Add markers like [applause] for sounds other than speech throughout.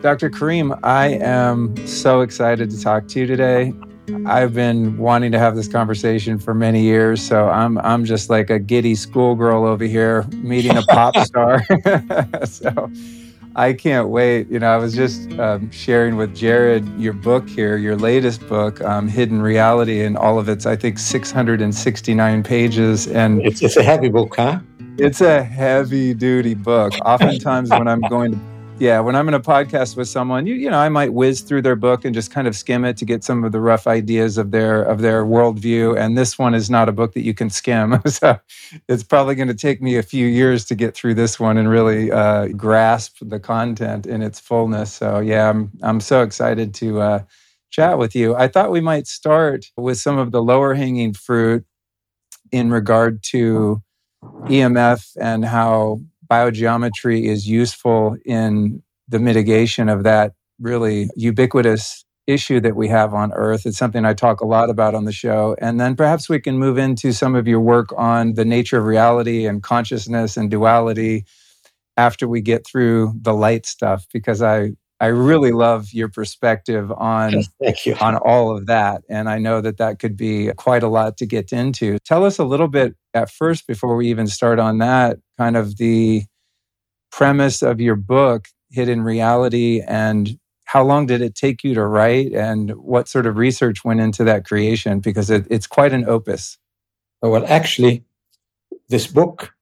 Dr. Karim, I am so excited to talk to you today. I've been wanting to have this conversation for many years, so I'm I'm just like a giddy schoolgirl over here meeting a pop [laughs] star. [laughs] so I can't wait. You know, I was just um, sharing with Jared your book here, your latest book, um, Hidden Reality, and all of its I think 669 pages. And it's, it's a heavy book, huh? It's a heavy duty book. Oftentimes, when I'm going to yeah, when I'm in a podcast with someone, you you know, I might whiz through their book and just kind of skim it to get some of the rough ideas of their of their worldview. And this one is not a book that you can skim, [laughs] so it's probably going to take me a few years to get through this one and really uh, grasp the content in its fullness. So yeah, I'm I'm so excited to uh, chat with you. I thought we might start with some of the lower hanging fruit in regard to EMF and how biogeometry is useful in the mitigation of that really ubiquitous issue that we have on Earth. It's something I talk a lot about on the show. And then perhaps we can move into some of your work on the nature of reality and consciousness and duality after we get through the light stuff, because I, I really love your perspective on you. on all of that, and I know that that could be quite a lot to get into. Tell us a little bit at first before we even start on that, kind of the premise of your book, Hidden Reality, and how long did it take you to write, and what sort of research went into that creation? Because it, it's quite an opus. Well, actually, this book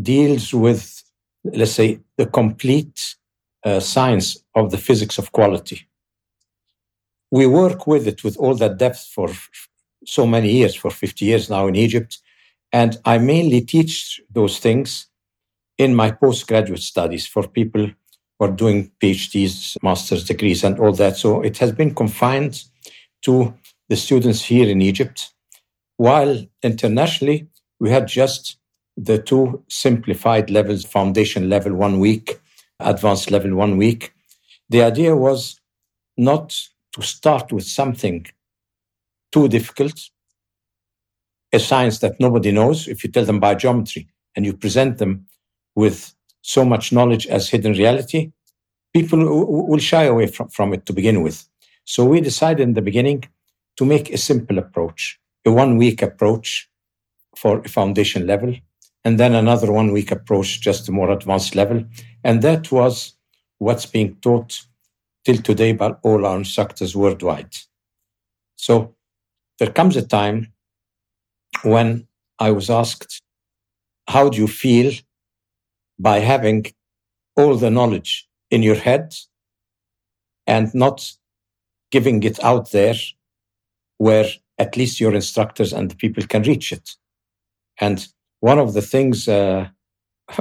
deals with, let's say, the complete uh, science of the physics of quality. We work with it with all that depth for so many years, for 50 years now in Egypt. And I mainly teach those things in my postgraduate studies for people who are doing PhDs, master's degrees, and all that. So it has been confined to the students here in Egypt, while internationally we had just the two simplified levels foundation level one week, advanced level one week. The idea was not to start with something too difficult, a science that nobody knows. If you tell them biogeometry and you present them with so much knowledge as hidden reality, people will shy away from, from it to begin with. So we decided in the beginning to make a simple approach, a one week approach for a foundation level, and then another one week approach, just a more advanced level. And that was what's being taught till today by all our instructors worldwide. So there comes a time when I was asked, How do you feel by having all the knowledge in your head and not giving it out there where at least your instructors and the people can reach it. And one of the things uh,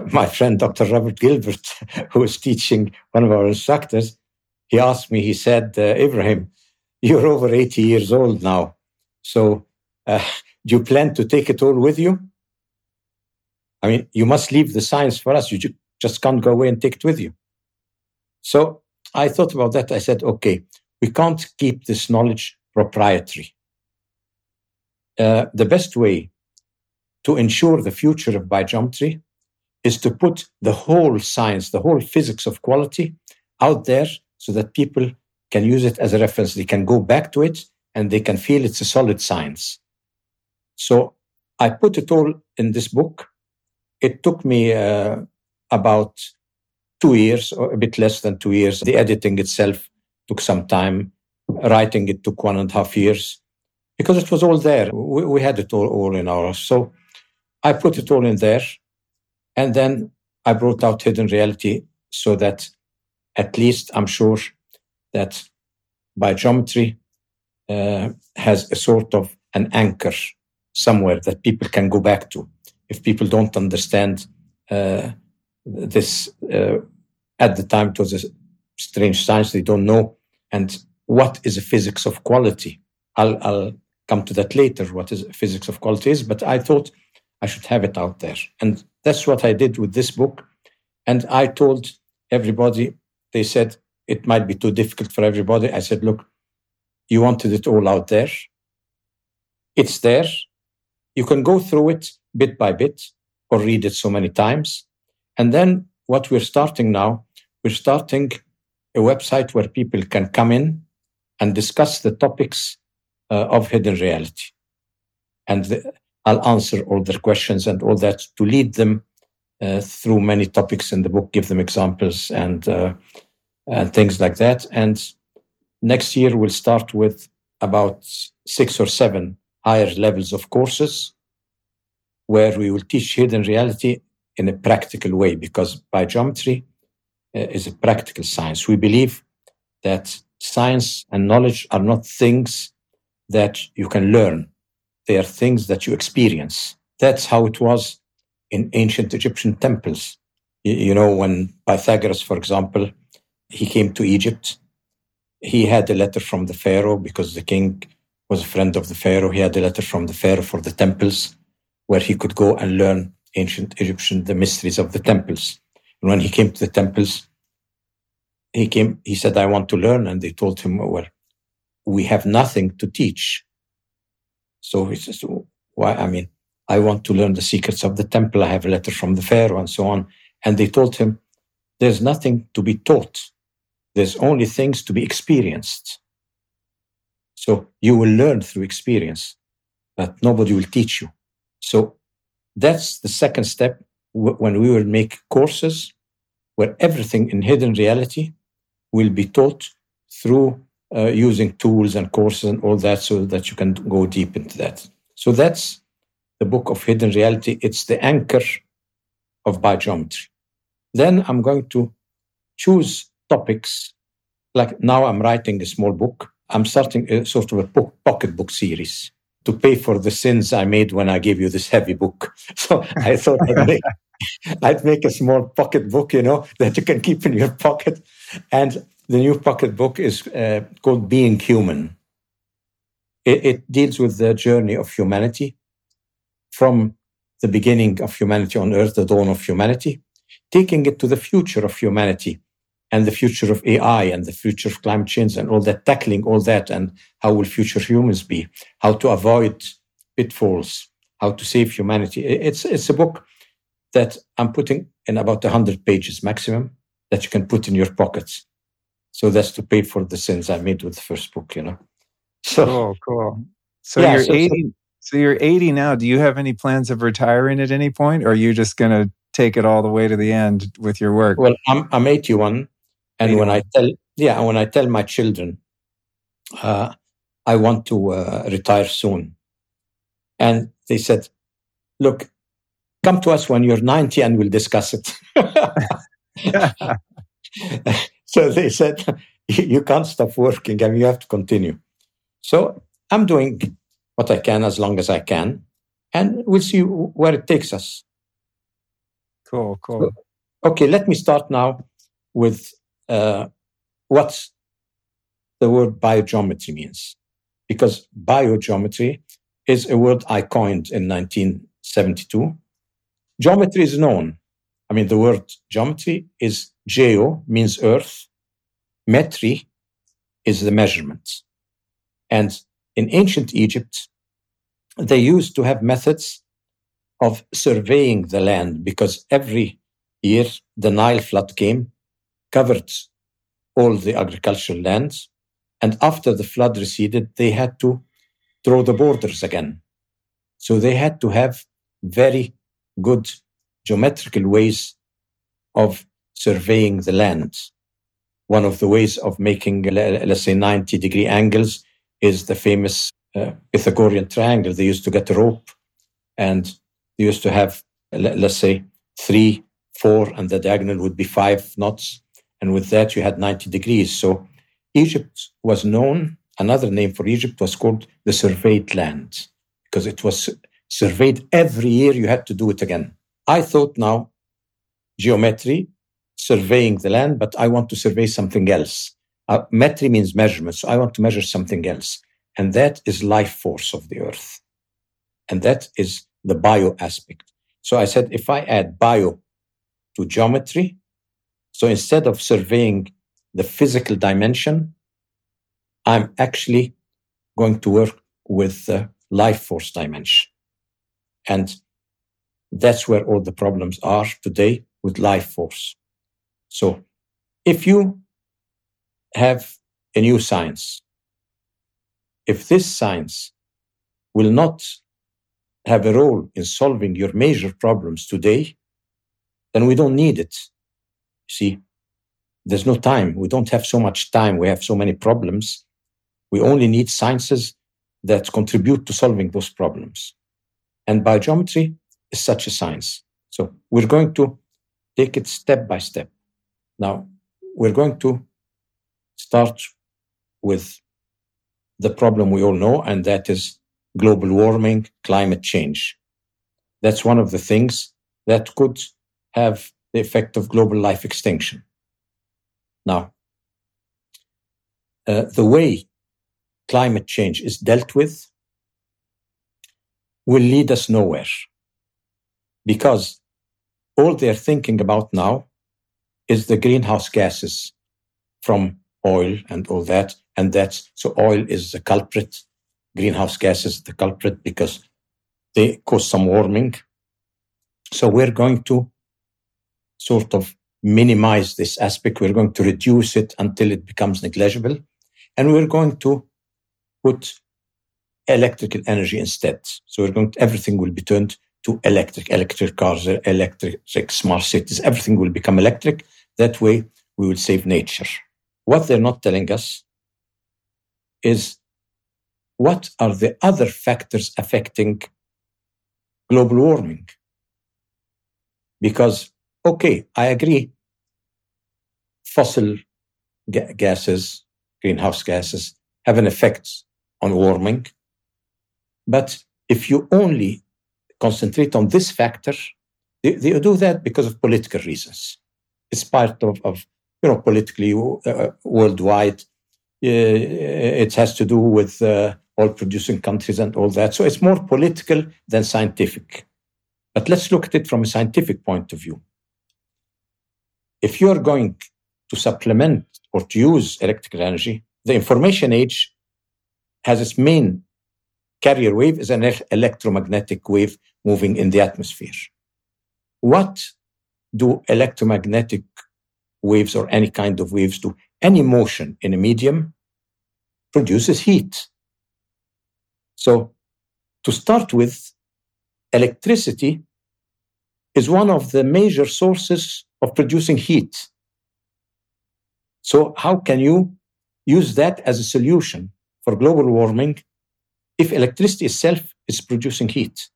[laughs] my friend Dr. Robert Gilbert, who was teaching one of our instructors, he asked me, he said, uh, Ibrahim, you're over 80 years old now. So uh, do you plan to take it all with you? I mean, you must leave the science for us. You just can't go away and take it with you. So I thought about that. I said, okay, we can't keep this knowledge proprietary. Uh, the best way to ensure the future of biogeometry is to put the whole science, the whole physics of quality out there so that people can use it as a reference. They can go back to it and they can feel it's a solid science. So I put it all in this book it took me uh, about two years, or a bit less than two years. The editing itself took some time. Writing it took one and a half years because it was all there. We, we had it all, all in ours. So I put it all in there. And then I brought out Hidden Reality so that at least I'm sure that biogeometry uh, has a sort of an anchor somewhere that people can go back to if people don't understand uh, this uh, at the time it was a strange science they don't know and what is a physics of quality I'll, I'll come to that later what is physics of quality is but i thought i should have it out there. And that's what i did with this book. And i told everybody they said it might be too difficult for everybody. I said look you wanted it all out there. It's there. You can go through it bit by bit or read it so many times. And then what we're starting now, we're starting a website where people can come in and discuss the topics uh, of hidden reality. And the, I'll answer all their questions and all that to lead them uh, through many topics in the book, give them examples and, uh, and things like that. And next year we'll start with about six or seven higher levels of courses where we will teach hidden reality in a practical way because biogeometry uh, is a practical science. We believe that science and knowledge are not things that you can learn. They are things that you experience. That's how it was in ancient Egyptian temples. You, know, when Pythagoras, for example, he came to Egypt, he had a letter from the Pharaoh because the king was a friend of the Pharaoh. He had a letter from the Pharaoh for the temples where he could go and learn ancient Egyptian, the mysteries of the temples. And when he came to the temples, he came, he said, I want to learn. And they told him, well, we have nothing to teach. So he says, why? I mean, I want to learn the secrets of the temple. I have a letter from the Pharaoh and so on. And they told him, there's nothing to be taught. There's only things to be experienced. So you will learn through experience, but nobody will teach you. So that's the second step when we will make courses where everything in hidden reality will be taught through uh, using tools and courses and all that so that you can go deep into that. So that's the book of hidden reality. It's the anchor of biogeometry. Then I'm going to choose topics. Like now I'm writing a small book. I'm starting a sort of a pocket book series to pay for the sins I made when I gave you this heavy book. [laughs] So I thought I'd make, [laughs] I'd make a small pocket book, you know, that you can keep in your pocket. And the new pocket book is uh, called Being Human. It, it deals with the journey of humanity from the beginning of humanity on earth, the dawn of humanity, taking it to the future of humanity and the future of AI and the future of climate change and all that, tackling all that and how will future humans be, how to avoid pitfalls, how to save humanity. It's, it's a book that I'm putting in about 100 pages maximum that you can put in your pockets. So that's to pay for the sins I made with the first book, you know. [laughs] So cool, cool. So yeah, you're so, 80. So, so you're 80 now. Do you have any plans of retiring at any point, or are you just going to take it all the way to the end with your work? Well, I'm I'm 81, and when I tell, yeah, when I tell my children, uh, I want to uh, retire soon, and they said, "Look, come to us when you're 90, and we'll discuss it." [laughs] [laughs] so [laughs] they said, "You can't stop working, I mean, you have to continue." So I'm doing what I can as long as I can, and we'll see where it takes us. Cool, cool. Okay, let me start now with uh, what the word biogeometry means. Because biogeometry is a word I coined in 1972. Geometry is known. I mean, the word geometry is geo, means earth. Metry is the measurement. And in ancient Egypt, they used to have methods of surveying the land because every year the Nile flood came covered all the agricultural lands. And after the flood receded, they had to draw the borders again. So they had to have very good geometrical ways of surveying the land. One of the ways of making, let's say, 90 degree angles is the famous uh, Pythagorean triangle. They used to get a rope and they used to have, let's say, three, four, and the diagonal would be five knots. And with that, you had 90 degrees. So Egypt was known, another name for Egypt was called the surveyed land because it was surveyed every year. You had to do it again. I thought now geometry, surveying the land, but I want to survey something else. Uh, metry means measurement. So I want to measure something else. And that is life force of the earth. And that is the bio aspect. So I said, if I add bio to geometry, so instead of surveying the physical dimension, I'm actually going to work with the life force dimension. And that's where all the problems are today with life force. So if you have a new science, if this science will not have a role in solving your major problems today, then we don't need it. See, there's no time. We don't have so much time. We have so many problems. We only need sciences that contribute to solving those problems. And biogeometry is such a science. So we're going to take it step by step. Now, we're going to start with the problem we all know, and that is global warming, climate change. That's one of the things that could have the effect of global life extinction. Now, uh, the way climate change is dealt with will lead us nowhere because all they're thinking about now is the greenhouse gases from oil and all that. And that's so oil is the culprit, greenhouse gases the culprit because they cause some warming. So we're going to sort of minimize this aspect. We're going to reduce it until it becomes negligible. And we're going to put electrical energy instead. So we're going to, everything will be turned to electric, electric cars, electric smart cities. Everything will become electric. That way we will save nature. What they're not telling us is what are the other factors affecting global warming? Because, okay, I agree, fossil ga- gases, greenhouse gases, have an effect on warming. But if you only concentrate on this factor, they, they do that because of political reasons. It's part of, of you know, politically uh, worldwide. Uh, it has to do with uh, all producing countries and all that. So it's more political than scientific. But let's look at it from a scientific point of view. If you're going to supplement or to use electrical energy, the information age has its main carrier wave is an electromagnetic wave moving in the atmosphere. What do electromagnetic waves or any kind of waves do? Any motion in a medium produces heat. So to start with, electricity is one of the major sources of producing heat. So how can you use that as a solution for global warming if electricity itself is producing heat?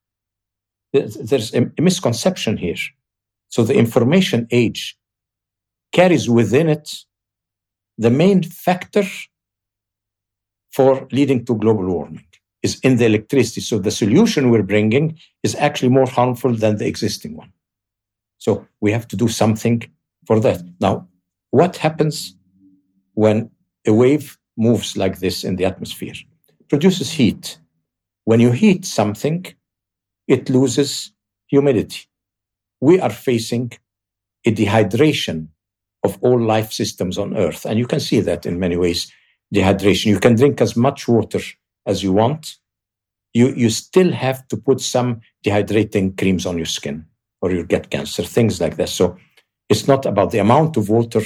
There's a misconception here. So the information age carries within it the main factor for leading to global warming is in the electricity. So the solution we're bringing is actually more harmful than the existing one. So we have to do something for that. Now, what happens when a wave moves like this in the atmosphere? Produces heat. When you heat something, it loses humidity. We are facing a dehydration of all life systems on Earth. And you can see that in many ways dehydration. You can drink as much water as you want. You, you still have to put some dehydrating creams on your skin or you'll get cancer, things like that. So it's not about the amount of water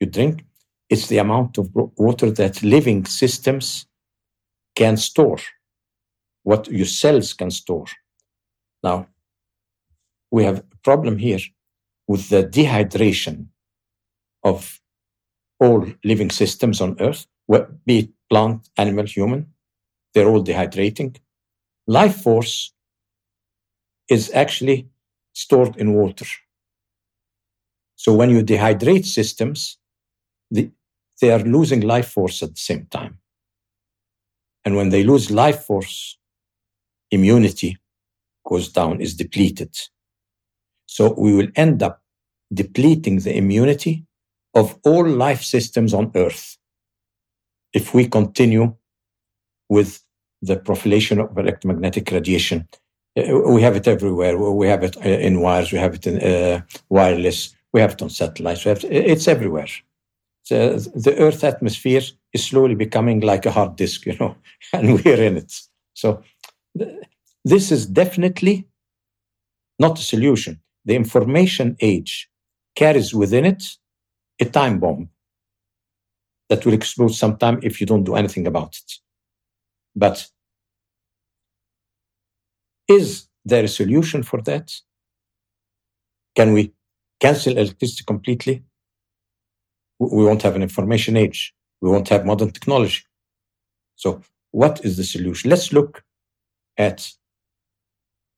you drink, it's the amount of water that living systems can store, what your cells can store. Now, we have a problem here with the dehydration of all living systems on Earth, be it plant, animal, human. They're all dehydrating. Life force is actually stored in water. So when you dehydrate systems, the, they are losing life force at the same time. And when they lose life force, immunity goes down, is depleted. So we will end up depleting the immunity of all life systems on Earth if we continue with the proliferation of electromagnetic radiation. Uh, we have it everywhere. We have it uh, in wires. We have it in uh, wireless. We have it on satellites. It, it's everywhere. So the Earth atmosphere is slowly becoming like a hard disk, you know, [laughs] and we're in it. So this is definitely not a solution. The information age carries within it a time bomb that will explode sometime if you don't do anything about it. But is there a solution for that? Can we cancel electricity completely? We won't have an information age. We won't have modern technology. So, what is the solution? Let's look at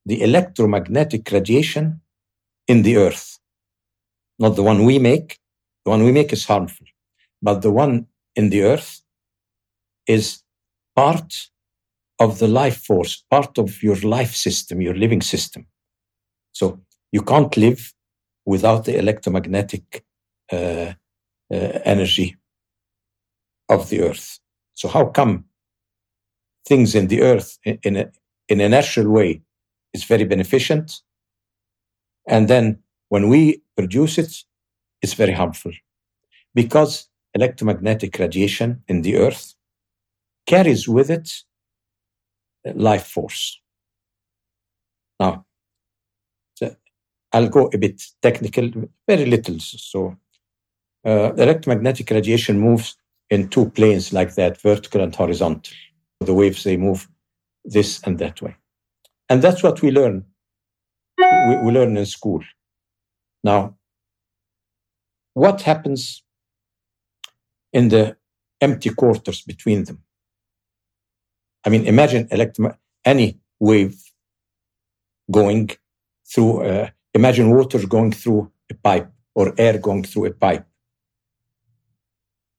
the electromagnetic radiation in the earth. Not the one we make. The one we make is harmful. But the one in the earth is part of the life force, part of your life system, your living system. So you can't live without the electromagnetic uh, uh, energy of the earth. So how come things in the earth in, a, in a natural way is very beneficent, and then when we produce it, it's very harmful because electromagnetic radiation in the earth carries with it life force. Now, I'll go a bit technical, very little. So, uh, electromagnetic radiation moves in two planes like that, vertical and horizontal. The waves, they move this and that way. And that's what we learn. We, we learn in school. Now, what happens in the empty quarters between them? I mean, imagine any wave going through, uh, imagine water going through a pipe or air going through a pipe.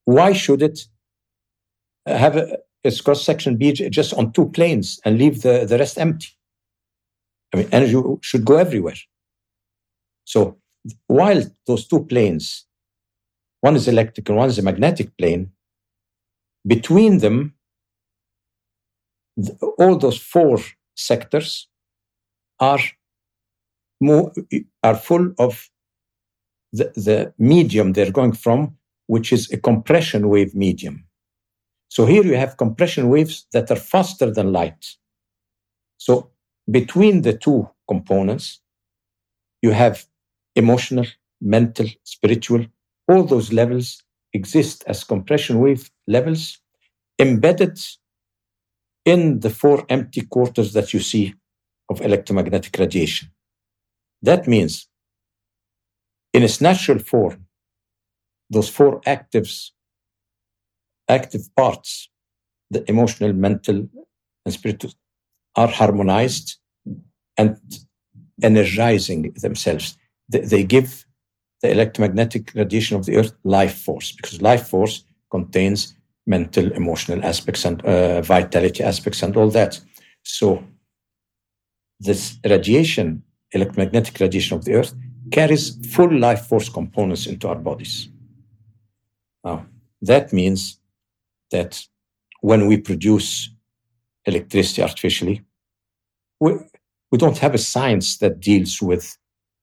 Why should it have a, its cross section be just on two planes and leave the, the rest empty? I mean, energy should go everywhere. So while those two planes, one is electric and one is a magnetic plane, between them, all those four sectors are more, are full of the, the medium they're going from, which is a compression wave medium. So here you have compression waves that are faster than light. So between the two components, you have emotional, mental, spiritual, all those levels exist as compression wave levels embedded in the four empty quarters that you see of electromagnetic radiation. That means in its natural form, those four actives, active parts, the emotional, mental, and spiritual, are harmonized and energizing themselves. They, give the electromagnetic radiation of the earth life force because life force contains mental, emotional aspects and uh, vitality aspects and all that. So this radiation, electromagnetic radiation of the earth, carries full life force components into our bodies. Now, that means that when we produce electricity artificially, we, we don't have a science that deals with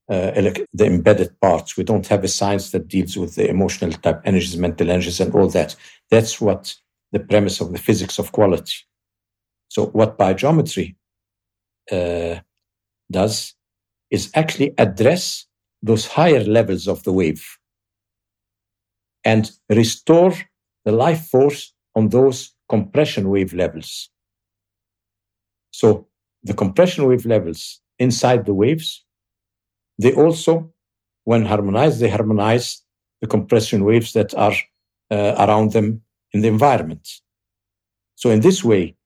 uh, the embedded parts. We don't have a science that deals with the emotional type energies, mental energies, and all that. That's what the premise of the physics of quality. So, what biogeometry uh, does is actually address those higher levels of the wave and restore the life force on those compression wave levels. So, the compression wave levels inside the waves they also, when harmonized, they harmonize the compression waves that are uh, around them in the environment. So in this way,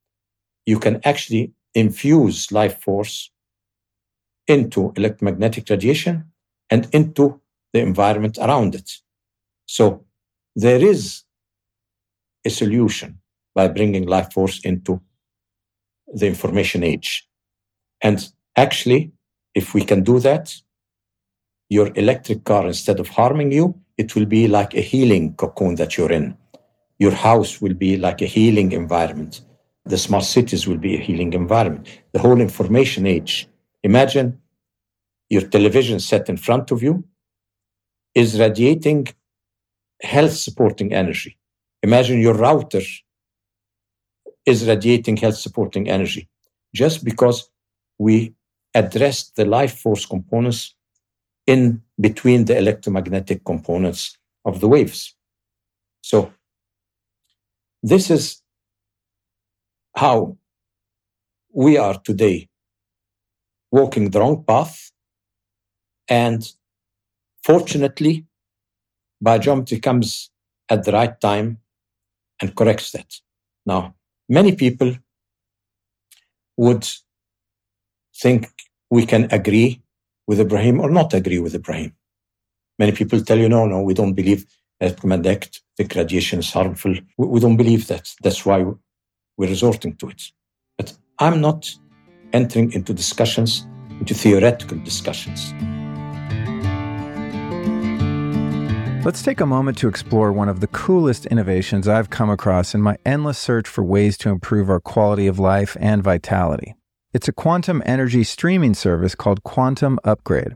you can actually infuse life force into electromagnetic radiation and into the environment around it. So there is a solution by bringing life force into the information age. And actually, if we can do that, your electric car, instead of harming you, it will be like a healing cocoon that you're in. Your house will be like a healing environment. The smart cities will be a healing environment. The whole information age. Imagine your television set in front of you is radiating health supporting energy. Imagine your router is radiating health supporting energy just because we addressed the life force components in between the electromagnetic components of the waves. So this is how we are today walking the wrong path. And fortunately, biogeometry comes at the right time and corrects that. Now, many people would think we can agree with Ibrahim or not agree with Ibrahim. Many people tell you, no, no, we don't believe electromagnetic radiation is harmful. We don't believe that. That's why we're resorting to it. But I'm not entering into discussions, into theoretical discussions. Let's take a moment to explore one of the coolest innovations I've come across in my endless search for ways to improve our quality of life and vitality. It's a quantum energy streaming service called Quantum Upgrade.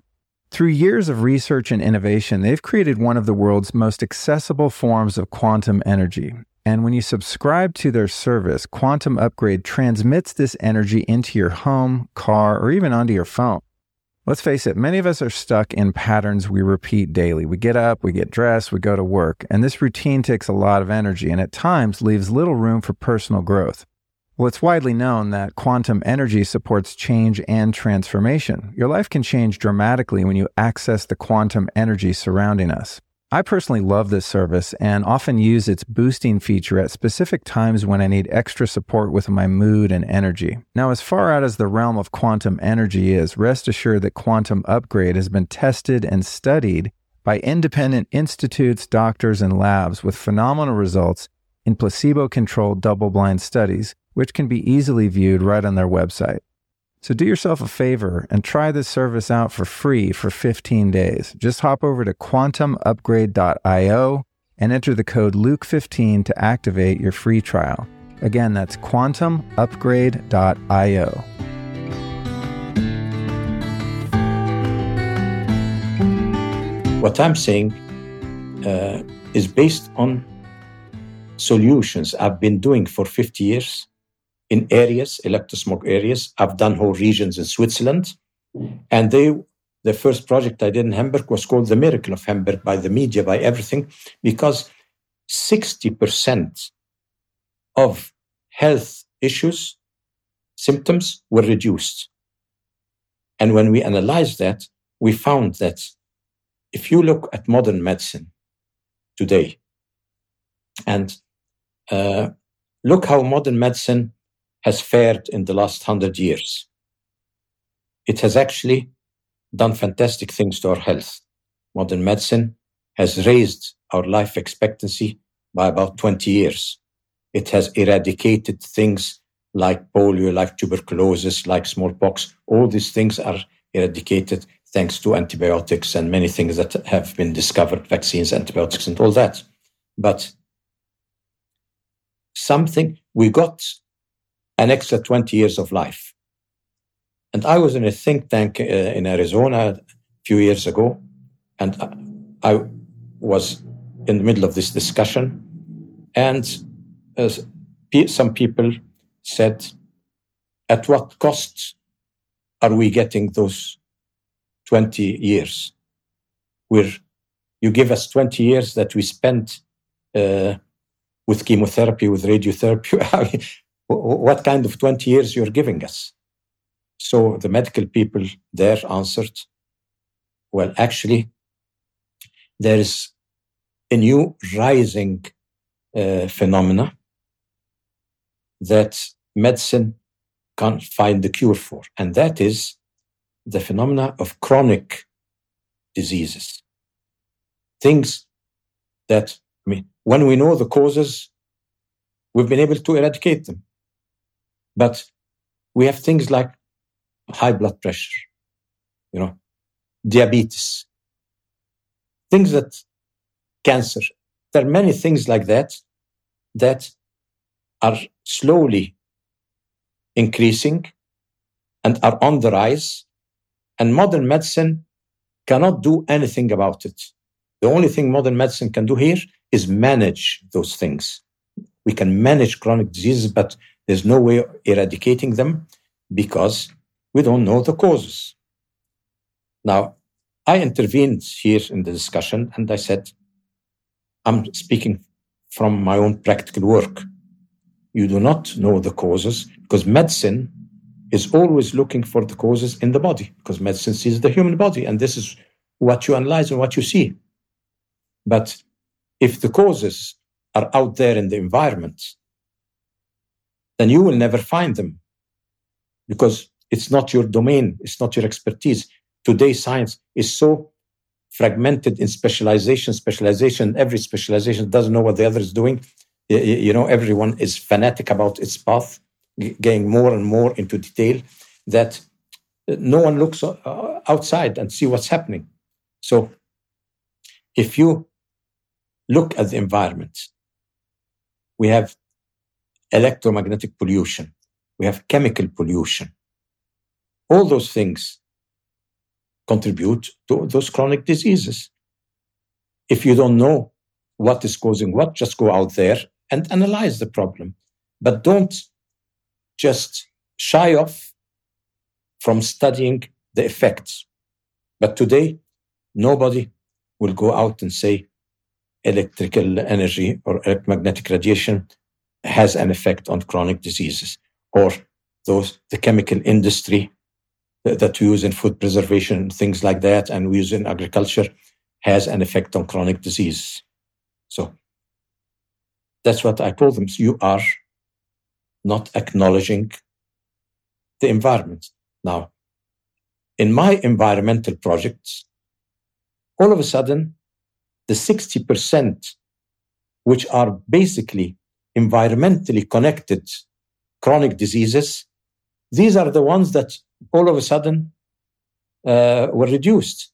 Through years of research and innovation, they've created one of the world's most accessible forms of quantum energy. And when you subscribe to their service, Quantum Upgrade transmits this energy into your home, car, or even onto your phone. Let's face it, many of us are stuck in patterns we repeat daily. We get up, we get dressed, we go to work, and this routine takes a lot of energy and at times leaves little room for personal growth. Well, it's widely known that quantum energy supports change and transformation. Your life can change dramatically when you access the quantum energy surrounding us. I personally love this service and often use its boosting feature at specific times when I need extra support with my mood and energy. Now, as far out as the realm of quantum energy is, rest assured that Quantum Upgrade has been tested and studied by independent institutes, doctors, and labs with phenomenal results in placebo controlled double blind studies which can be easily viewed right on their website. So do yourself a favor and try this service out for free for 15 days. Just hop over to quantumupgrade.io and enter the code Luke15 to activate your free trial. Again, that's quantumupgrade.io. What I'm saying uh, is based on solutions I've been doing for 50 years in areas, electrosmog areas. I've done whole regions in Switzerland. And they, the first project I did in Hemberg was called The Miracle of Hemberg by the media, by everything, because 60% of health issues, symptoms were reduced. And when we analyzed that, we found that if you look at modern medicine today and uh, look how modern medicine has fared in the last hundred years. It has actually done fantastic things to our health. Modern medicine has raised our life expectancy by about 20 years. It has eradicated things like polio, like tuberculosis, like smallpox. All these things are eradicated thanks to antibiotics and many things that have been discovered, vaccines, antibiotics, and all that. But something we got an extra 20 years of life. And I was in a think tank uh, in Arizona a few years ago, and I was in the middle of this discussion, and uh, some people said, At what cost are we getting those 20 years? Where you give us 20 years that we spent uh, with chemotherapy, with radiotherapy. [laughs] what kind of 20 years you're giving us? So the medical people there answered, well, actually, there is a new rising uh, phenomena that medicine can't find the cure for, and that is the phenomena of chronic diseases. Things that, I mean, when we know the causes, we've been able to eradicate them. But we have things like high blood pressure, you know, diabetes, things that cancer. There are many things like that that are slowly increasing and are on the rise. And modern medicine cannot do anything about it. The only thing modern medicine can do here is manage those things. We can manage chronic diseases, but there's no way of eradicating them because we don't know the causes. Now, I intervened here in the discussion and I said, I'm speaking from my own practical work. You do not know the causes because medicine is always looking for the causes in the body because medicine sees the human body and this is what you analyze and what you see. But if the causes are out there in the environment, then you will never find them because it's not your domain, it's not your expertise. Today, science is so fragmented in specialization, specialization, every specialization doesn't know what the other is doing. You know, everyone is fanatic about its path, getting more and more into detail that no one looks uh, outside and see what's happening. So if you look at the environment, we have electromagnetic pollution, we have chemical pollution. All those things contribute to those chronic diseases. If you don't know what is causing what, just go out there and analyze the problem. But don't just shy off from studying the effects. But today, nobody will go out and say electrical energy or electromagnetic radiation has an effect on chronic diseases or those the chemical industry that we use in food preservation things like that and we use in agriculture has an effect on chronic disease so that's what i call them. You are not acknowledging the environment. Now in my environmental projects all of a sudden the 60% which are basically environmentally connected chronic diseases, these are the ones that all of a sudden uh, were reduced.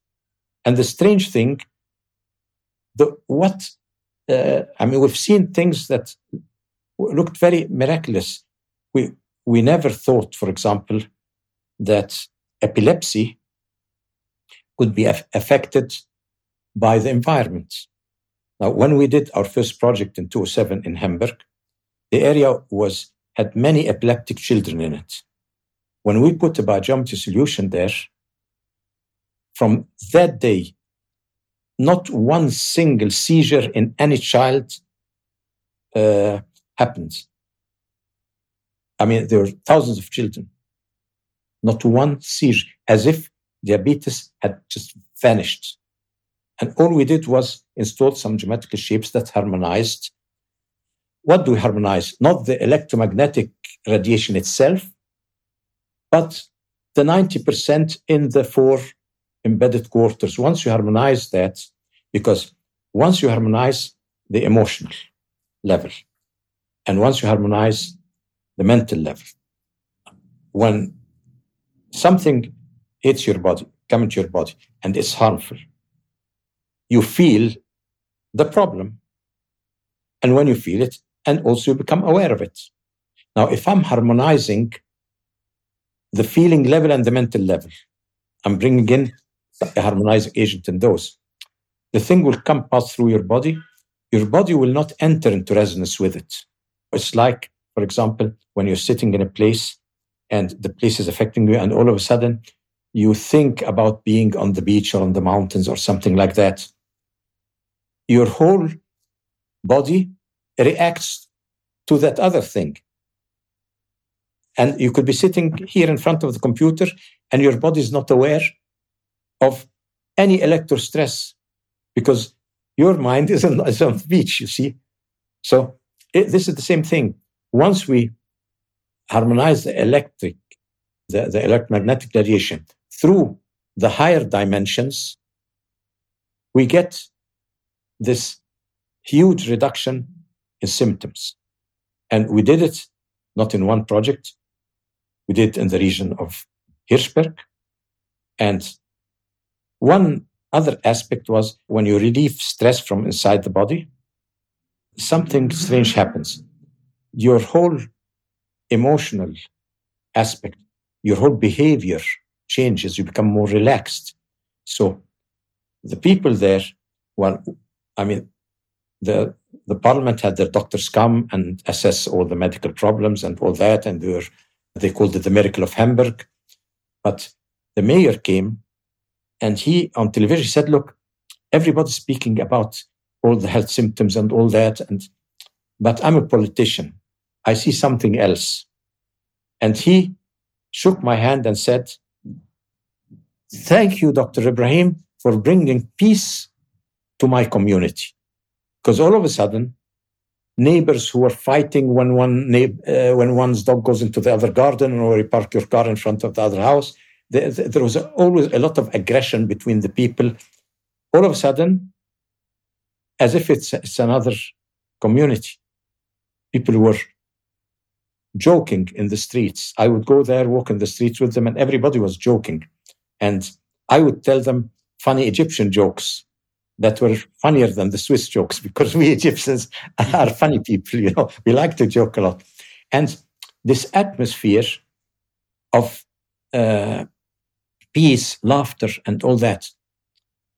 And the strange thing, the what uh, I mean, we've seen things that looked very miraculous. We we never thought, for example, that epilepsy could be af- affected by the environment. Now, when we did our first project in 2007 in Hemberg, the area was had many epileptic children in it. When we put the biogeometry solution there, from that day, not one single seizure in any child uh, happened. I mean, there were thousands of children, not one seizure, as if diabetes had just vanished. And all we did was install some geometrical shapes that harmonized. What do we harmonize? Not the electromagnetic radiation itself, but the 90% in the four embedded quarters. Once you harmonize that, because once you harmonize the emotional level, and once you harmonize the mental level, when something hits your body, comes into your body, and it's harmful, you feel the problem. And when you feel it, and also you become aware of it. Now, if I'm harmonizing the feeling level and the mental level, I'm bringing in a harmonizing agent in those. The thing will come pass through your body. Your body will not enter into resonance with it. It's like, for example, when you're sitting in a place and the place is affecting you, and all of a sudden you think about being on the beach or on the mountains or something like that your whole body reacts to that other thing. And you could be sitting here in front of the computer and your body is not aware of any electro stress because your mind [laughs] is on, is on the beach, you see. So it, this is the same thing. Once we harmonize the electric, the, the electromagnetic radiation through the higher dimensions, we get this huge reduction in symptoms. And we did it not in one project, we did it in the region of Hirschberg. And one other aspect was when you relieve stress from inside the body, something strange happens. Your whole emotional aspect, your whole behavior changes, you become more relaxed. So the people there, well, I mean, the the parliament had their doctors come and assess all the medical problems and all that, and they were they called it the miracle of Hemberg. But the mayor came and he on television said, look, everybody's speaking about all the health symptoms and all that. And, but I'm a politician. I see something else. And he shook my hand and said, thank you, Dr. Ibrahim, for bringing peace to my community. Because all of a sudden, neighbors who were fighting when one uh, when one's dog goes into the other garden or you park your car in front of the other house, there, there was always a lot of aggression between the people. All of a sudden, as if it's, it's another community, people were joking in the streets. I would go there, walk in the streets with them, and everybody was joking. And I would tell them funny Egyptian jokes that were funnier than the Swiss jokes because we Egyptians [laughs] are funny people, you know, we like to joke a lot. And this atmosphere of uh, peace, laughter, and all that,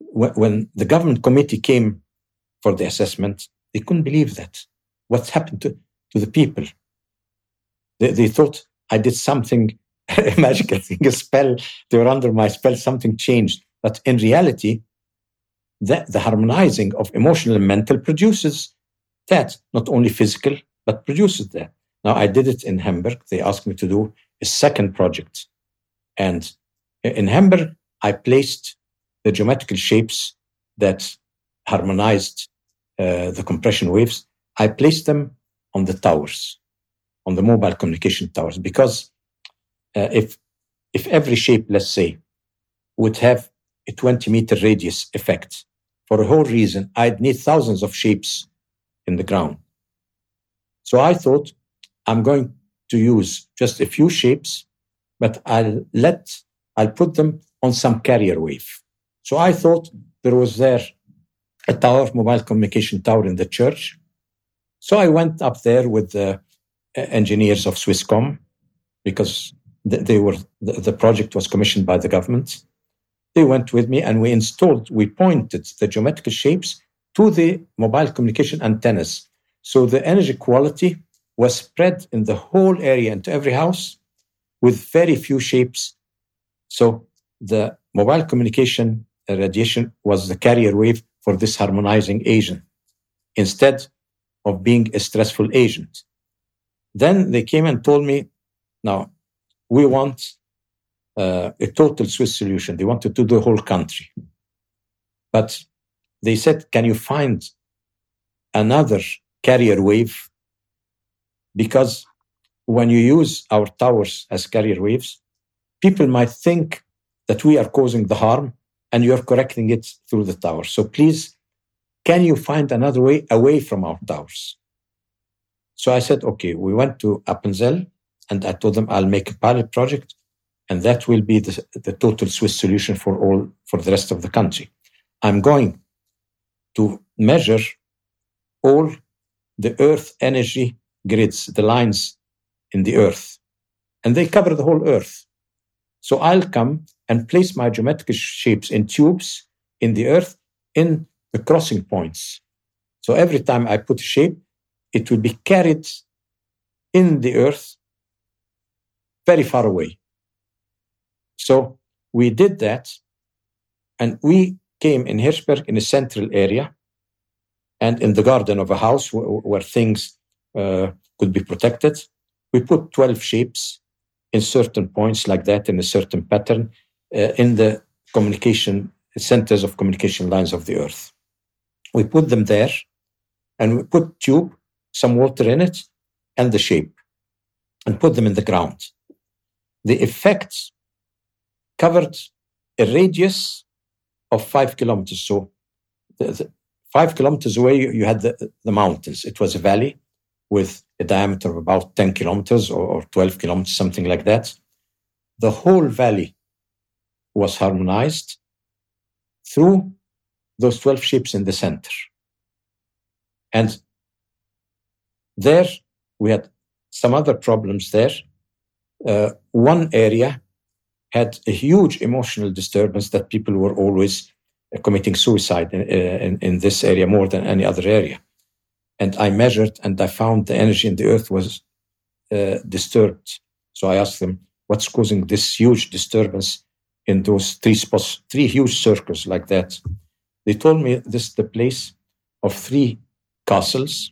when the government committee came for the assessment, they couldn't believe that. What's happened to, to the people? They, they thought I did something [laughs] a magical thing, a spell. They were under my spell, something changed. But in reality, that the harmonizing of emotional and mental produces that, not only physical, but produces that. Now, I did it in Hemberg. They asked me to do a second project. And in Hemberg, I placed the geometrical shapes that harmonized uh, the compression waves. I placed them on the towers, on the mobile communication towers, because uh, if if every shape, let's say, would have a 20 meter radius effect, for a whole reason, I'd need thousands of shapes in the ground. So I thought I'm going to use just a few shapes, but I'll let, I'll put them on some carrier wave. So I thought there was there a tower, mobile communication tower in the church. So I went up there with the uh, engineers of Swisscom because they were, the project was commissioned by the government. They went with me and we installed, we pointed the geometrical shapes to the mobile communication antennas. So the energy quality was spread in the whole area into every house with very few shapes. So the mobile communication uh, radiation was the carrier wave for this harmonizing agent instead of being a stressful agent. Then they came and told me, now we want uh, a total Swiss solution. They wanted to do the whole country. But they said, can you find another carrier wave? Because when you use our towers as carrier waves, people might think that we are causing the harm and you're correcting it through the towers. So please, can you find another way away from our towers? So I said, okay, we went to Appenzell and I told them I'll make a pilot project and that will be the, the total Swiss solution for all for the rest of the country. I'm going to measure all the earth energy grids, the lines in the earth, and they cover the whole earth. So I'll come and place my geometric shapes in tubes in the earth in the crossing points. So every time I put a shape, it will be carried in the earth very far away. So we did that and we came in Hirschberg in a central area and in the garden of a house where, where things uh, could be protected. We put 12 shapes in certain points like that in a certain pattern uh, in the communication centers of communication lines of the earth. We put them there and we put tube, some water in it and the shape and put them in the ground. The effects covered a radius of five kilometers. So the, the five kilometers away, you, you had the, the, mountains. It was a valley with a diameter of about 10 kilometers or, or 12 kilometers, something like that. The whole valley was harmonized through those 12 ships in the center. And there we had some other problems there. Uh, one area had a huge emotional disturbance that people were always uh, committing suicide in, uh, in, in, this area more than any other area. And I measured and I found the energy in the earth was uh, disturbed. So I asked them, what's causing this huge disturbance in those three spots, three huge circles like that. They told me this is the place of three castles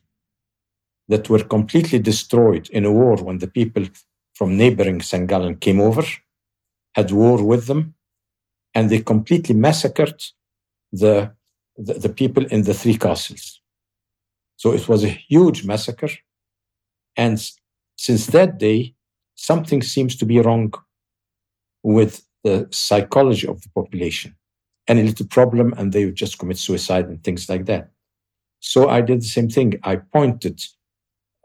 that were completely destroyed in a war when the people from neighboring St. Came over, had war with them, and they completely massacred the, the, the people in the three castles. So it was a huge massacre. And since that day, something seems to be wrong with the psychology of the population. Any little problem, and they would just commit suicide and things like that. So I did the same thing. I pointed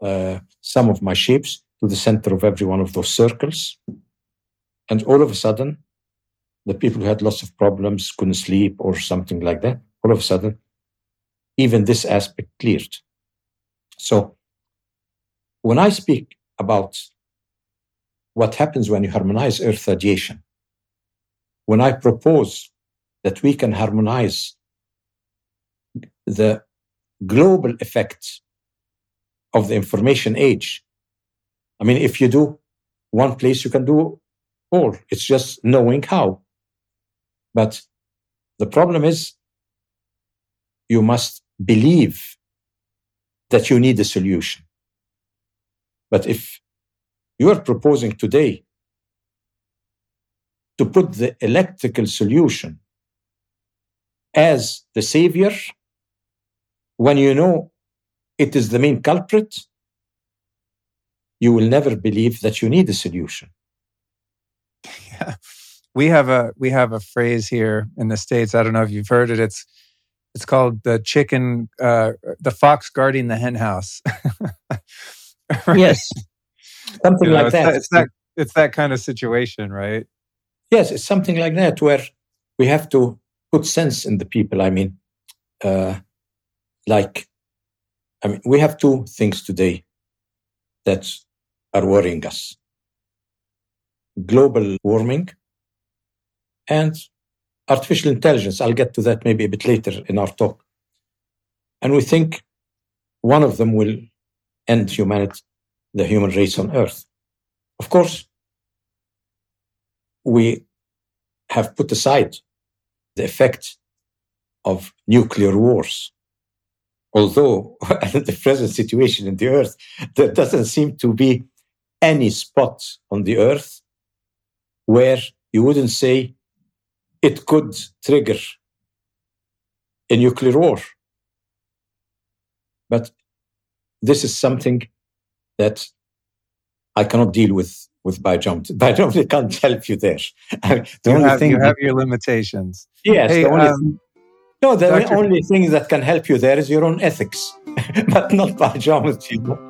uh, some of my shapes to the center of every one of those circles. And all of a sudden, the people who had lots of problems, couldn't sleep or something like that, all of a sudden, even this aspect cleared. So when I speak about what happens when you harmonize Earth radiation, when I propose that we can harmonize the global effects of the information age, I mean, if you do one place, you can do all. It's just knowing how. But the problem is you must believe that you need a solution. But if you are proposing today to put the electrical solution as the savior, when you know it is the main culprit, you will never believe that you need a solution. Yeah. [laughs] We have a we have a phrase here in the states. I don't know if you've heard it. It's it's called the chicken, uh, the fox guarding the hen house. [laughs] right? Yes, something you know, like it's that. that. It's that it's that kind of situation, right? Yes, it's something like that where we have to put sense in the people. I mean, uh, like, I mean, we have two things today that are worrying us: global warming and artificial intelligence. I'll get to that maybe a bit later in our talk. And we think one of them will end humanity, the human race on Earth. Of course, we have put aside the effect of nuclear wars. Although, [laughs] in the present situation in the Earth, there doesn't seem to be any spot on the Earth where you wouldn't say it could trigger a nuclear war. But this is something that I cannot deal with with biogeometry. [laughs] Biogeometry can't help you there. [laughs] the you only have, thing you have your limitations. Yes. Hey, the only, um, no, the Dr. only thing that can help you there is your own ethics, [laughs] but not biogeometry.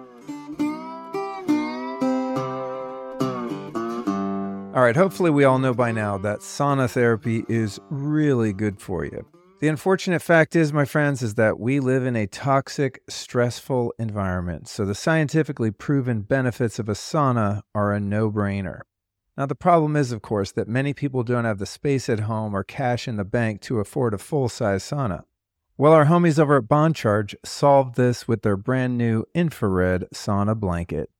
All right, hopefully, we all know by now that sauna therapy is really good for you. The unfortunate fact is, my friends, is that we live in a toxic, stressful environment. So the scientifically proven benefits of a sauna are a no brainer. Now, the problem is, of course, that many people don't have the space at home or cash in the bank to afford a full size sauna. Well, our homies over at BonCharge solved this with their brand new infrared sauna blanket.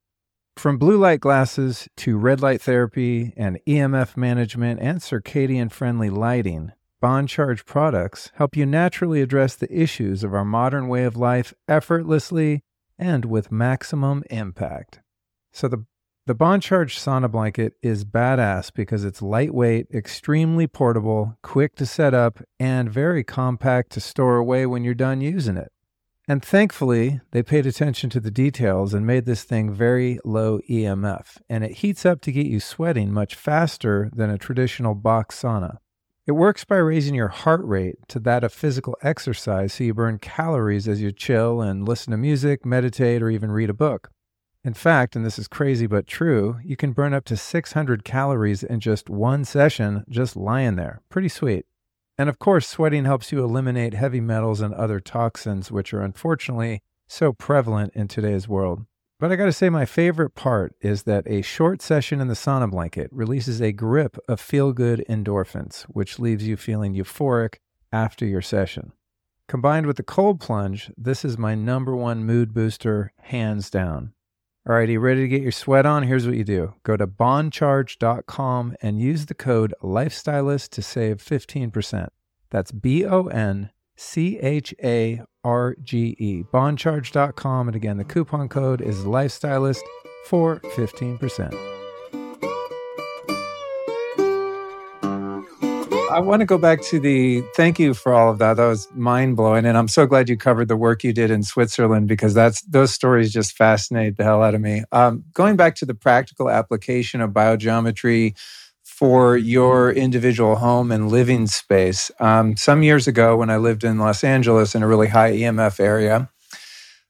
From blue light glasses to red light therapy and EMF management and circadian friendly lighting, BonCharge products help you naturally address the issues of our modern way of life effortlessly and with maximum impact. So the the BonCharge sauna blanket is badass because it's lightweight, extremely portable, quick to set up, and very compact to store away when you're done using it. And thankfully, they paid attention to the details and made this thing very low EMF, and it heats up to get you sweating much faster than a traditional box sauna. It works by raising your heart rate to that of physical exercise so you burn calories as you chill and listen to music, meditate, or even read a book. In fact, and this is crazy but true, you can burn up to 600 calories in just one session just lying there. Pretty sweet. And of course, sweating helps you eliminate heavy metals and other toxins, which are unfortunately so prevalent in today's world. But I gotta say, my favorite part is that a short session in the sauna blanket releases a grip of feel good endorphins, which leaves you feeling euphoric after your session. Combined with the cold plunge, this is my number one mood booster, hands down. All right, you ready to get your sweat on? Here's what you do go to boncharge.com and use the code lifestylist to save 15%. That's B O N C H A R G E. Boncharge.com. And again, the coupon code is lifestylist for 15%. I want to go back to the thank you for all of that. That was mind blowing. And I'm so glad you covered the work you did in Switzerland because that's those stories just fascinate the hell out of me. Um, going back to the practical application of biogeometry for your individual home and living space. Um, some years ago, when I lived in Los Angeles in a really high EMF area,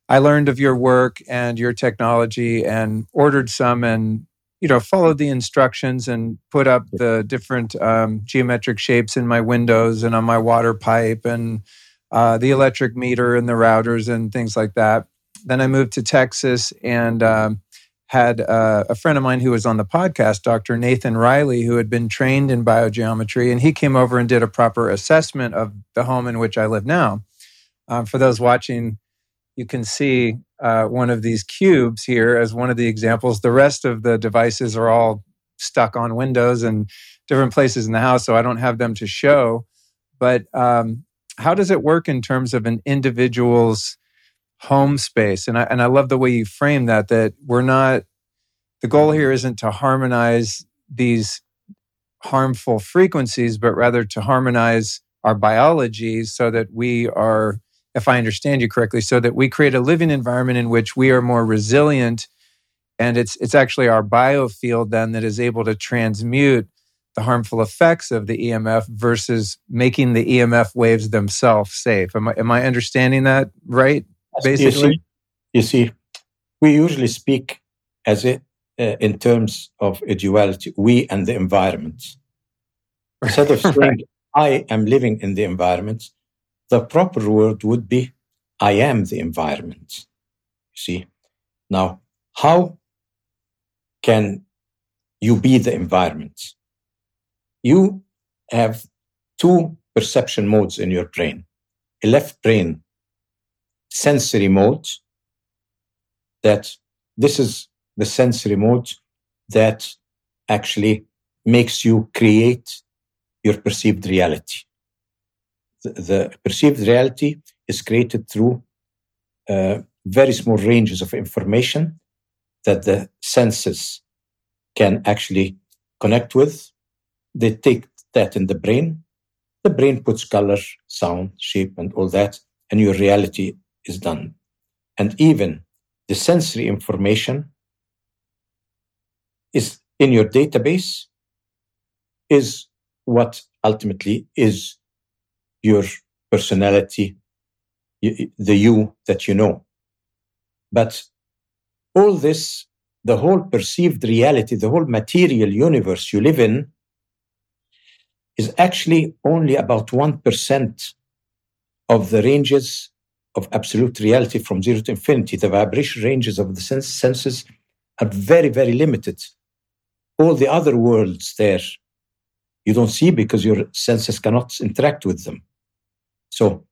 I learned of your work and your technology and ordered some and you know followed the instructions and put up the different um, geometric shapes in my windows and on my water pipe and uh, the electric meter and the routers and things like that. Then i moved to texas and um, had uh, a friend of mine who was on the podcast dr nathan riley who had been trained in biogeometry and he came over and did a proper assessment of the home in which i live now. Um, for those watching you can see uh, one of these cubes here as one of the examples. The rest of the devices are all stuck on windows and different places in the house, so I don't have them to show. But um, how does it work in terms of an individual's home space? And I, and I love the way you frame that, that we're not, the goal here isn't to harmonize these harmful frequencies, but rather to harmonize our biology so that we are if I understand you correctly, so that we create a living environment in which we are more resilient. And it's, it's actually our biofield then that is able to transmute the harmful effects of the EMF versus making the EMF waves themselves safe. Am I, am I understanding that right? Basically, you see, you see we usually speak as it uh, in terms of a duality, we and the environment. Instead of [laughs] saying right. I am living in the environment, the proper word would be I am the environment. See? Now, how can you be the environment? You have two perception modes in your brain a left brain sensory mode that this is the sensory mode that actually makes you create your perceived reality the, perceived reality is created through uh, very small ranges of information that the senses can actually connect with. They take that in the brain. The brain puts color, sound, shape, and all that, and your reality is done. And even the sensory information is in your database is what ultimately is your personality, the you that you know. But all this, the whole perceived reality, the whole material universe you live in, is actually only about 1% of the ranges of absolute reality from zero to infinity. The vibration ranges of the senses are very, very limited. All the other worlds there you don't see because your senses cannot interact with them. So,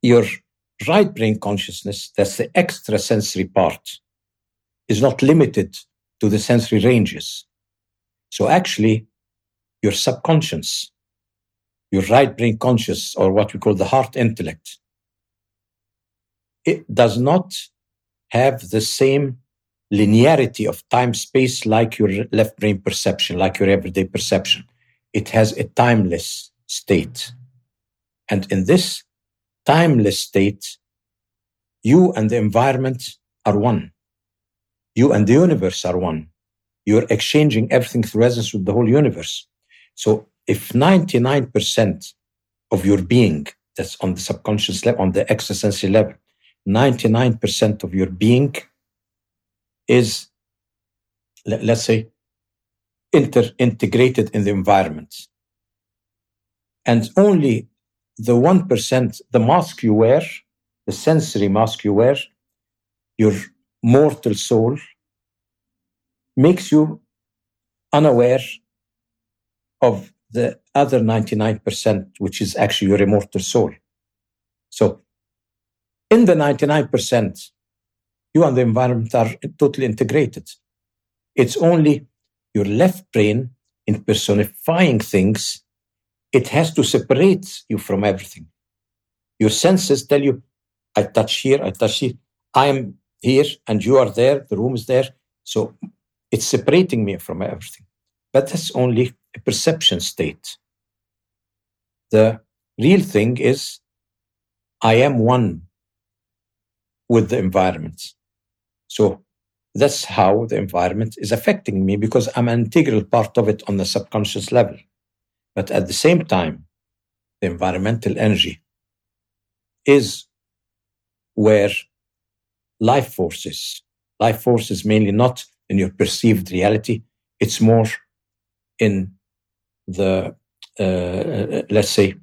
your right brain consciousness, that's the extrasensory part, is not limited to the sensory ranges. So, actually, your subconscious, your right brain conscious, or what we call the heart intellect, it does not have the same linearity of time space like your left brain perception, like your everyday perception. It has a timeless state. And in this timeless state, you and the environment are one. You and the universe are one. You're exchanging everything through resonance with the whole universe. So if 99% of your being that's on the subconscious level, on the extrasensory level, 99% of your being is, let's say, inter- integrated in the environment and only the 1%, the mask you wear, the sensory mask you wear, your mortal soul, makes you unaware of the other 99%, which is actually your immortal soul. So, in the 99%, you and the environment are totally integrated. It's only your left brain in personifying things, it has to separate you from everything. Your senses tell you, I touch here, I touch here, I am here, and you are there, the room is there. So it's separating me from everything. But that's only a perception state. The real thing is, I am one with the environment. So that's how the environment is affecting me because I'm an integral part of it on the subconscious level. But at the same time, the environmental energy is where life forces, life forces mainly not in your perceived reality, it's more in the, uh, uh let's say,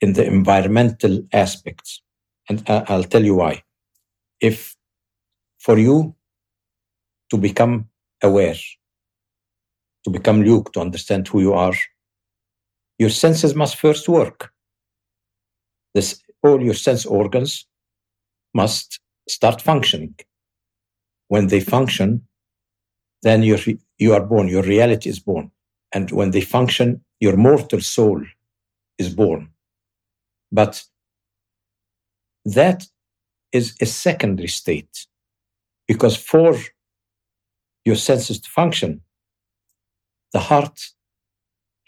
in the environmental aspects. And I'll tell you why. If for you to become aware, to become Luke, to understand who you are, your senses must first work. This, all your sense organs must start functioning. When they function, then you're, you are born, your reality is born. And when they function, your mortal soul is born. But that is a secondary state because for your senses to function. The heart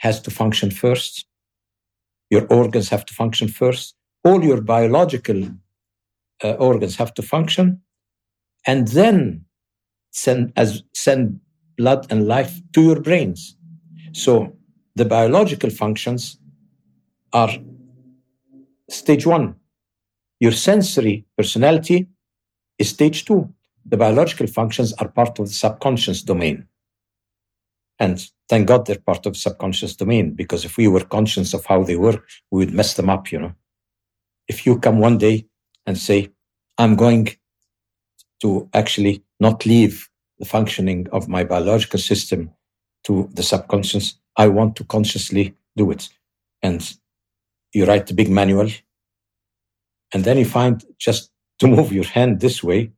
has to function first. Your organs have to function first. All your biological uh, organs have to function. And then send, as, send blood and life to your brains. So the biological functions are stage one. Your sensory personality is stage two the biological functions are part of the subconscious domain. And thank God they're part of subconscious domain, because if we were conscious of how they work, we would mess them up, you know. If you come one day and say, I'm going to actually not leave the functioning of my biological system to the subconscious, I want to consciously do it. And you write the big manual, and then you find just to [laughs] move your hand this way,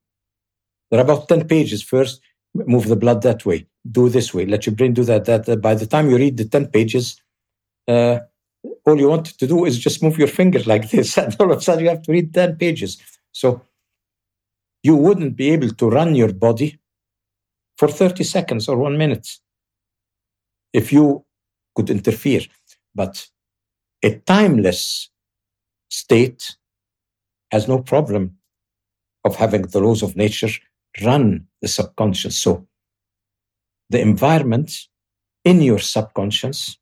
there are about 10 pages first. Move the blood that way. Do this way. Let your brain do that. That, that. by the time you read the 10 pages, uh, all you want to do is just move your finger like this. [laughs] And all of a sudden you have to read 10 pages. So you wouldn't be able to run your body for 30 seconds or one minute if you could interfere. But a timeless state has no problem of having the laws of nature run the subconscious. So the environment in your subconscious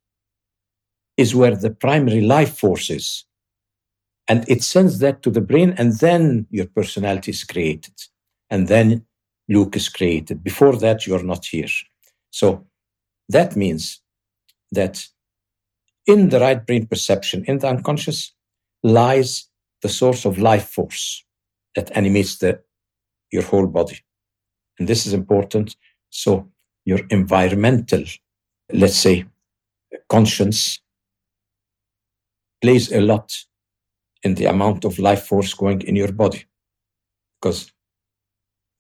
is where the primary life force is. And it sends that to the brain, and then your personality is created. And then Luke is created. Before that, you're not here. So that means that in the right brain perception, in the unconscious, lies the source of life force that animates the your whole body. And this is important. So your environmental, let's say, conscience plays a lot in the amount of life force going in your body. Because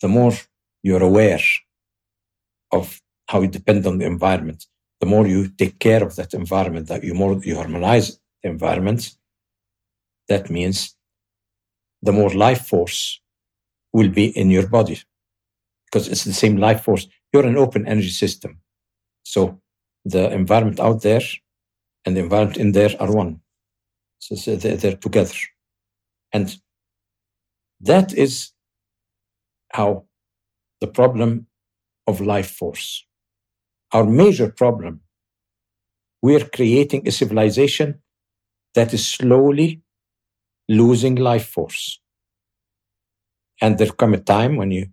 the more you're aware of how you depend on the environment, the more you take care of that environment, that you more you harmonize the environment, that means the more life force will be in your body because it's the same life force. You're an open energy system. So the environment out there and the environment in there are one. So they're, together. And that is how the problem of life force. Our major problem, we're creating a civilization that is slowly losing life force. And there come a time when you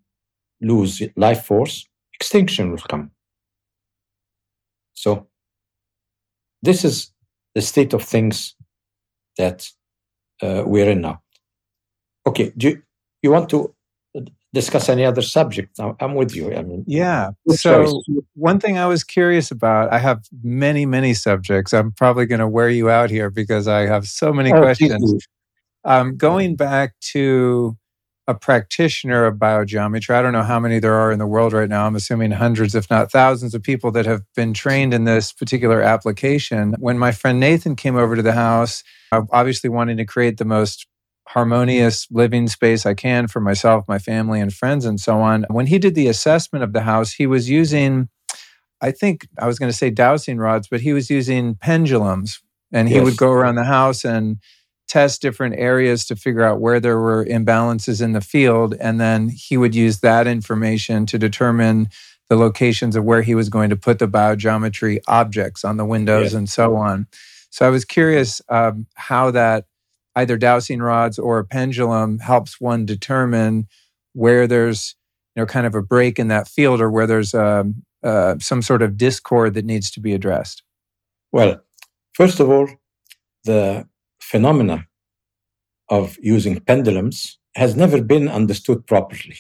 lose life force, extinction will come. So this is the state of things that uh, we're in now. Okay, do you, you want to discuss any other subject? I'm with you. I mean, yeah. So choice. one thing I was curious about, I have many, many subjects. I'm probably going to wear you out here because I have so many oh, questions. Um, going back to a practitioner of biogeometry. I don't know how many there are in the world right now. I'm assuming hundreds, if not thousands, of people that have been trained in this particular application. When my friend Nathan came over to the house, obviously wanting to create the most harmonious living space I can for myself, my family, and friends, and so on. When he did the assessment of the house, he was using, I think I was going to say dowsing rods, but he was using pendulums. And he yes. would go around the house and test different areas to figure out where there were imbalances in the field. And then he would use that information to determine the locations of where he was going to put the biogeometry objects on the windows and so on. So I was curious um, how that either dowsing rods or a pendulum helps one determine where there's you know kind of a break in that field or where there's um, uh, some sort of discord that needs to be addressed. Well, first of all, the phenomena of using pendulums has never been understood properly.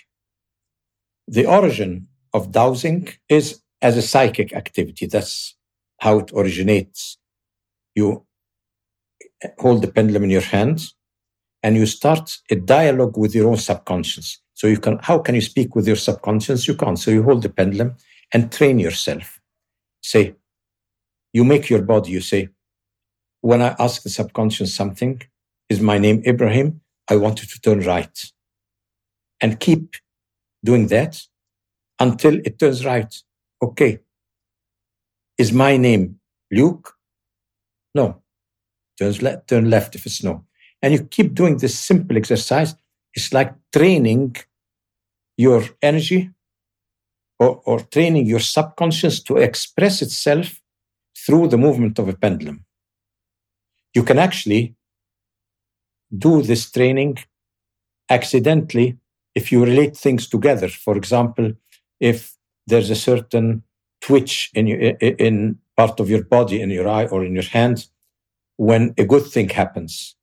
The origin of dowsing is as a psychic activity. That's how it originates. You hold the pendulum in your hands and you start a dialogue with your own subconscious. So you can, how can you speak with your subconscious? You can't. So you hold the pendulum and train yourself. Say, you make your body, you say, when I ask the subconscious something, is my name Ibrahim? I want you to turn right. And keep doing that until it turns right. Okay. Is my name Luke? No. Turns left, turn left if it's no. And you keep doing this simple exercise. It's like training your energy or, or training your subconscious to express itself through the movement of a pendulum you can actually do this training accidentally if you relate things together. For example, if there's a certain twitch in your, in part of your body, in your eye or in your hand, when a good thing happens,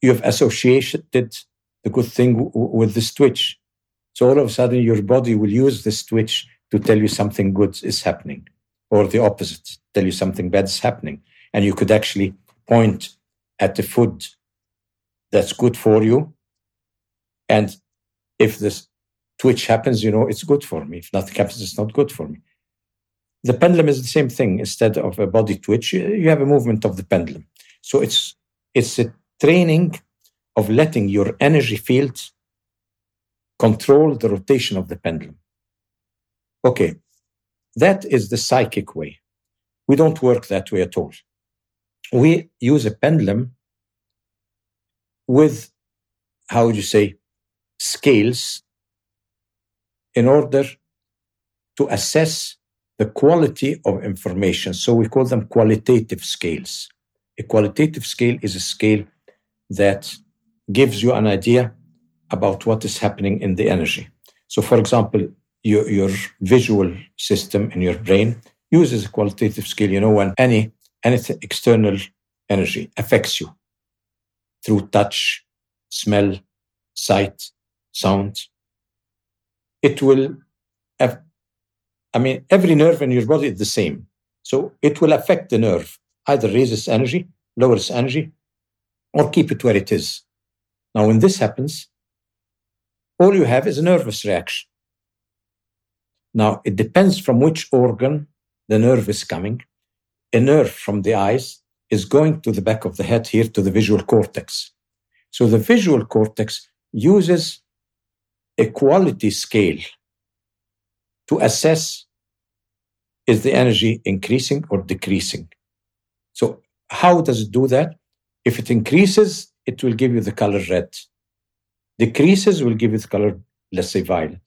you have associated the good thing with this twitch. So all of a sudden, your body will use this twitch to tell you something good is happening, or the opposite, tell you something bad is happening and you could actually point at the food that's good for you. And if this twitch happens, you know, it's good for me. If nothing happens, it's not good for me. The pendulum is the same thing. Instead of a body twitch, you have a movement of the pendulum. So it's, it's a training of letting your energy field control the rotation of the pendulum. Okay, that is the psychic way. We don't work that way at all we use a pendulum with, how would you say, scales in order to assess the quality of information. So we call them qualitative scales. A qualitative scale is a scale that gives you an idea about what is happening in the energy. So, for example, your, your visual system in your brain uses a qualitative scale. You know, when any anything external energy affects you through touch, smell, sight, sound. It will, have, I mean, every nerve in your body is the same. So it will affect the nerve, either raises energy, lowers energy, or keep it where it is. Now, when this happens, all you have is a nervous reaction. Now, it depends from which organ the nerve is coming a nerve from the eyes is going to the back of the head here to the visual cortex. So the visual cortex uses a quality scale to assess is the energy increasing or decreasing. So how does it do that? If it increases, it will give you the color red. Decreases will give you the color, let's say violet.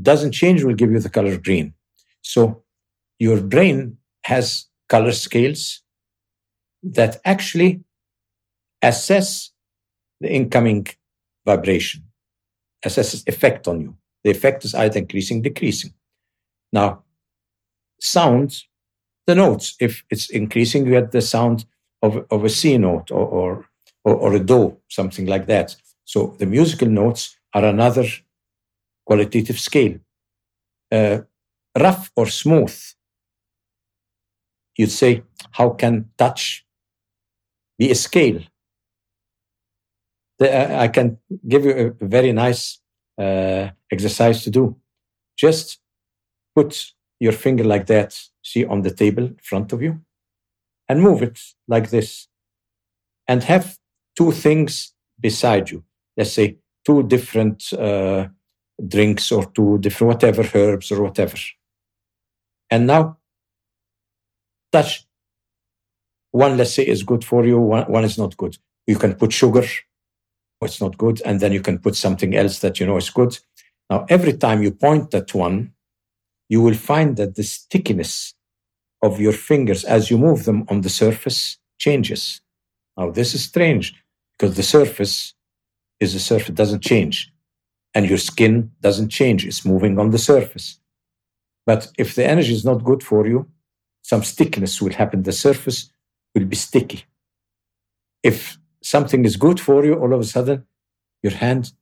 Doesn't change will give you the color green. So your brain has color scales that actually assess the incoming vibration, assesses effect on you. The effect is either increasing, decreasing. Now, sound, the notes, if it's increasing, you get the sound of, of a C note or, or, or, or a Do, something like that. So the musical notes are another qualitative scale. Uh, rough or smooth you'd say, how can touch be a scale? The, uh, I can give you a very nice uh, exercise to do. Just put your finger like that, see on the table in front of you, and move it like this. And have two things beside you. Let's say two different uh, drinks or two different whatever herbs or whatever. And now touch. One, let's say, is good for you. One, one is not good. You can put sugar. It's not good. And then you can put something else that you know is good. Now, every time you point at one, you will find that the stickiness of your fingers as you move them on the surface changes. Now, this is strange because the surface is a surface, doesn't change. And your skin doesn't change, it's moving on the surface. But if the energy is not good for you, some stickiness will happen. The surface will be sticky. If something is good for you, all of a sudden, your hand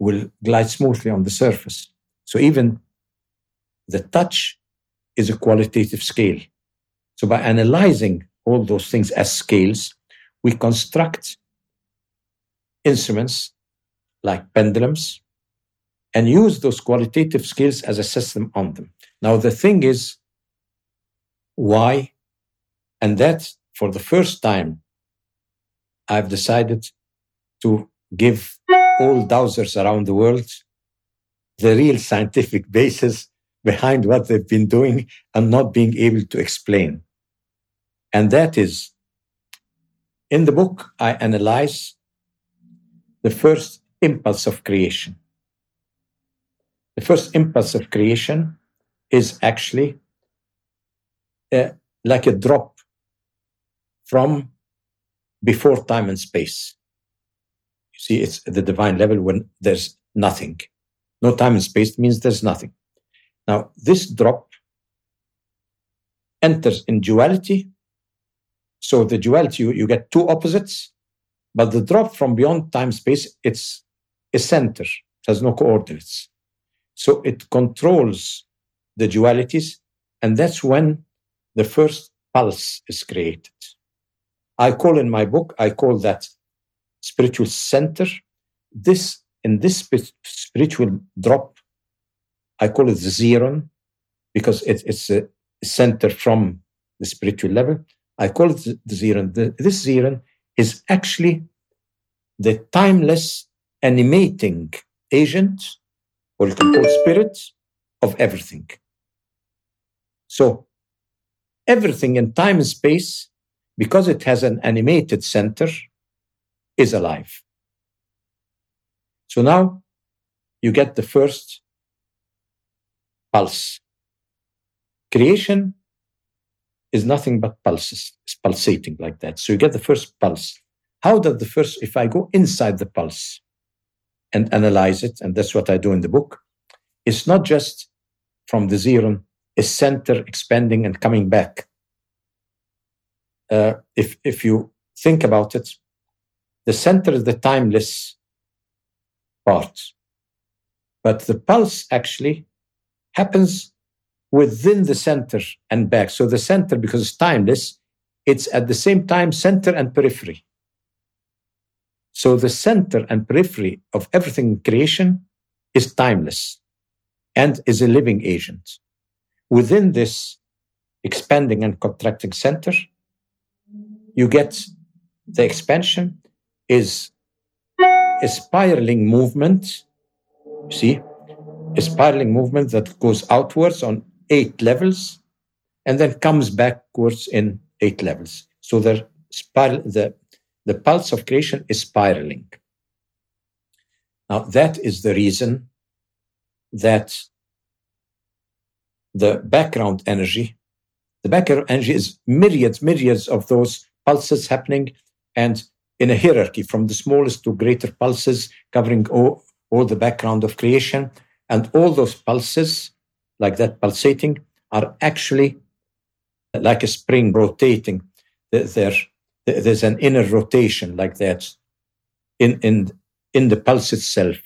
will glide smoothly on the surface. So even the touch is a qualitative scale. So by analyzing all those things as scales, we construct instruments like pendulums and use those qualitative scales as a system on them. Now, the thing is, why? And that for the first time, I've decided to give all dowsers around the world the real scientific [laughs] basis behind what they've been doing and not being able to explain. And that is, in the book, I analyze the first impulse of creation. The first impulse of creation is actually like a drop from before time and space. You see, it's the divine level when there's nothing. No time and space means there's nothing. Now, this drop enters in duality. So the duality, you, you get two opposites, but the drop from beyond time space, it's a center, it has no coordinates. So it controls the dualities, and that's when the first pulse is created. I call in my book, I call that spiritual center. This in this spiritual drop, I call it the because it, it's a center from the spiritual level. I call it the, zeron. This zeron is actually the timeless animating agent, or you can call spirit, of everything. So everything in time and space, because it has an animated center, is alive. So now you get the first pulse. Creation is nothing but pulses, it's pulsating like that. So you get the first pulse. How does the first, if I go inside the pulse and analyze it, and that's what I do in the book, it's not just from the zero is center expanding and coming back. Uh, if if you think about it, the center is the timeless part, but the pulse actually happens within the center and back. So the center, because it's timeless, it's at the same time center and periphery. So the center and periphery of everything in creation is timeless and is a living agent within this expanding and contracting center, you get the expansion is a spiraling movement. See, a spiraling movement that goes outwards on eight levels and then comes backwards in eight levels. So the spiral, the, the pulse of creation is spiraling. Now, that is the reason that the background energy. The background energy is myriads, myriads of those pulses happening and in a hierarchy from the smallest to greater pulses covering all, all the background of creation. And all those pulses, like that pulsating, are actually like a spring rotating. There, there's an inner rotation like that in, in, in the pulse itself.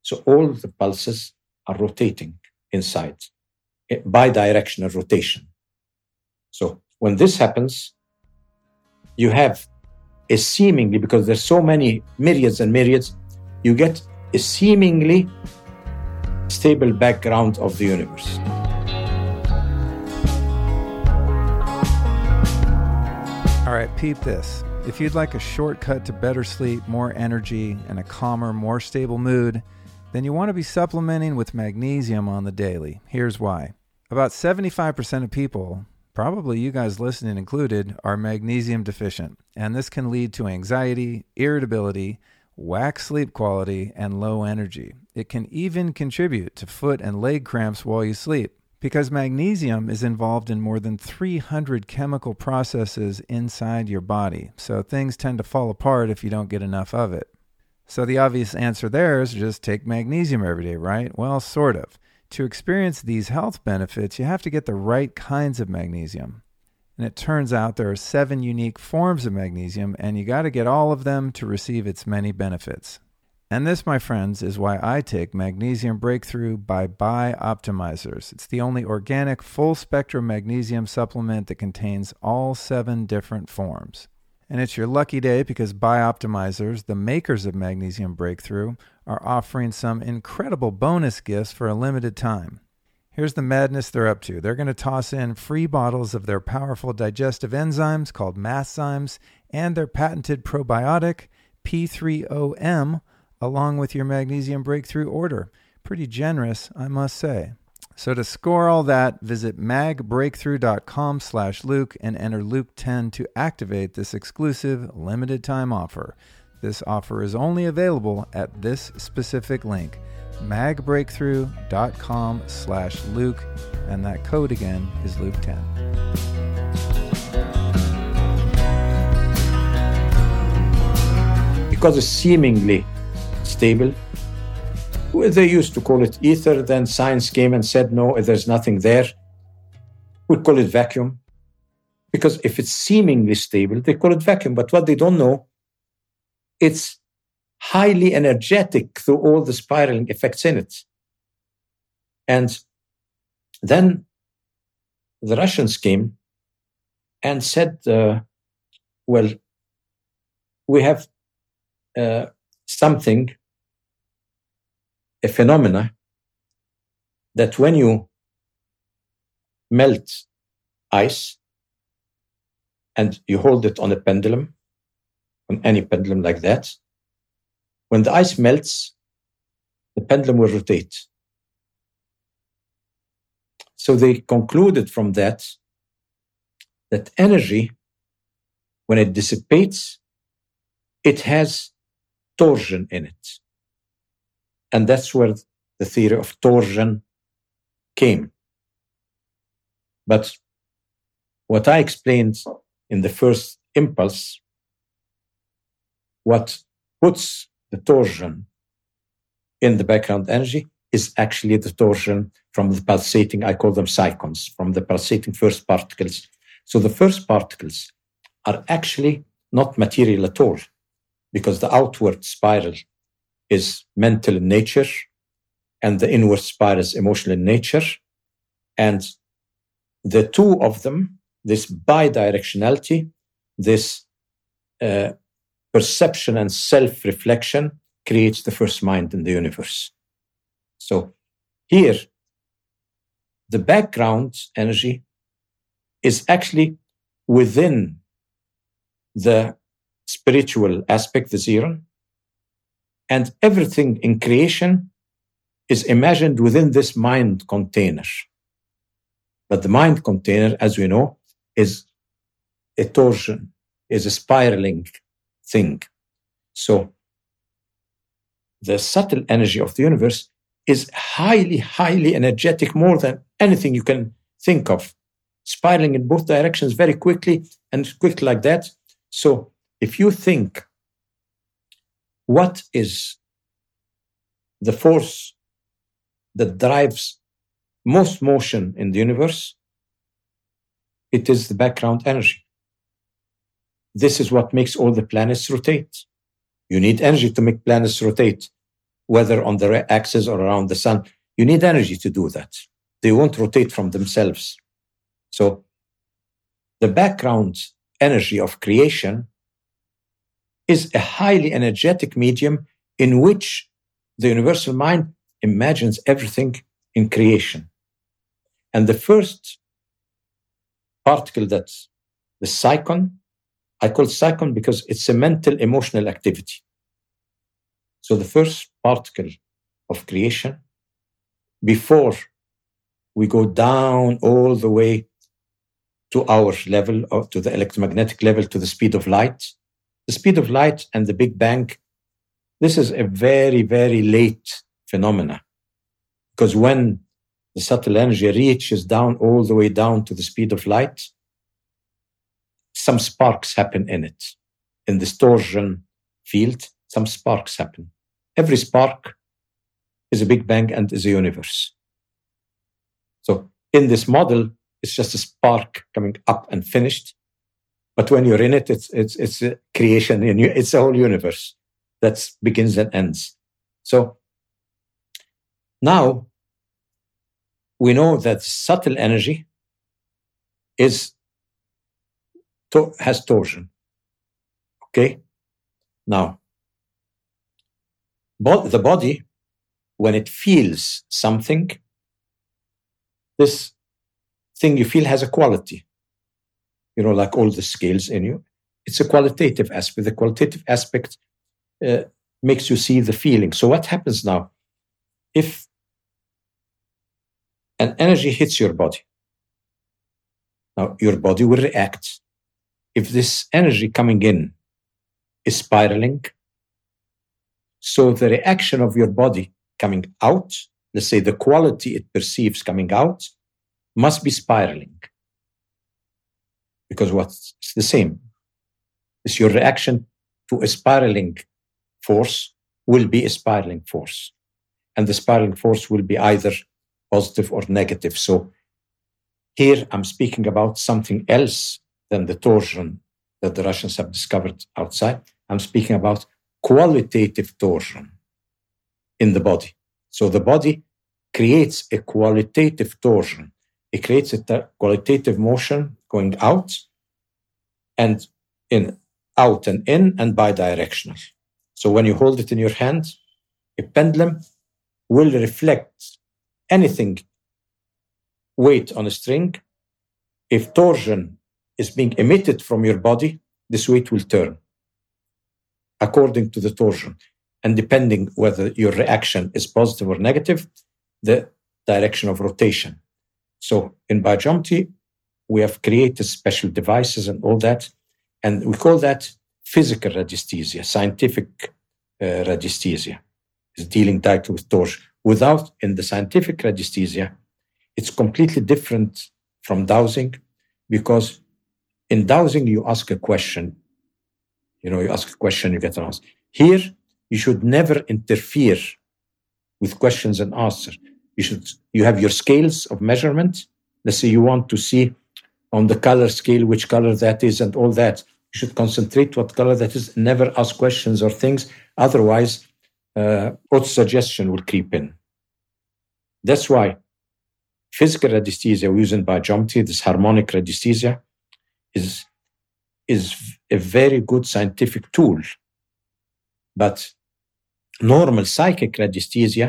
So all the pulses are rotating inside bidirectional rotation. So when this happens, you have a seemingly, because there's so many myriads and myriads, you get a seemingly stable background of the universe. All right, peep this. If you'd like a shortcut to better sleep, more energy, and a calmer, more stable mood, then you want to be supplementing with magnesium on the daily. Here's why. About 75% of people, probably you guys listening included, are magnesium deficient, and this can lead to anxiety, irritability, whack sleep quality, and low energy. It can even contribute to foot and leg cramps while you sleep because magnesium is involved in more than 300 chemical processes inside your body. So things tend to fall apart if you don't get enough of it. So the obvious answer there is just take magnesium every day, right? Well, sort of. To experience these health benefits, you have to get the right kinds of magnesium. And it turns out there are seven unique forms of magnesium, and you got to get all of them to receive its many benefits. And this, my friends, is why I take Magnesium Breakthrough by Bioptimizers. It's the only organic full spectrum magnesium supplement that contains all seven different forms. And it's your lucky day because Bioptimizers, the makers of Magnesium Breakthrough, are offering some incredible bonus gifts for a limited time. Here's the madness they're up to. They're going to toss in free bottles of their powerful digestive enzymes called Masszymes and their patented probiotic P3OM along with your magnesium breakthrough order. Pretty generous, I must say. So to score all that, visit magbreakthrough.com slash Luke and enter Luke10 to activate this exclusive limited time offer. This offer is only available at this specific link, magbreakthrough.com slash Luke, and that code again is Luke10. Because it's seemingly stable. They used to call it ether, then science came and said, no, there's nothing there. We call it vacuum. Because if it's seemingly stable, they call it vacuum. But what they don't know, it's highly energetic through all the spiraling effects in it. And then the Russians came and said, uh, well, we have uh, something, phenomena, that when you melt ice and you hold it on a pendulum, on any pendulum like that, when the ice melts, the pendulum will rotate. So they concluded from that that energy, when it dissipates, it has torsion in it. And that's where the theory of torsion came. But what I explained in the first impulse, what puts the torsion in the background energy is actually the torsion from the pulsating, I call them psychons, from the pulsating first particles. So the first particles are actually not material at all because the outward spiral is mental in nature and the inward spiral is emotional in nature. And the two of them, this bidirectionality, this uh, perception and self reflection, creates the first mind in the universe. So here, the background energy is actually within the spiritual aspect, the zero. And everything in creation is imagined within this mind container. But the mind container, as we know, is a torsion, is a spiraling thing. So the subtle energy of the universe is highly, highly energetic, more than anything you can think of, spiraling in both directions very quickly and quick like that. So if you think what is the force that drives most motion in the universe, it is the background energy. This is what makes all the planets rotate. You need energy to make planets rotate, whether on the axis or around the sun. You need energy to do that. They won't rotate from themselves. So the background energy of creation is a highly energetic medium in which the universal mind imagines everything in creation. And the first particle that's the psychon, I call psychon because it's a mental emotional activity. So the first particle of creation before we go down all the way to our level or to the electromagnetic level to the speed of light. The speed of light and the Big Bang, this is a very, very late phenomena. Because when the subtle energy reaches down all the way down to the speed of light, some sparks happen in it. In the torsion field, some sparks happen. Every spark is a Big Bang and is a universe. So in this model, it's just a spark coming up and finished. But when you're in it, it's it's it's a creation in you. It's a whole universe that begins and ends. So now we know that subtle energy is to, has torsion. Okay. Now, the body, when it feels something, this thing you feel has a quality. You know, like all the scales in you. It's a qualitative aspect. The qualitative aspect uh, makes you see the feeling. So, what happens now? If an energy hits your body, now your body will react. If this energy coming in is spiraling, so the reaction of your body coming out, let's say the quality it perceives coming out, must be spiraling. Because what's the same? Is your reaction to a spiraling force will be a spiraling force. And the spiraling force will be either positive or negative. So here I'm speaking about something else than the torsion that the Russians have discovered outside. I'm speaking about qualitative torsion in the body. So the body creates a qualitative torsion it creates a qualitative motion going out and in, out and in, and bidirectional. So when you hold it in your hand, a pendulum will reflect anything weight on a string. If torsion is being emitted from your body, this weight will turn according to the torsion. And depending whether your reaction is positive or negative, the direction of rotation. So in biogeometry, we have created special devices and all that. And we call that physical radiesthesia, scientific uh, radiesthesia, is dealing directly with torsion. Without, in the scientific radiesthesia, it's completely different from dowsing because in dowsing, you ask a question. You know, you ask a question, you get an answer. Here, you should never interfere with questions and answers you should you have your scales of measurement let's say you want to see on the color scale which color that is and all that. You should concentrate what color that is never ask questions or things. Otherwise uh, auto suggestion will creep in. That's why physical radiesthesia we use in biogeometry this harmonic radiesthesia is is a very good scientific tool. But normal psychic radiesthesia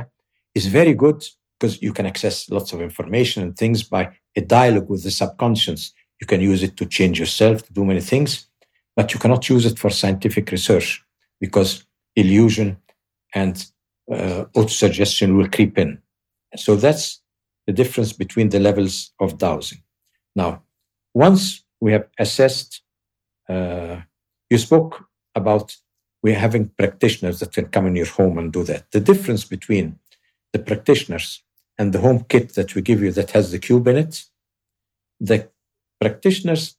is very good because you can access lots of information and things by a dialogue with the subconscious. You can use it to change yourself, to do many things, but you cannot use it for scientific research because illusion and uh, auto-suggestion will creep in. So that's the difference between the levels of dowsing. Now, once we have assessed, uh, you spoke about we're having practitioners that can come in your home and do that. The difference between the practitioners and the home kit that we give you that has the cube in it, the practitioners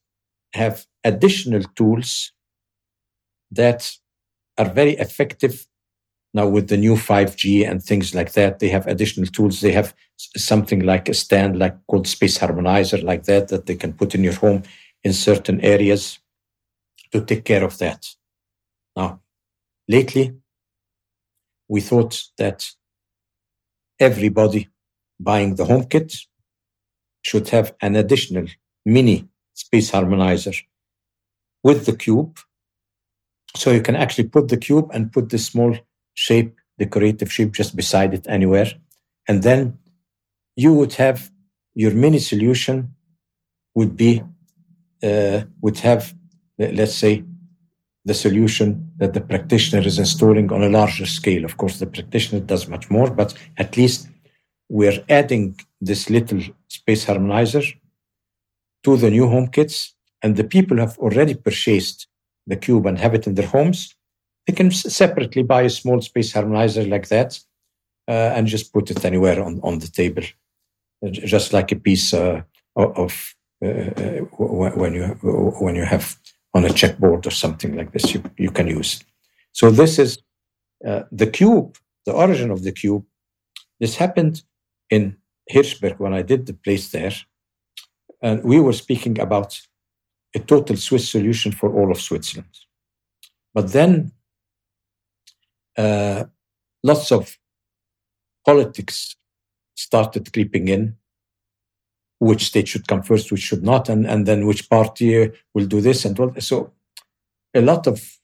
have additional tools that are very effective now with the new 5G and things like that. They have additional tools. They have something like a stand like called space harmonizer like that that they can put in your home in certain areas to take care of that. Now, lately, we thought that everybody buying the home kit should have an additional mini space harmonizer with the cube So you can actually put the cube and put the small shape, decorative shape just beside it anywhere. And then you would have your mini solution would be, uh, would have, let's say, the solution that the practitioner is installing on a larger scale. Of course, the practitioner does much more, but at least we're adding this little space harmonizer to the new home kits, and the people have already purchased the cube and have it in their homes. They can separately buy a small space harmonizer like that uh, and just put it anywhere on, on the table, just like a piece uh, of uh, uh when you when you have on a checkboard or something like this, you, you can use. So this is uh, the cube, the origin of the cube. This happened in Hemberg when I did the place there. And we were speaking about a total Swiss solution for all of Switzerland. But then uh, lots of politics started creeping in which state should come first, which should not, and, and then which party will do this and all. So a lot of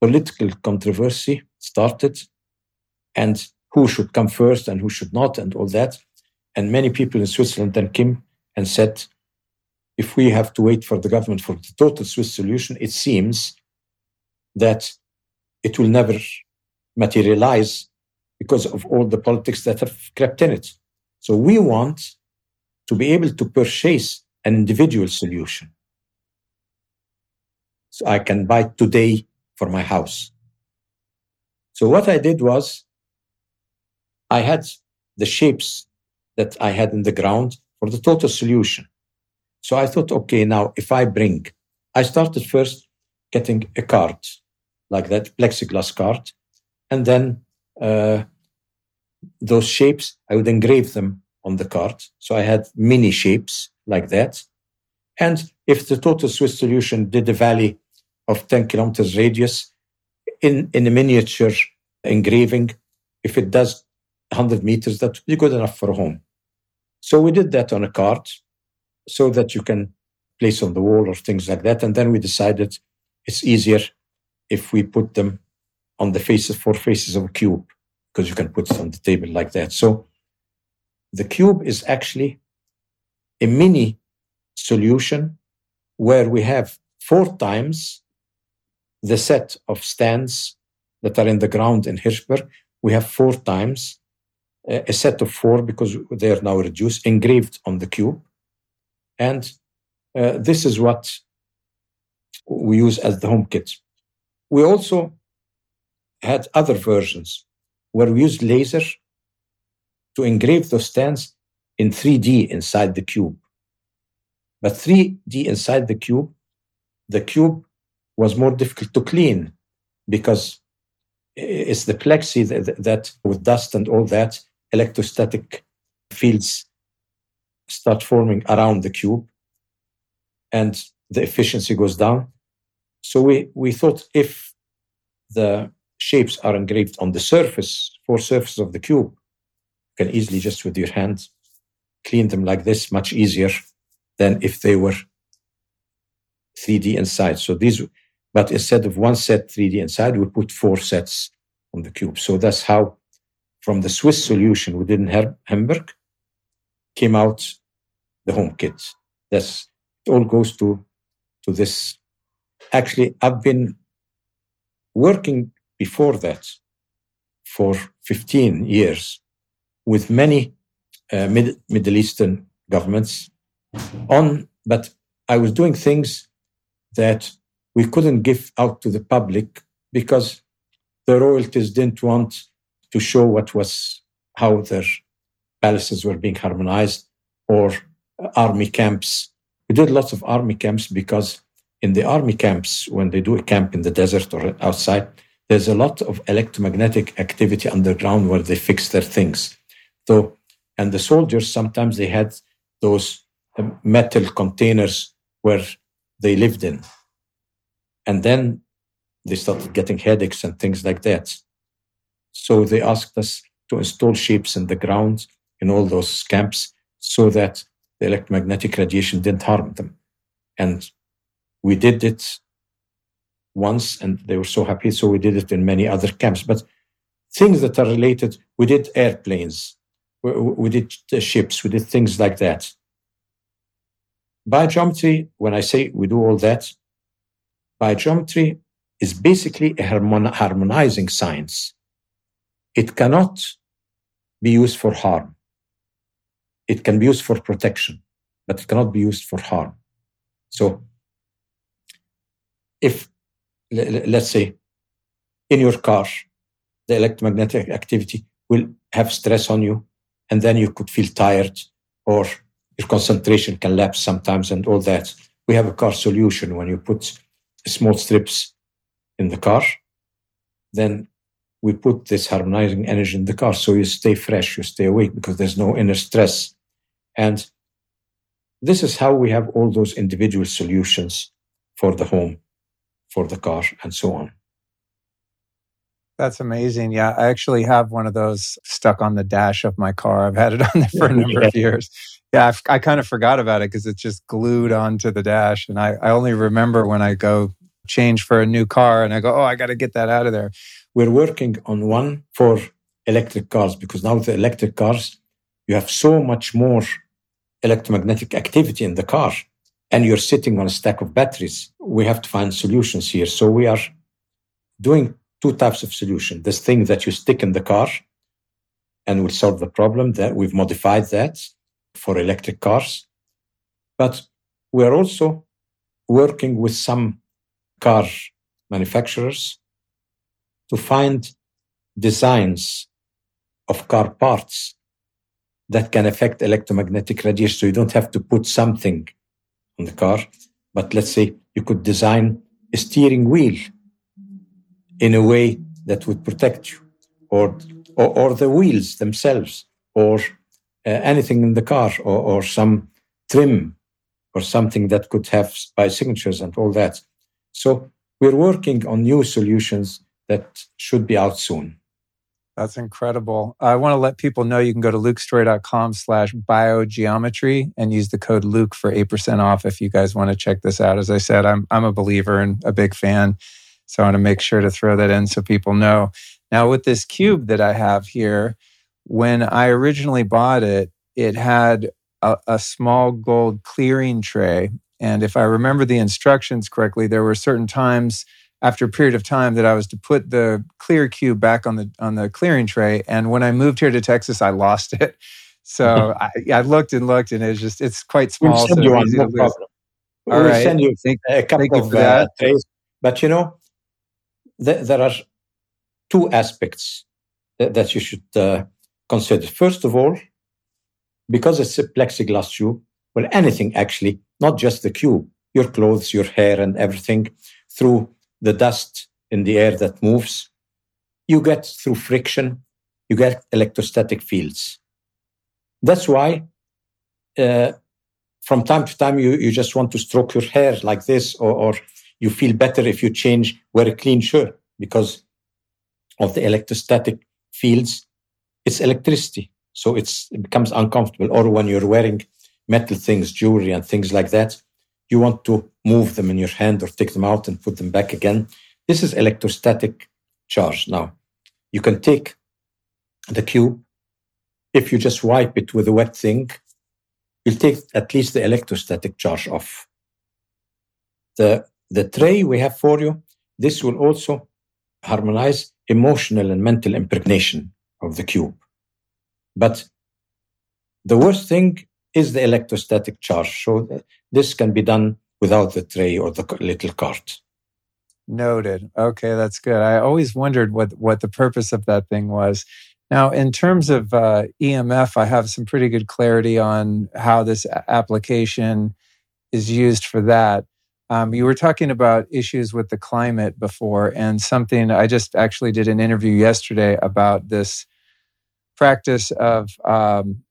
political controversy started and who should come first and who should not and all that. And many people in Switzerland then came and said, if we have to wait for the government for the total Swiss solution, it seems that it will never materialize because of all the politics that have crept in it. So we want to be able to purchase an individual solution. So I can buy today for my house. So what I did was I had the shapes that I had in the ground for the total solution. So I thought, okay, now if I bring, I started first getting a card like that, plexiglass card, and then uh, those shapes, I would engrave them on the card. So I had mini shapes like that. And if the total Swiss solution did a valley of 10 kilometers radius in, in a miniature engraving, if it does 100 meters, that would be good enough for a home. So we did that on a card so that you can place on the wall or things like that. And then we decided it's easier if we put them on the faces, four faces of a cube, because you can put it on the table like that. So the cube is actually a mini solution where we have four times the set of stands that are in the ground in Hemberg. We have four times a set of four because they are now reduced, engraved on the cube. And uh, this is what we use as the home kit. We also had other versions where we used laser to engrave those stands in 3D inside the cube. But 3D inside the cube, the cube was more difficult to clean because it's the plexi that, that with dust and all that, electrostatic fields start forming around the cube and the efficiency goes down. So we, we thought if the shapes are engraved on the surface, four surfaces of the cube, you can easily just with your hands clean them like this much easier than if they were 3D inside. So these, but instead of one set 3D inside, we put four sets on the cube. So that's how, from the Swiss solution we did in Hemberg, came out the home kit. That's it all goes to to this. Actually, I've been working before that for 15 years with many uh, Mid- Middle Eastern governments on, but I was doing things that we couldn't give out to the public because the royalties didn't want to show what was how their palaces were being harmonized or army camps. We did lots of army camps because in the army camps, when they do a camp in the desert or outside, there's a lot of electromagnetic activity underground where they fix their things. So, and the soldiers sometimes they had those um, metal containers where they lived in. And then they started getting headaches and things like that. So they asked us to install shapes in the ground in all those camps so that the electromagnetic radiation didn't harm them. And we did it once and they were so happy. So we did it in many other camps. But things that are related, we did airplanes, we, we did ships, we did things like that. Biogeometry, when I say we do all that, biogeometry is basically a harmonizing science. It cannot be used for harm. It can be used for protection, but it cannot be used for harm. So, if let's say in your car, the electromagnetic activity will have stress on you, and then you could feel tired or your concentration can lapse sometimes and all that. We have a car solution when you put small strips in the car, then we put this harmonizing energy in the car so you stay fresh, you stay awake because there's no inner stress. And this is how we have all those individual solutions for the home, for the car, and so on. That's amazing. Yeah, I actually have one of those stuck on the dash of my car. I've had it on there for a [laughs] number yeah. of years. Yeah, I've, i kind of forgot about it because it's just glued onto the dash. And I, I only remember when I go change for a new car and I go, oh, I got to get that out of there. We're working on one for electric cars because now the electric cars, you have so much more electromagnetic activity in the car and you're sitting on a stack of batteries. We have to find solutions here. So we are doing two types of solution. This thing that you stick in the car and will solve the problem that we've modified that for electric cars. But we're also working with some car manufacturers to find designs of car parts that can affect electromagnetic radiation. So you don't have to put something on the car, but let's say you could design a steering wheel in a way that would protect you, or or, or the wheels themselves, or uh, anything in the car, or, or some trim, or something that could have biosignatures and all that. So we're working on new solutions that should be out soon. That's incredible. I want to let people know you can go to lukestorey.com slash biogeometry and use the code Luke for 8% off if you guys want to check this out. As I said, I'm, I'm a believer and a big fan. So I want to make sure to throw that in so people know. Now, with this cube that I have here, when I originally bought it, it had a, a small gold clearing tray and if I remember the instructions correctly, there were certain times after a period of time that I was to put the clear cube back on the on the clearing tray. And when I moved here to Texas, I lost it. [laughs] So I, I, looked and looked, and it's just it's quite small. We'll send so you one, no problem. All we'll right. send you thank, a couple of uh, trays. But you know, th- there are two aspects that, that you should uh, consider. First of all, because it's a plexiglass tube, well, anything actually not just the cube, your clothes, your hair, and everything through the dust in the air that moves. You get through friction, you get electrostatic fields. That's why uh, from time to time you, you just want to stroke your hair like this, or, or you feel better if you change, wear a clean shirt because of the electrostatic fields. It's electricity. So it's, it becomes uncomfortable. Or when you're wearing metal things, jewelry and things like that, you want to move them in your hand or take them out and put them back again. This is electrostatic charge. Now, you can take the cube. If you just wipe it with a wet thing, you'll take at least the electrostatic charge off. The, the tray we have for you, this will also harmonize emotional and mental impregnation of the cube. But the worst thing is the electrostatic charge. So this can be done without the tray or the little cart. Noted. Okay, that's good. I always wondered what what the purpose of that thing was. Now, in terms of uh, EMF, I have some pretty good clarity on how this application is used for that. Um, you were talking about issues with the climate before, and something I just actually did an interview yesterday about this practice of um,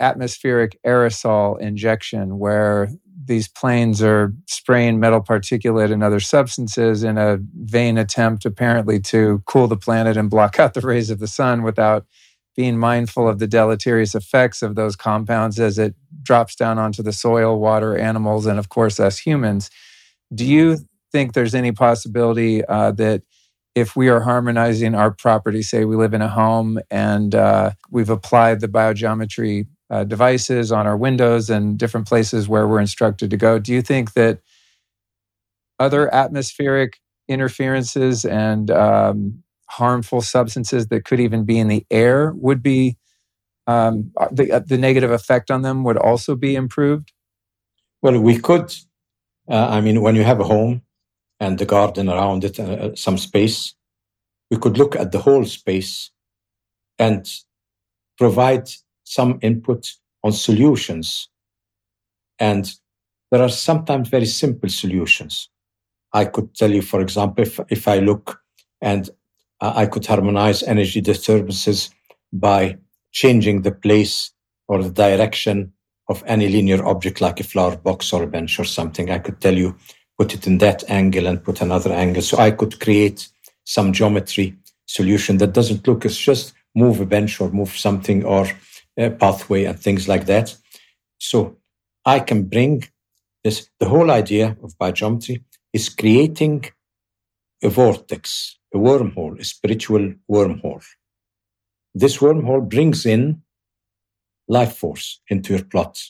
atmospheric aerosol injection where these planes are spraying metal particulate and other substances in a vain attempt apparently to cool the planet and block out the rays of the sun without being mindful of the deleterious effects of those compounds as it drops down onto the soil, water, animals, and of course us humans. Do you think there's any possibility uh, that if we are harmonizing our property, say we live in a home and uh, we've applied the biogeometry uh, devices on our windows and different places where we're instructed to go, do you think that other atmospheric interferences and um, harmful substances that could even be in the air would be um, the, uh, the negative effect on them would also be improved? Well, we could. Uh, I mean, when you have a home and the garden around it, uh, some space, we could look at the whole space and provide some input on solutions. And there are sometimes very simple solutions. I could tell you, for example, if, if I look and uh, I could harmonize energy disturbances by changing the place or the direction of any linear object like a flower box or a bench or something. I could tell you, put it in that angle and put another angle. So I could create some geometry solution that doesn't look, it's just move a bench or move something or a pathway and things like that. So I can bring this, the whole idea of biogeometry is creating a vortex, a wormhole, a spiritual wormhole. This wormhole brings in life force into your plot.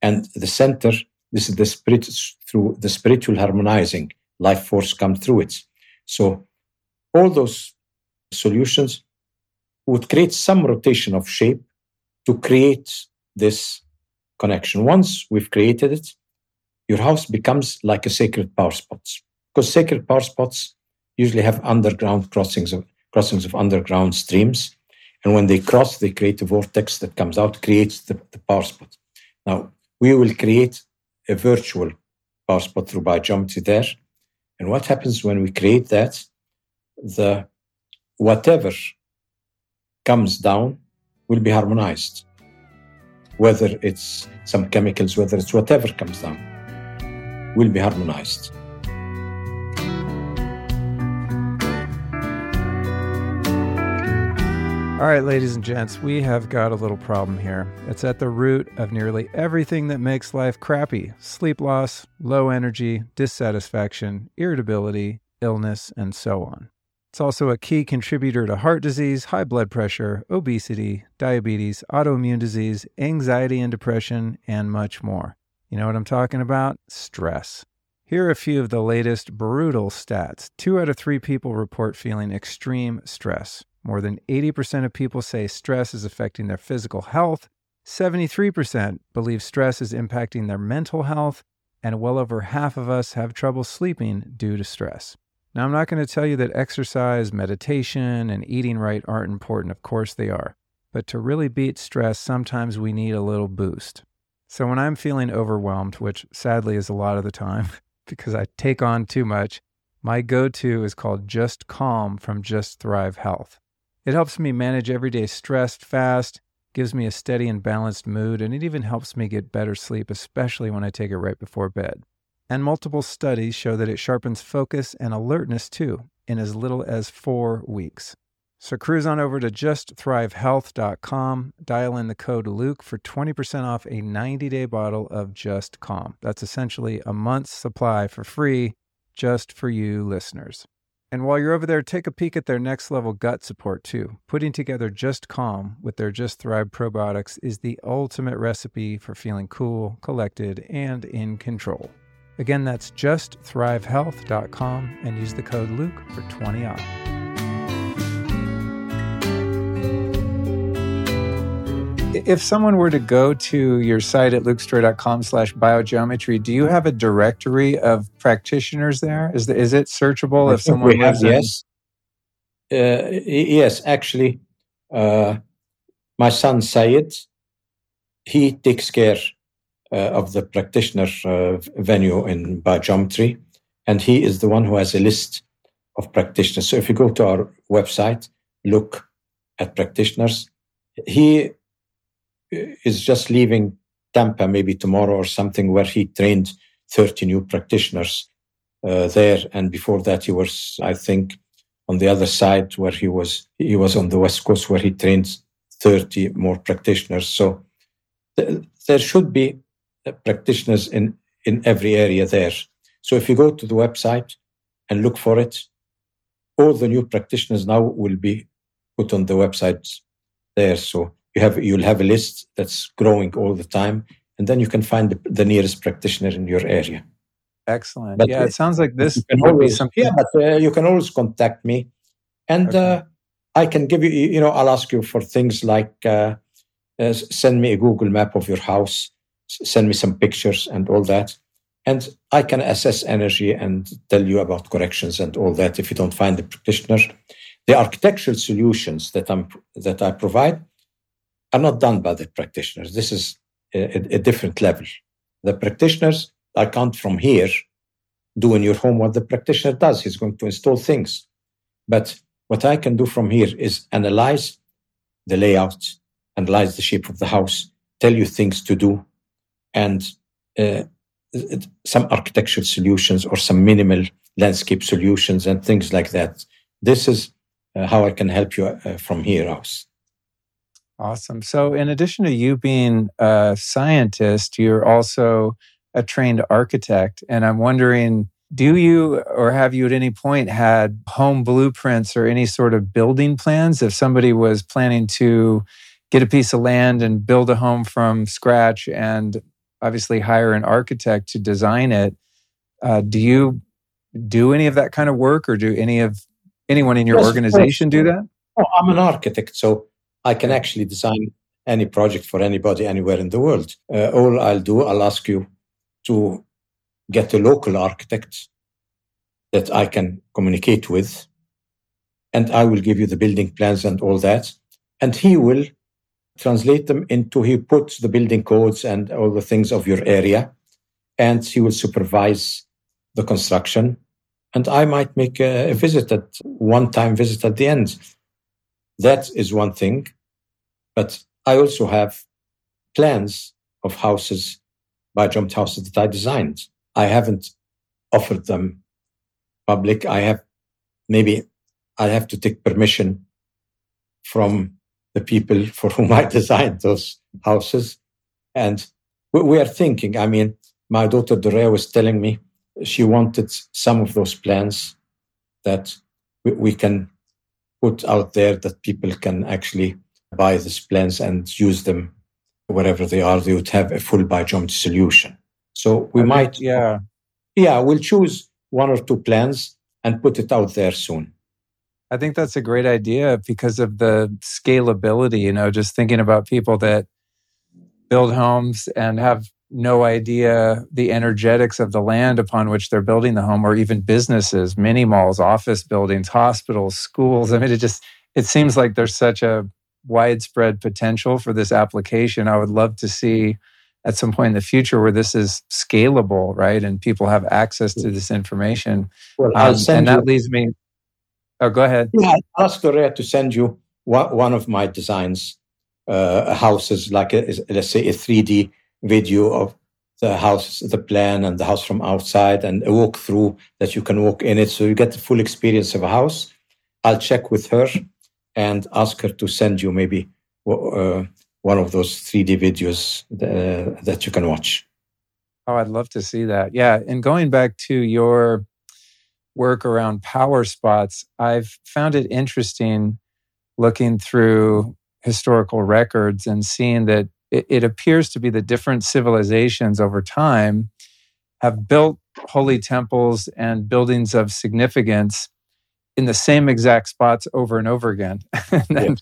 And the center, this is the spirit through the spiritual harmonizing, life force come through it. So all those solutions would create some rotation of shape to create this connection. Once we've created it, your house becomes like a sacred power spot. Because sacred power spots usually have underground crossings of crossings of underground streams. And when they cross, they create a vortex that comes out, creates the, the power spot. Now, we will create a virtual power spot through biogeometry there. And what happens when we create that? The whatever comes down will be harmonized. Whether it's some chemicals, whether it's whatever comes down, will be harmonized. All right, ladies and gents, we have got a little problem here. It's at the root of nearly everything that makes life crappy sleep loss, low energy, dissatisfaction, irritability, illness, and so on. It's also a key contributor to heart disease, high blood pressure, obesity, diabetes, autoimmune disease, anxiety and depression, and much more. You know what I'm talking about? Stress. Here are a few of the latest brutal stats. Two out of three people report feeling extreme stress. More than 80% of people say stress is affecting their physical health. 73% believe stress is impacting their mental health. And well over half of us have trouble sleeping due to stress. Now, I'm not going to tell you that exercise, meditation, and eating right aren't important. Of course they are. But to really beat stress, sometimes we need a little boost. So when I'm feeling overwhelmed, which sadly is a lot of the time [laughs] because I take on too much, my go to is called Just Calm from Just Thrive Health. It helps me manage everyday stress fast, gives me a steady and balanced mood, and it even helps me get better sleep, especially when I take it right before bed. And multiple studies show that it sharpens focus and alertness too in as little as four weeks. So cruise on over to justthrivehealth.com, dial in the code Luke for 20% off a 90 day bottle of Just Calm. That's essentially a month's supply for free just for you listeners. And while you're over there, take a peek at their next level gut support too. Putting together Just Calm with their Just Thrive probiotics is the ultimate recipe for feeling cool, collected, and in control. Again, that's justthrivehealth.com and use the code Luke for 20 off. if someone were to go to your site at lukestorey.com slash biogeometry, do you have a directory of practitioners there? Is, the, is it searchable if someone have, yes. Uh, yes, actually, uh, my son Sayed, he takes care of the practitioner uh, venue in biogeometry, and he is the one who has a list of practitioners. So if you go to our website, look at practitioners, he is just leaving Tampa maybe tomorrow or something where he trained 30 new practitioners uh, there. And before that, he was, I think, on the other side where he was, he was on the West Coast where he trained 30 more practitioners. So th- there should be uh, practitioners in, in every area there. So if you go to the website and look for it, all the new practitioners now will be put on the website there. So you have you'll have a list that's growing all the time, and then you can find the, the nearest practitioner in your area. Excellent. But yeah, it sounds like this would always, be something. Yeah, but uh, you can always contact me, and okay. uh, I can give you. You know, I'll ask you for things like uh, uh send me a Google map of your house, send me some pictures and all that, and I can assess energy and tell you about corrections and all that. If you don't find the practitioner, the architectural solutions that I'm that I provide are not done by the practitioners. This is a, a different level. The practitioners I can't from here doing your home what the practitioner does. He's going to install things. But what I can do from here is analyze the layout, analyze the shape of the house, tell you things to do, and uh, some architectural solutions or some minimal landscape solutions and things like that. This is uh, how I can help you uh, from here out. Awesome. So, in addition to you being a scientist, you're also a trained architect. And I'm wondering, do you or have you at any point had home blueprints or any sort of building plans? If somebody was planning to get a piece of land and build a home from scratch and obviously hire an architect to design it, uh, do you do any of that kind of work or do any of anyone in your yes, organization do that? Oh, I'm an architect, so I can actually design any project for anybody anywhere in the world. Uh, all I'll do, I'll ask you to get a local architect that I can communicate with, and I will give you the building plans and all that. And he will translate them into, he puts the building codes and all the things of your area, and he will supervise the construction. And I might make a, a visit at one time visit at the end that is one thing. But I also have plans of houses, bi-joint houses that I designed. I haven't offered them public. I have maybe I have to take permission from the people [laughs] for whom I designed those houses. And we are thinking, I mean, my daughter Dorea was telling me she wanted some of those plans that we, can put out there that people can actually buy these plans and use them wherever they are. They would have a full bi-joint solution. So we I might, yeah, yeah, we'll choose one or two plans and put it out there soon. I think that's a great idea because of the scalability. You know, just thinking about people that build homes and have no idea the energetics of the land upon which they're building the home or even businesses mini malls office buildings hospitals schools. I mean it just it seems like there's such a widespread potential for this application. I would love to see at some point in the future where this is scalable right? And people have access to this information. Well, um, and that you, leads me oh go ahead yeah i asked Dorea to send you one of my designs uh, houses like a, let's say a 3d video of the house, the plan, and the house from outside, and a walkthrough that you can walk in it, so you get the full experience of a house. I'll check with her and ask her to send you maybe uh, one of those 3D videos uh, that you can watch. Oh, I'd love to see that. Yeah, and going back to your work around power spots, I've found it interesting looking through historical records and seeing that it, it appears to be the different civilizations over time have built holy temples and buildings of significance in the same exact spots over and over again. [laughs] and then yeah.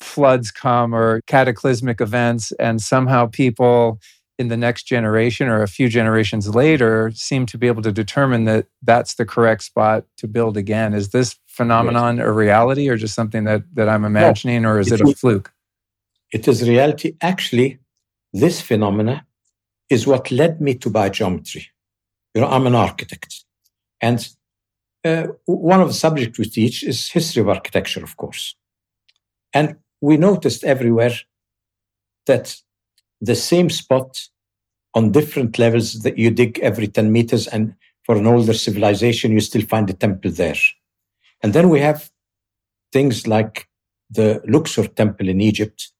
floods come or cataclysmic events, and somehow people in the next generation or a few generations later seem to be able to determine that that's the correct spot to build again. Is this phenomenon yes. a reality or just something that, that I'm imagining, no, or is it a fluke? It is reality. Actually, this phenomena is what led me to biogeometry. You know, I'm an architect. And uh, one of the subjects we teach is history of architecture, of course. And we noticed everywhere that the same spot on different levels that you dig every 10 meters and for an older civilization, you still find a temple there. And then we have things like the Luxor temple in Egypt,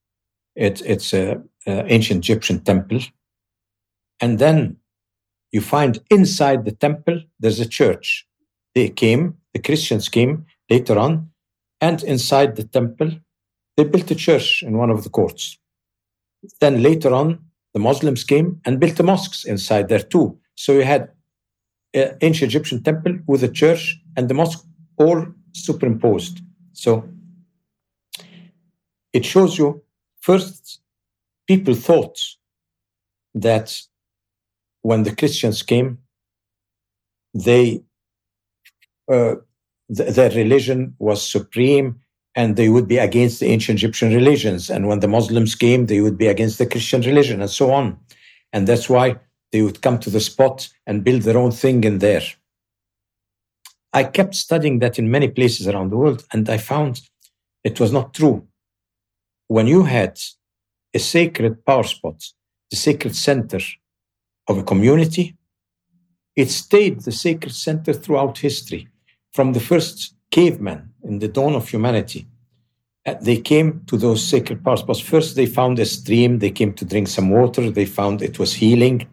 it, it's an ancient Egyptian temple. And then you find inside the temple, there's a church. They came, the Christians came later on, and inside the temple, they built a church in one of the courts. Then later on, the Muslims came and built the mosques inside there too. So you had an ancient Egyptian temple with a church and the mosque all superimposed. So it shows you first, people thought that when the Christians came, they uh, th- their religion was supreme and they would be against the ancient Egyptian religions. And when the Muslims came, they would be against the Christian religion and so on. And that's why they would come to the spot and build their own thing in there. I kept studying that in many places around the world, and I found it was not true. When you had a sacred power spot, the sacred center of a community, it stayed the sacred center throughout history. From the first cavemen in the dawn of humanity, uh, they came to those sacred power spots. First, they found a stream, they came to drink some water, they found it was healing.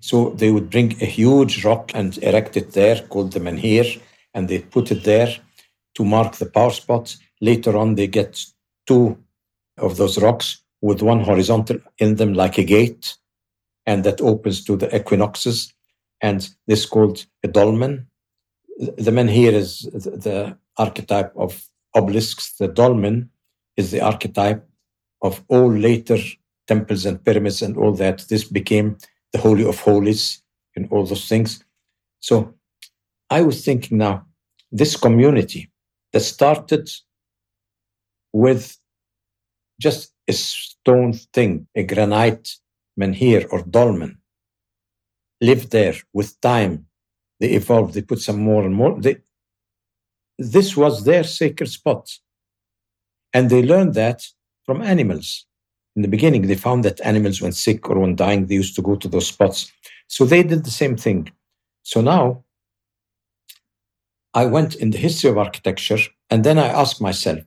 So they would bring a huge rock and erect it there, called the menhir, and they put it there to mark the power spots. Later on, they get two of those rocks with one horizontal in them, like a gate, and that opens to the equinoxes. And this called a dolmen. The menhir is the archetype of obelisks. The dolmen is the archetype of all later temples and pyramids and all that. This became the Holy of Holies and all those things. So I was thinking now, this community that started with just a stone thing, a granite menhir or dolmen, lived there with time. They evolved, they put some more and more. They, this was their sacred spot. And they learned that from animals. In the beginning, they found that animals, when sick or when dying, they used to go to those spots. So they did the same thing. So now I went in the history of architecture, and then I asked myself,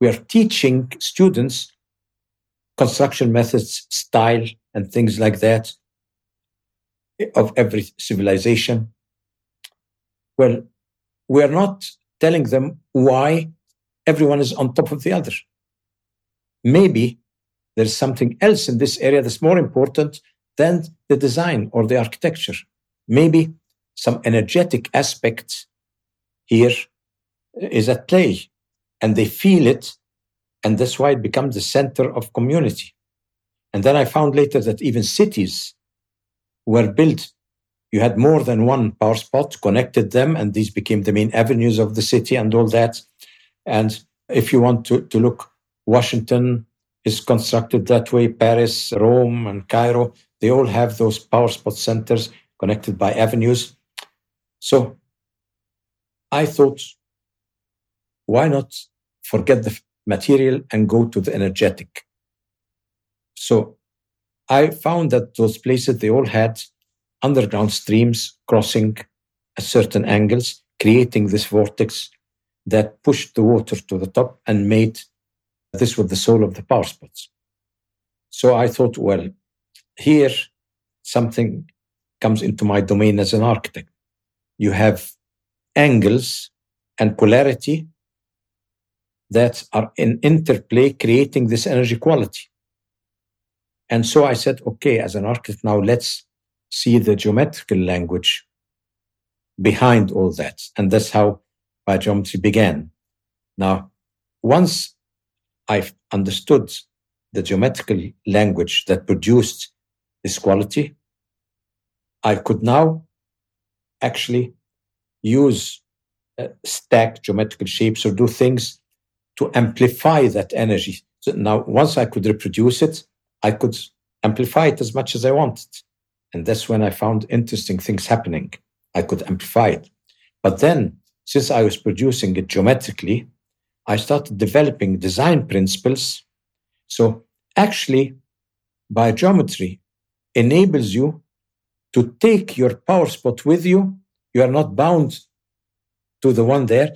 we are teaching students construction methods, style, and things like that of every civilization. Well, we are not telling them why everyone is on top of the other. Maybe there's something else in this area that's more important than the design or the architecture. Maybe some energetic aspect here is at play and they feel it. And that's why it becomes the center of community. And then I found later that even cities were built. You had more than one power spot, connected them, and these became the main avenues of the city and all that. And if you want to, to look, Washington is constructed that way, Paris, Rome, and Cairo, they all have those power spot centers connected by avenues. So I thought, why not forget the material and go to the energetic? So I found that those places, they all had underground streams crossing at certain angles, creating this vortex that pushed the water to the top and made this was the soul of the power spots. So I thought, well, here something comes into my domain as an architect. You have angles and polarity that are in interplay creating this energy quality. And so I said, okay, as an architect, now let's see the geometrical language behind all that. And that's how biogeometry began. Now, once I've understood the geometrical language that produced this quality, I could now actually use uh, stack geometrical shapes or do things to amplify that energy. So now, once I could reproduce it, I could amplify it as much as I wanted. And that's when I found interesting things happening. I could amplify it. But then, since I was producing it geometrically, I started developing design principles. So actually, biogeometry enables you to take your power spot with you you are not bound to the one there.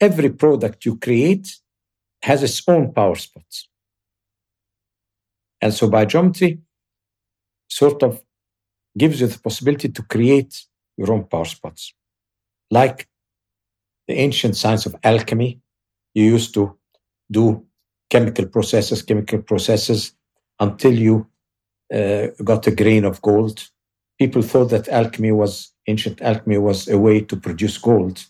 Every product you create has its own power spots. And so biogeometry sort of gives you the possibility to create your own power spots. Like the ancient science of alchemy, you used to do chemical processes, chemical processes until you uh, got a grain of gold. People thought that alchemy was, ancient alchemy was a way to produce gold.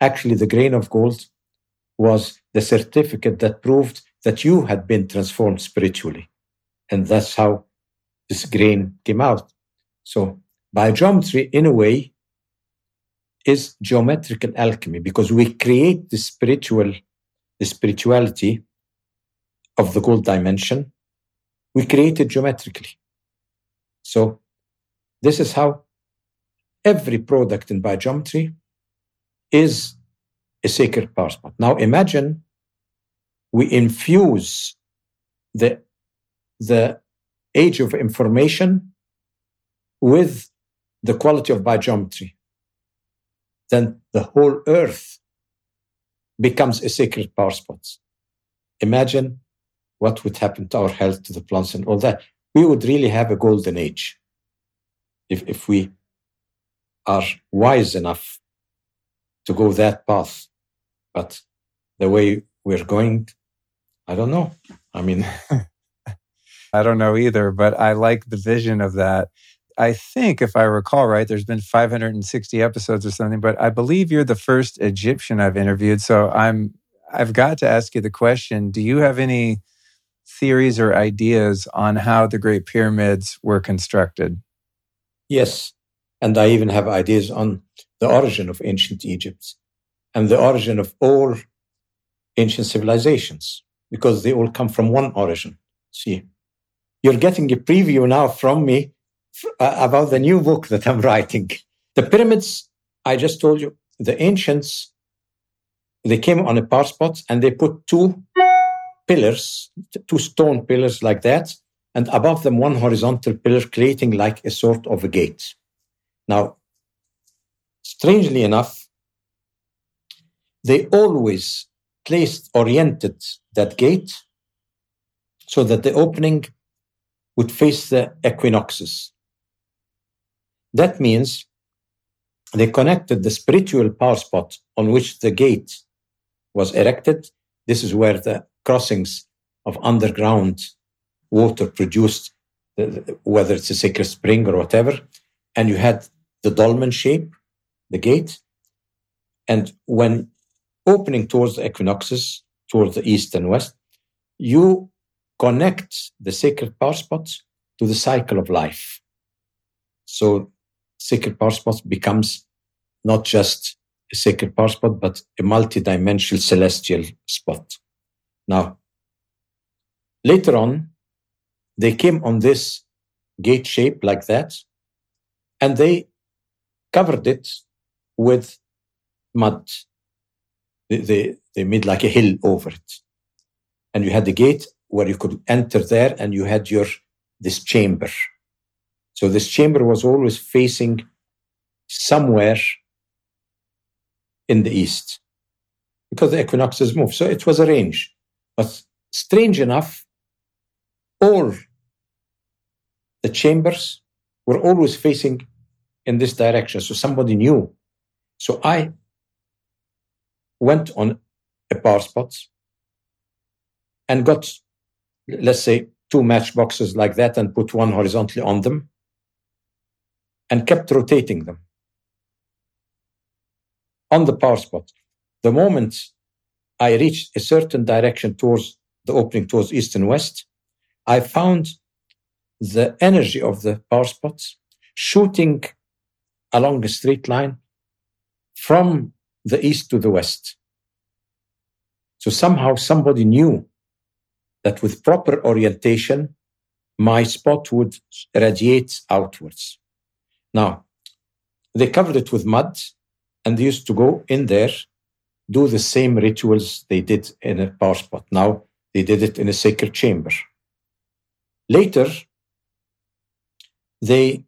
Actually, the grain of gold was the certificate that proved that you had been transformed spiritually. And that's how this grain came out. So biogeometry, in a way, is geometrical alchemy because we create the spiritual, the spirituality of the gold dimension. We create it geometrically. So this is how every product in biogeometry is a sacred power. Now imagine we infuse the, the age of information with the quality of biogeometry. Then the whole earth becomes a sacred power spot. Imagine what would happen to our health, to the plants, and all that. We would really have a golden age if, if we are wise enough to go that path. But the way we're going, I don't know. I mean, [laughs] I don't know either, but I like the vision of that. I think, if I recall right, there's been 560 episodes or something, but I believe you're the first Egyptian I've interviewed. So I'm, I've got to ask you the question: Do you have any theories or ideas on how the Great Pyramids were constructed? Yes, and I even have ideas on the origin of ancient Egypt and the origin of all ancient civilizations because they all come from one origin. See, you're getting a preview now from me uh, about the new book that I'm [laughs] writing. The pyramids, I just told you, the ancients, they came on a power spot and they put two pillars, two stone pillars like that, and above them one horizontal pillar, creating like a sort of a gate. Now, strangely enough, they always placed, oriented that gate so that the opening would face the equinoxes. That means they connected the spiritual power spot on which the gate was erected. This is where the crossings of underground water produced, whether it's a sacred spring or whatever. And you had the dolmen shape, the gate. And when opening towards the equinoxes, towards the east and west, you connect the sacred power spots to the cycle of life. So sacred power spots becomes not just a sacred power spot, but a multi-dimensional celestial spot. Now, later on, they came on this gate shape like that, and they covered it with mud. They, they, they made like a hill over it. And you had the gate where you could enter there and you had your this chamber. So this chamber was always facing somewhere in the east because the equinoxes move. So it was a range. But strange enough, all the chambers were always facing in this direction. So somebody knew. So I went on a power spot and got, let's say, two matchboxes like that and put one horizontally on them and kept rotating them on the power spot. The moment I reached a certain direction towards the opening towards east and west, I found the energy of the power spots shooting along a straight line from the east to the west. So somehow somebody knew that with proper orientation, my spot would radiate outwards. Now, they covered it with mud and they used to go in there, do the same rituals they did in a power spot. Now they did it in a sacred chamber. Later, they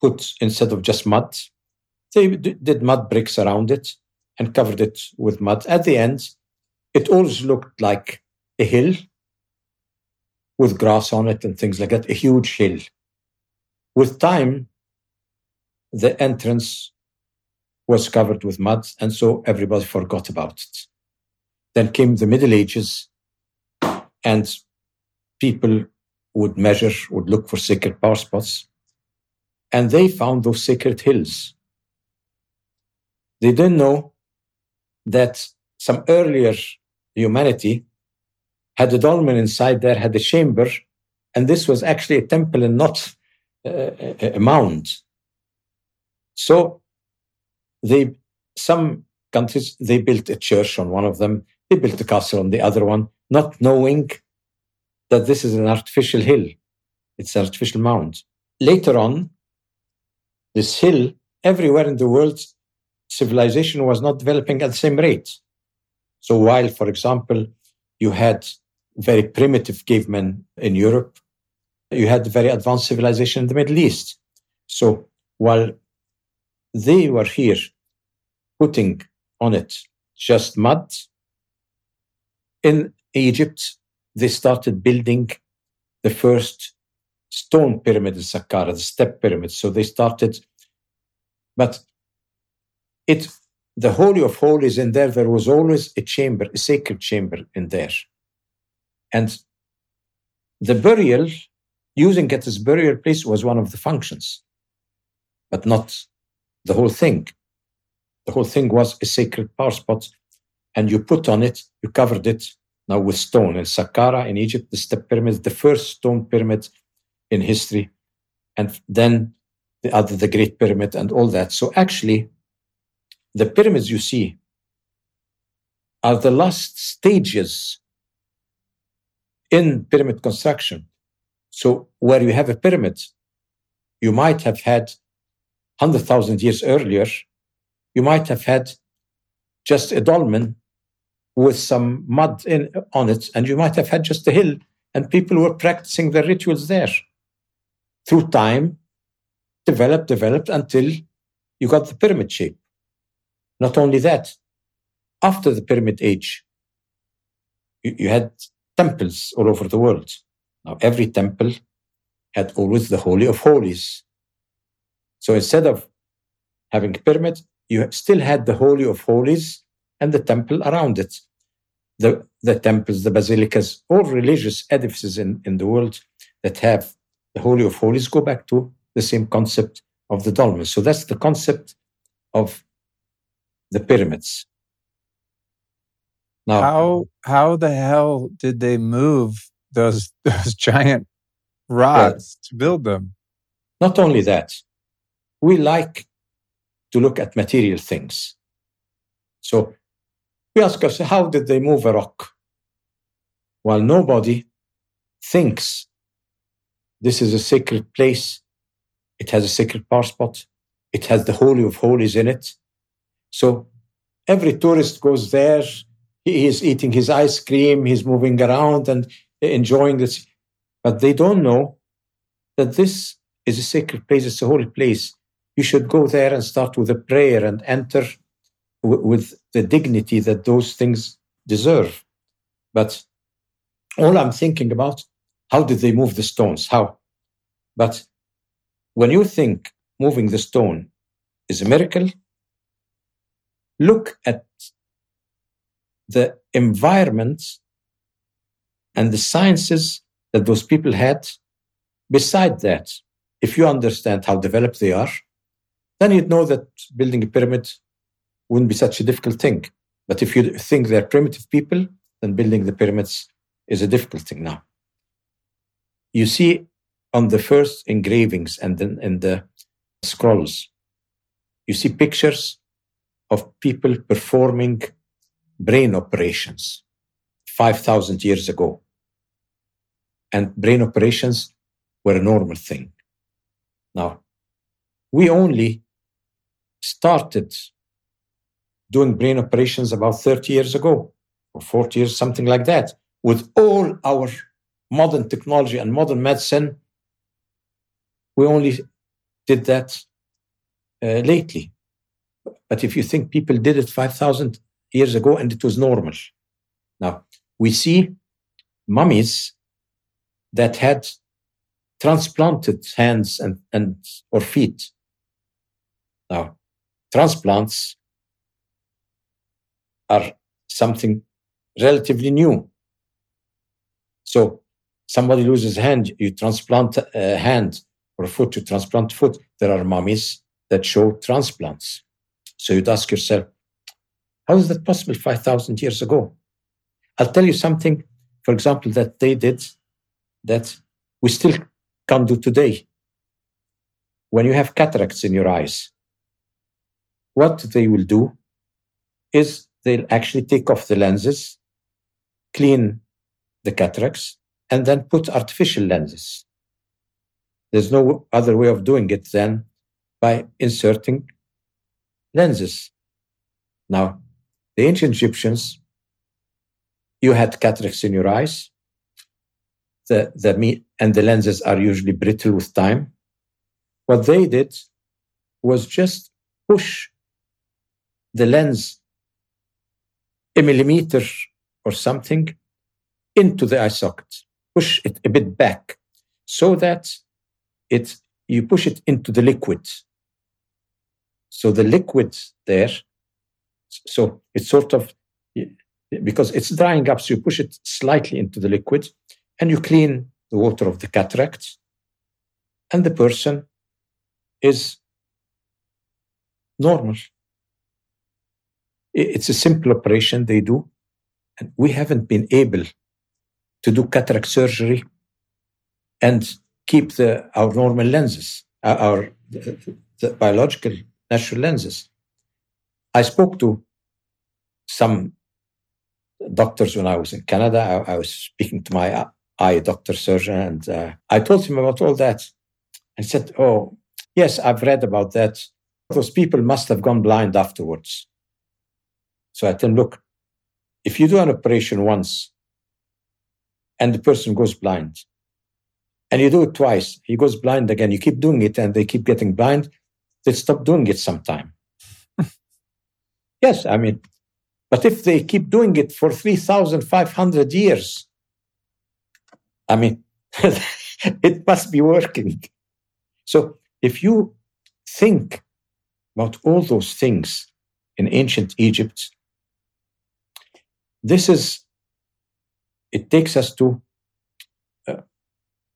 put, instead of just mud, they did mud bricks around it and covered it with mud. At the end, it always looked like a hill with grass on it and things like that, a huge hill with time, the entrance was covered with mud, and so everybody forgot about it. Then came the Middle Ages, and people would measure, would look for sacred power spots, and they found those sacred hills. They didn't know that some earlier humanity had a dolmen inside there, had a chamber, and this was actually a temple and not uh, a, a mound. So they, some countries, they built a church on one of them, they built a castle on the other one, not knowing that this is an artificial hill. It's an artificial mound. Later on, this hill, everywhere in the world, civilization was not developing at the same rate. So while, for example, you had very primitive cavemen in Europe, you had very advanced civilization in the Middle East. So while they were here putting on it just mud, in Egypt, they started building the first stone pyramid in Saqqara, the step pyramid. So they started, but it the Holy of Holies in there, there was always a chamber, a sacred chamber in there. And the burial, using it as burial place was one of the functions, but not the whole thing. The whole thing was a sacred power spot, and you put on it, you covered it now with stone. In Saqqara in Egypt, the step pyramid, the first stone pyramid in history, and then the other, the Great Pyramid, and all that. So actually, the pyramids you see are the last stages in pyramid construction. So where you have a pyramid, you might have had 100,000 years earlier, you might have had just a dolmen with some mud in, on it, and you might have had just a hill, and people were practicing their rituals there. Through time, developed, developed until you got the pyramid shape. Not only that, after the pyramid age, you, you had temples all over the world. Now, every temple had always the Holy of Holies. So instead of having pyramid, you still had the Holy of Holies and the temple around it. The, the temples, the basilicas, all religious edifices in, in the world that have the Holy of Holies go back to the same concept of the dolmen. So that's the concept of the pyramids. Now, how how the hell did they move those [laughs] those giant rods to build them? Not only that, we like to look at material things. So we ask ourselves, how did they move a rock? While nobody thinks this is a sacred place, it has a sacred power spot, it has the Holy of Holies in it, so every tourist goes there. He is eating his ice cream. He's moving around and enjoying this. But they don't know that this is a sacred place. It's a holy place. You should go there and start with a prayer and enter w- with the dignity that those things deserve. But all I'm thinking about, how did they move the stones? How? But when you think moving the stone is a miracle, look at the environment and the sciences that those people had. Beside that, if you understand how developed they are, then you'd know that building a pyramid wouldn't be such a difficult thing. But if you think they're primitive people, then building the pyramids is a difficult thing now. You see on the first engravings and then in the scrolls, you see pictures of people performing brain operations 5,000 years ago. And brain operations were a normal thing. Now, we only started doing brain operations about 30 years ago or 40 years, something like that. With all our modern technology and modern medicine, we only did that uh, lately. But if you think people did it 5,000 years ago and it was normal. Now, we see mummies that had transplanted hands and, and or feet. Now, transplants are something relatively new. So somebody loses hand, you transplant a hand or a foot, you transplant foot. There are mummies that show transplants. So you'd ask yourself, how is that possible 5,000 years ago? I'll tell you something, for example, that they did that we still can't do today. When you have cataracts in your eyes, what they will do is they'll actually take off the lenses, clean the cataracts, and then put artificial lenses. There's no other way of doing it than by inserting lenses. Now, the ancient Egyptians, you had cataracts in your eyes, the, the meat and the lenses are usually brittle with time. What they did was just push the lens a millimeter or something into the eye socket, push it a bit back so that it you push it into the liquid. So the liquid there, so it's sort of because it's drying up, so you push it slightly into the liquid and you clean the water of the cataract, and the person is normal. It's a simple operation they do, and we haven't been able to do cataract surgery and keep the, our normal lenses, uh, our the, the biological natural lenses. I spoke to some doctors when I was in Canada. I, I was speaking to my eye doctor surgeon, and uh, I told him about all that. And said, "Oh, yes, I've read about that. Those people must have gone blind afterwards." So I told him, "Look, if you do an operation once, and the person goes blind, and you do it twice, he goes blind again. You keep doing it, and they keep getting blind. They stop doing it sometime." Yes, I mean, but if they keep doing it for 3,500 years, I mean, [laughs] it must be working. So if you think about all those things in ancient Egypt, this is, it takes us to, uh,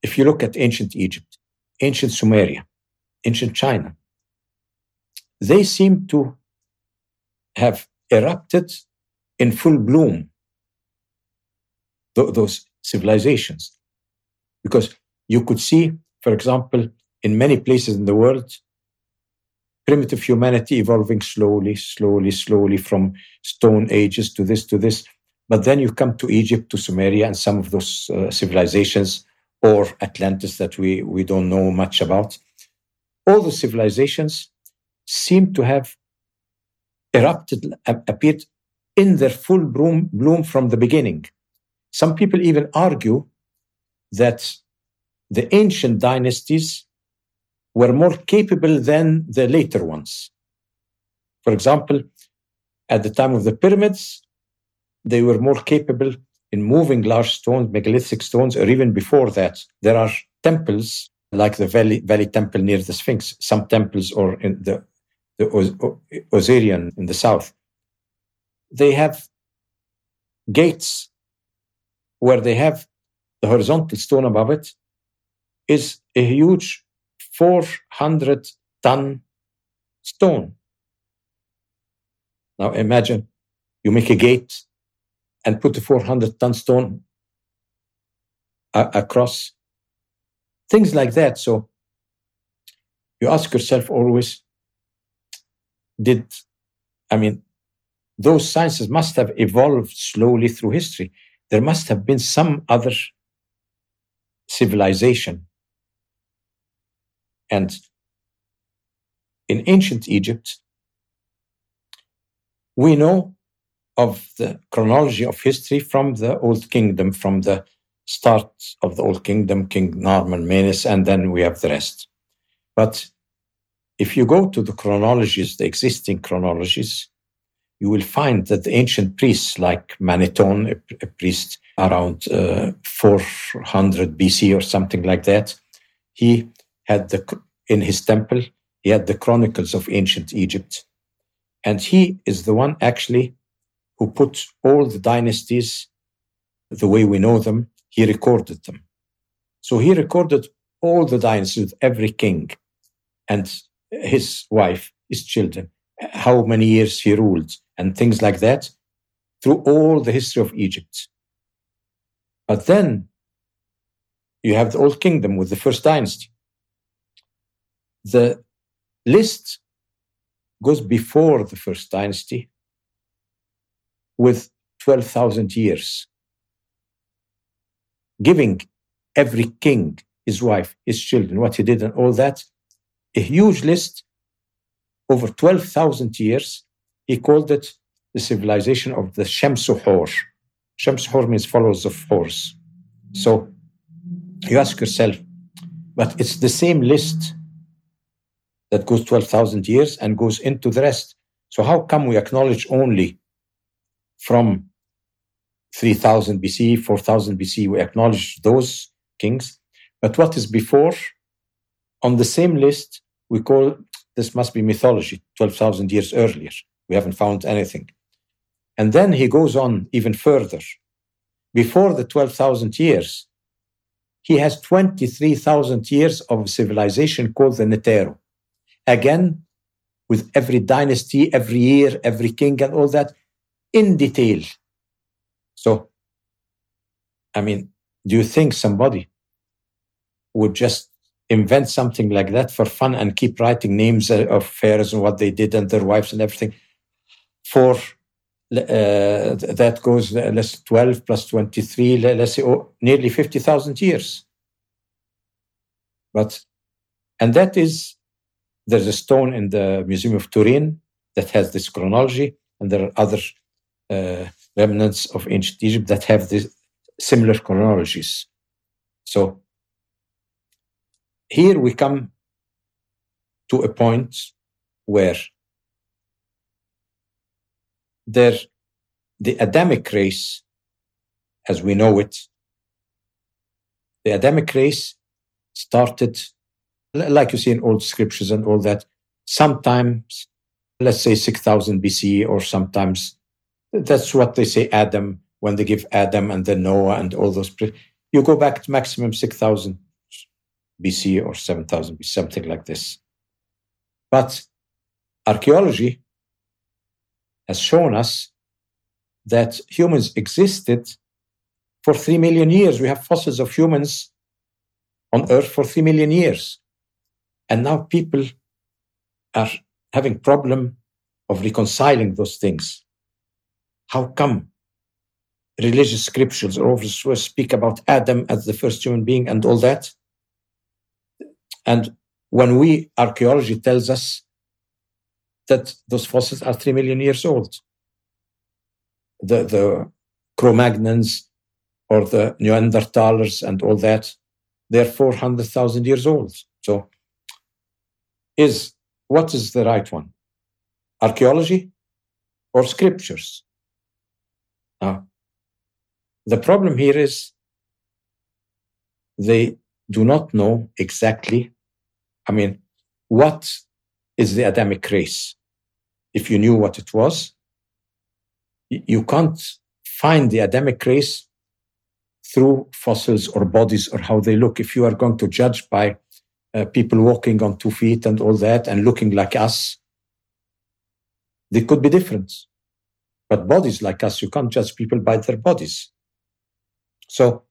if you look at ancient Egypt, ancient Sumeria, ancient China, they seem to have erupted in full bloom, th- those civilizations because you could see, for example, in many places in the world, primitive humanity evolving slowly, slowly, slowly from stone ages to this, to this. But then you come to Egypt, to Sumeria, and some of those uh, civilizations, or Atlantis that we, we don't know much about. All the civilizations seem to have erupted, appeared in their full bloom, bloom from the beginning. Some people even argue that the ancient dynasties were more capable than the later ones. For example, at the time of the pyramids, they were more capable in moving large stones, megalithic stones, or even before that. There are temples like the Valley, Valley Temple near the Sphinx, some temples or in the, the Osireion in the south. They have gates where they have the horizontal stone above it is a huge 400 ton stone. Now imagine you make a gate and put a 400 ton stone a- across. Things like that. So you ask yourself always, did, I mean, those sciences must have evolved slowly through history. There must have been some other civilization. And in ancient Egypt, we know of the chronology of history from the Old Kingdom, from the start of the Old Kingdom, King Narmer Menes, and then we have the rest. But if you go to the chronologies, the existing chronologies, you will find that the ancient priests like Manetho, a, a priest around uh, 400 BC or something like that, he had the, in his temple, he had the chronicles of ancient Egypt. And he is the one actually who put all the dynasties the way we know them, he recorded them. So he recorded all the dynasties, every king and his wife, his children, how many years he ruled, and things like that through all the history of Egypt. But then you have the Old Kingdom with the first dynasty. The list goes before the first dynasty with 12,000 years, giving every king, his wife, his children, what he did, and all that. A huge list over 12,000 years. He called it the civilization of the Shamsuhor. Shamsuhor means followers of Horus. So you ask yourself, but it's the same list that goes 12,000 years and goes into the rest. So how come we acknowledge only from 3000 BC, 4000 BC, we acknowledge those kings. But what is before? On the same list, we call this must be mythology, 12,000 years earlier. We haven't found anything. And then he goes on even further. Before the 12,000 years, he has 23,000 years of civilization called the Netero. Again, with every dynasty, every year, every king, and all that in detail. So, I mean, do you think somebody would just invent something like that for fun and keep writing names of pharaohs and what they did and their wives and everything for uh, that goes uh, let's 12 plus 23 let's say oh, nearly 50,000 years but and that is there's a stone in the museum of turin that has this chronology and there are other uh, remnants of ancient Egypt that have this similar chronologies. So here we come to a point where there, the Adamic race, as we know it, the Adamic race started, like you see in old scriptures and all that, sometimes, let's say 6000 BC, or sometimes that's what they say Adam when they give Adam and then Noah and all those. You go back to maximum 6,000 BC or 7,000 BC, something like this. But archaeology has shown us that humans existed for three million years. We have fossils of humans on Earth for three million years. And now people are having problem of reconciling those things. How come religious scriptures or always speak about Adam as the first human being and all that? And when we, archaeology tells us that those fossils are three million years old. The, the Cro-Magnons or the Neanderthalers and all that, they're 400,000 years old. So is, what is the right one? Archaeology or scriptures? Now, the problem here is they do not know exactly, I mean, what is the Adamic race? If you knew what it was, you can't find the Adamic race through fossils or bodies or how they look. If you are going to judge by uh, people walking on two feet and all that and looking like us, they could be different. But bodies like us, you can't judge people by their bodies. So,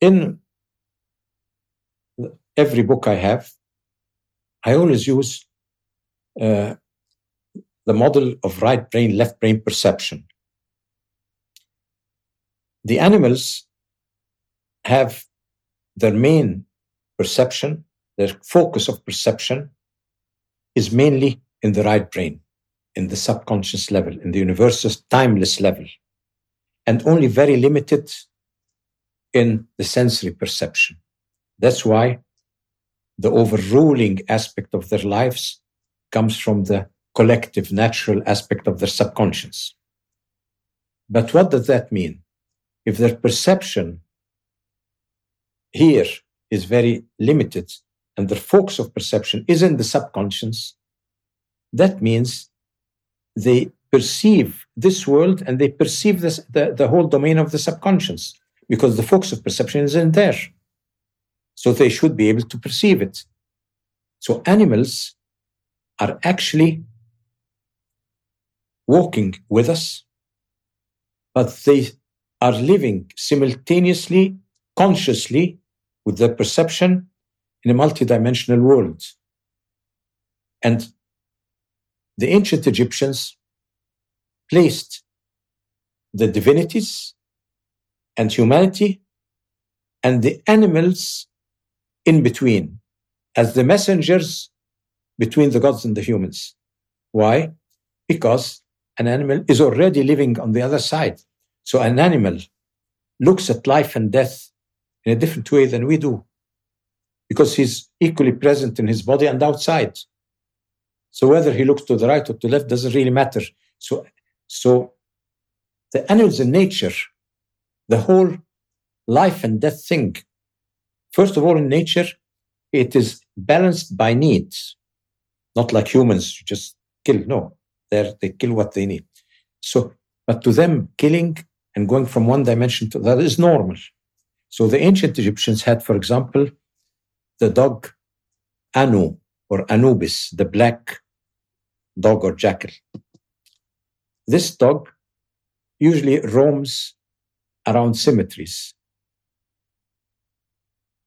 in every book I have, I always use uh, the model of right brain, left brain perception. The animals have their main perception, their focus of perception is mainly in the right brain in the subconscious level, in the universe's timeless level, and only very limited in the sensory perception. That's why the overruling aspect of their lives comes from the collective natural aspect of their subconscious. But what does that mean? If their perception here is very limited and their focus of perception is in the subconscious, that means they perceive this world and they perceive this, the, the whole domain of the subconscious because the focus of perception is in there. So they should be able to perceive it. So animals are actually walking with us, but they are living simultaneously, consciously, with their perception in a multidimensional world. And the ancient Egyptians placed the divinities and humanity and the animals in between as the messengers between the gods and the humans. Why? Because an animal is already living on the other side. So an animal looks at life and death in a different way than we do because he's equally present in his body and outside. So whether he looks to the right or to the left doesn't really matter. So, so the animals in nature, the whole life and death thing, first of all, in nature, it is balanced by needs, not like humans you just kill. No, they they kill what they need. So, but to them, killing and going from one dimension to that is normal. So the ancient Egyptians had, for example, the dog Anu or Anubis, the black dog or jackal. This dog usually roams around cemeteries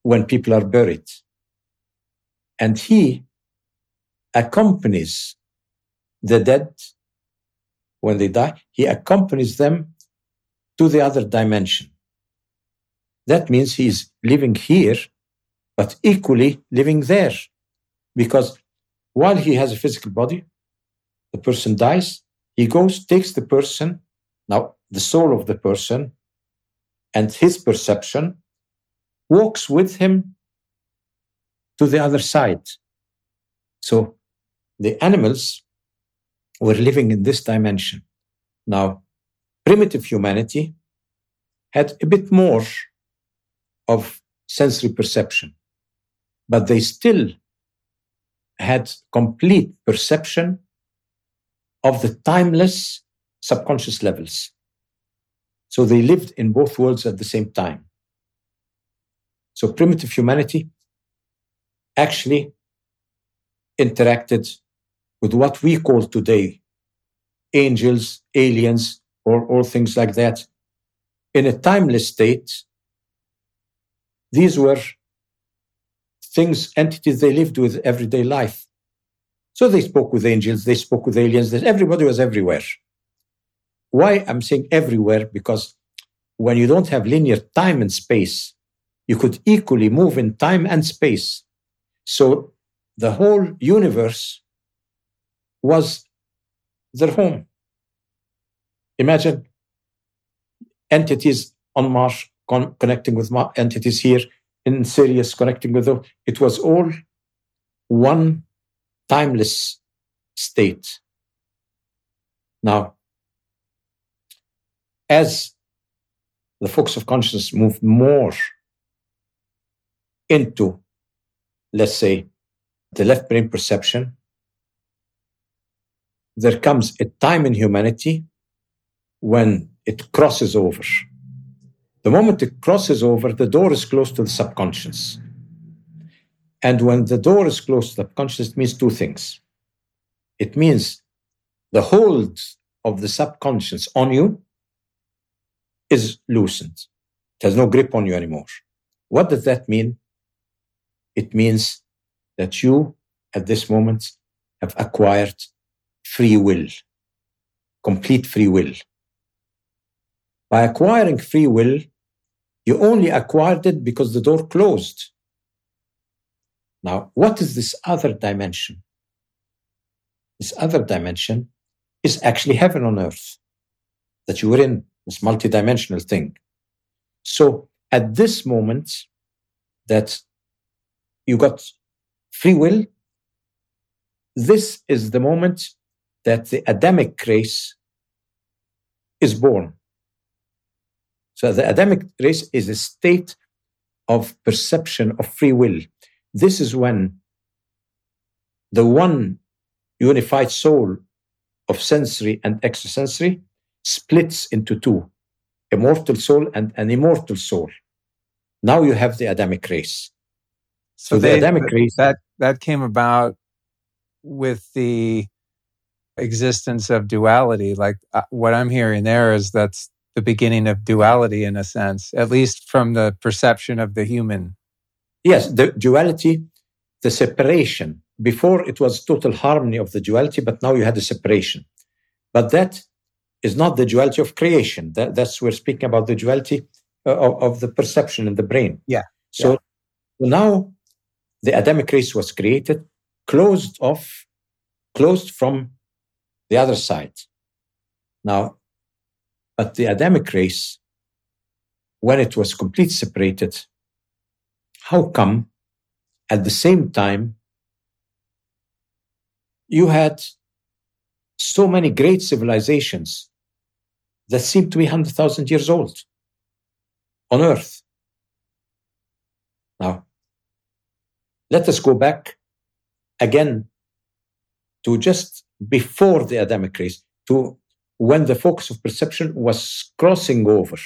when people are buried. And he accompanies the dead when they die, he accompanies them to the other dimension. That means he is living here but equally living there. Because while he has a physical body, the person dies, he goes, takes the person, now the soul of the person, and his perception, walks with him to the other side. So the animals were living in this dimension. Now, primitive humanity had a bit more of sensory perception but they still had complete perception of the timeless subconscious levels. So they lived in both worlds at the same time. So primitive humanity actually interacted with what we call today angels, aliens, or, or things like that. In a timeless state, these were things, entities they lived with everyday life. So they spoke with angels, they spoke with aliens, everybody was everywhere. Why I'm saying everywhere? Because when you don't have linear time and space, you could equally move in time and space. So the whole universe was their home. Imagine entities on Mars con- connecting with Mars, entities here, in Sirius connecting with them. It was all one timeless state. Now, as the focus of consciousness moved more into, let's say, the left brain perception, there comes a time in humanity when it crosses over the moment it crosses over, the door is closed to the subconscious. And when the door is closed to the subconscious, it means two things. It means the hold of the subconscious on you is loosened. It has no grip on you anymore. What does that mean? It means that you, at this moment, have acquired free will, complete free will. By acquiring free will, you only acquired it because the door closed. Now, what is this other dimension? This other dimension is actually heaven on earth that you were in, this multidimensional thing. So at this moment that you got free will, this is the moment that the Adamic race is born. So the Adamic race is a state of perception of free will. This is when the one unified soul of sensory and extrasensory splits into two a mortal soul and an immortal soul. Now you have the Adamic race. So, so they, the race that that came about with the existence of duality. Like uh, what I'm hearing there is that's the beginning of duality in a sense, at least from the perception of the human. Yes, the duality, the separation. Before it was total harmony of the duality, but now you had a separation. But that is not the duality of creation. That, that's we're speaking about the duality uh, of, of, the perception in the brain. Yeah. So yeah. now the Adamic race was created, closed off, closed from the other side. Now, but the Adamic race, when it was completely separated, how come at the same time you had so many great civilizations that seem to be 100,000 years old on Earth? Now, let us go back again to just before the Adamic race, to when the focus of perception was crossing over.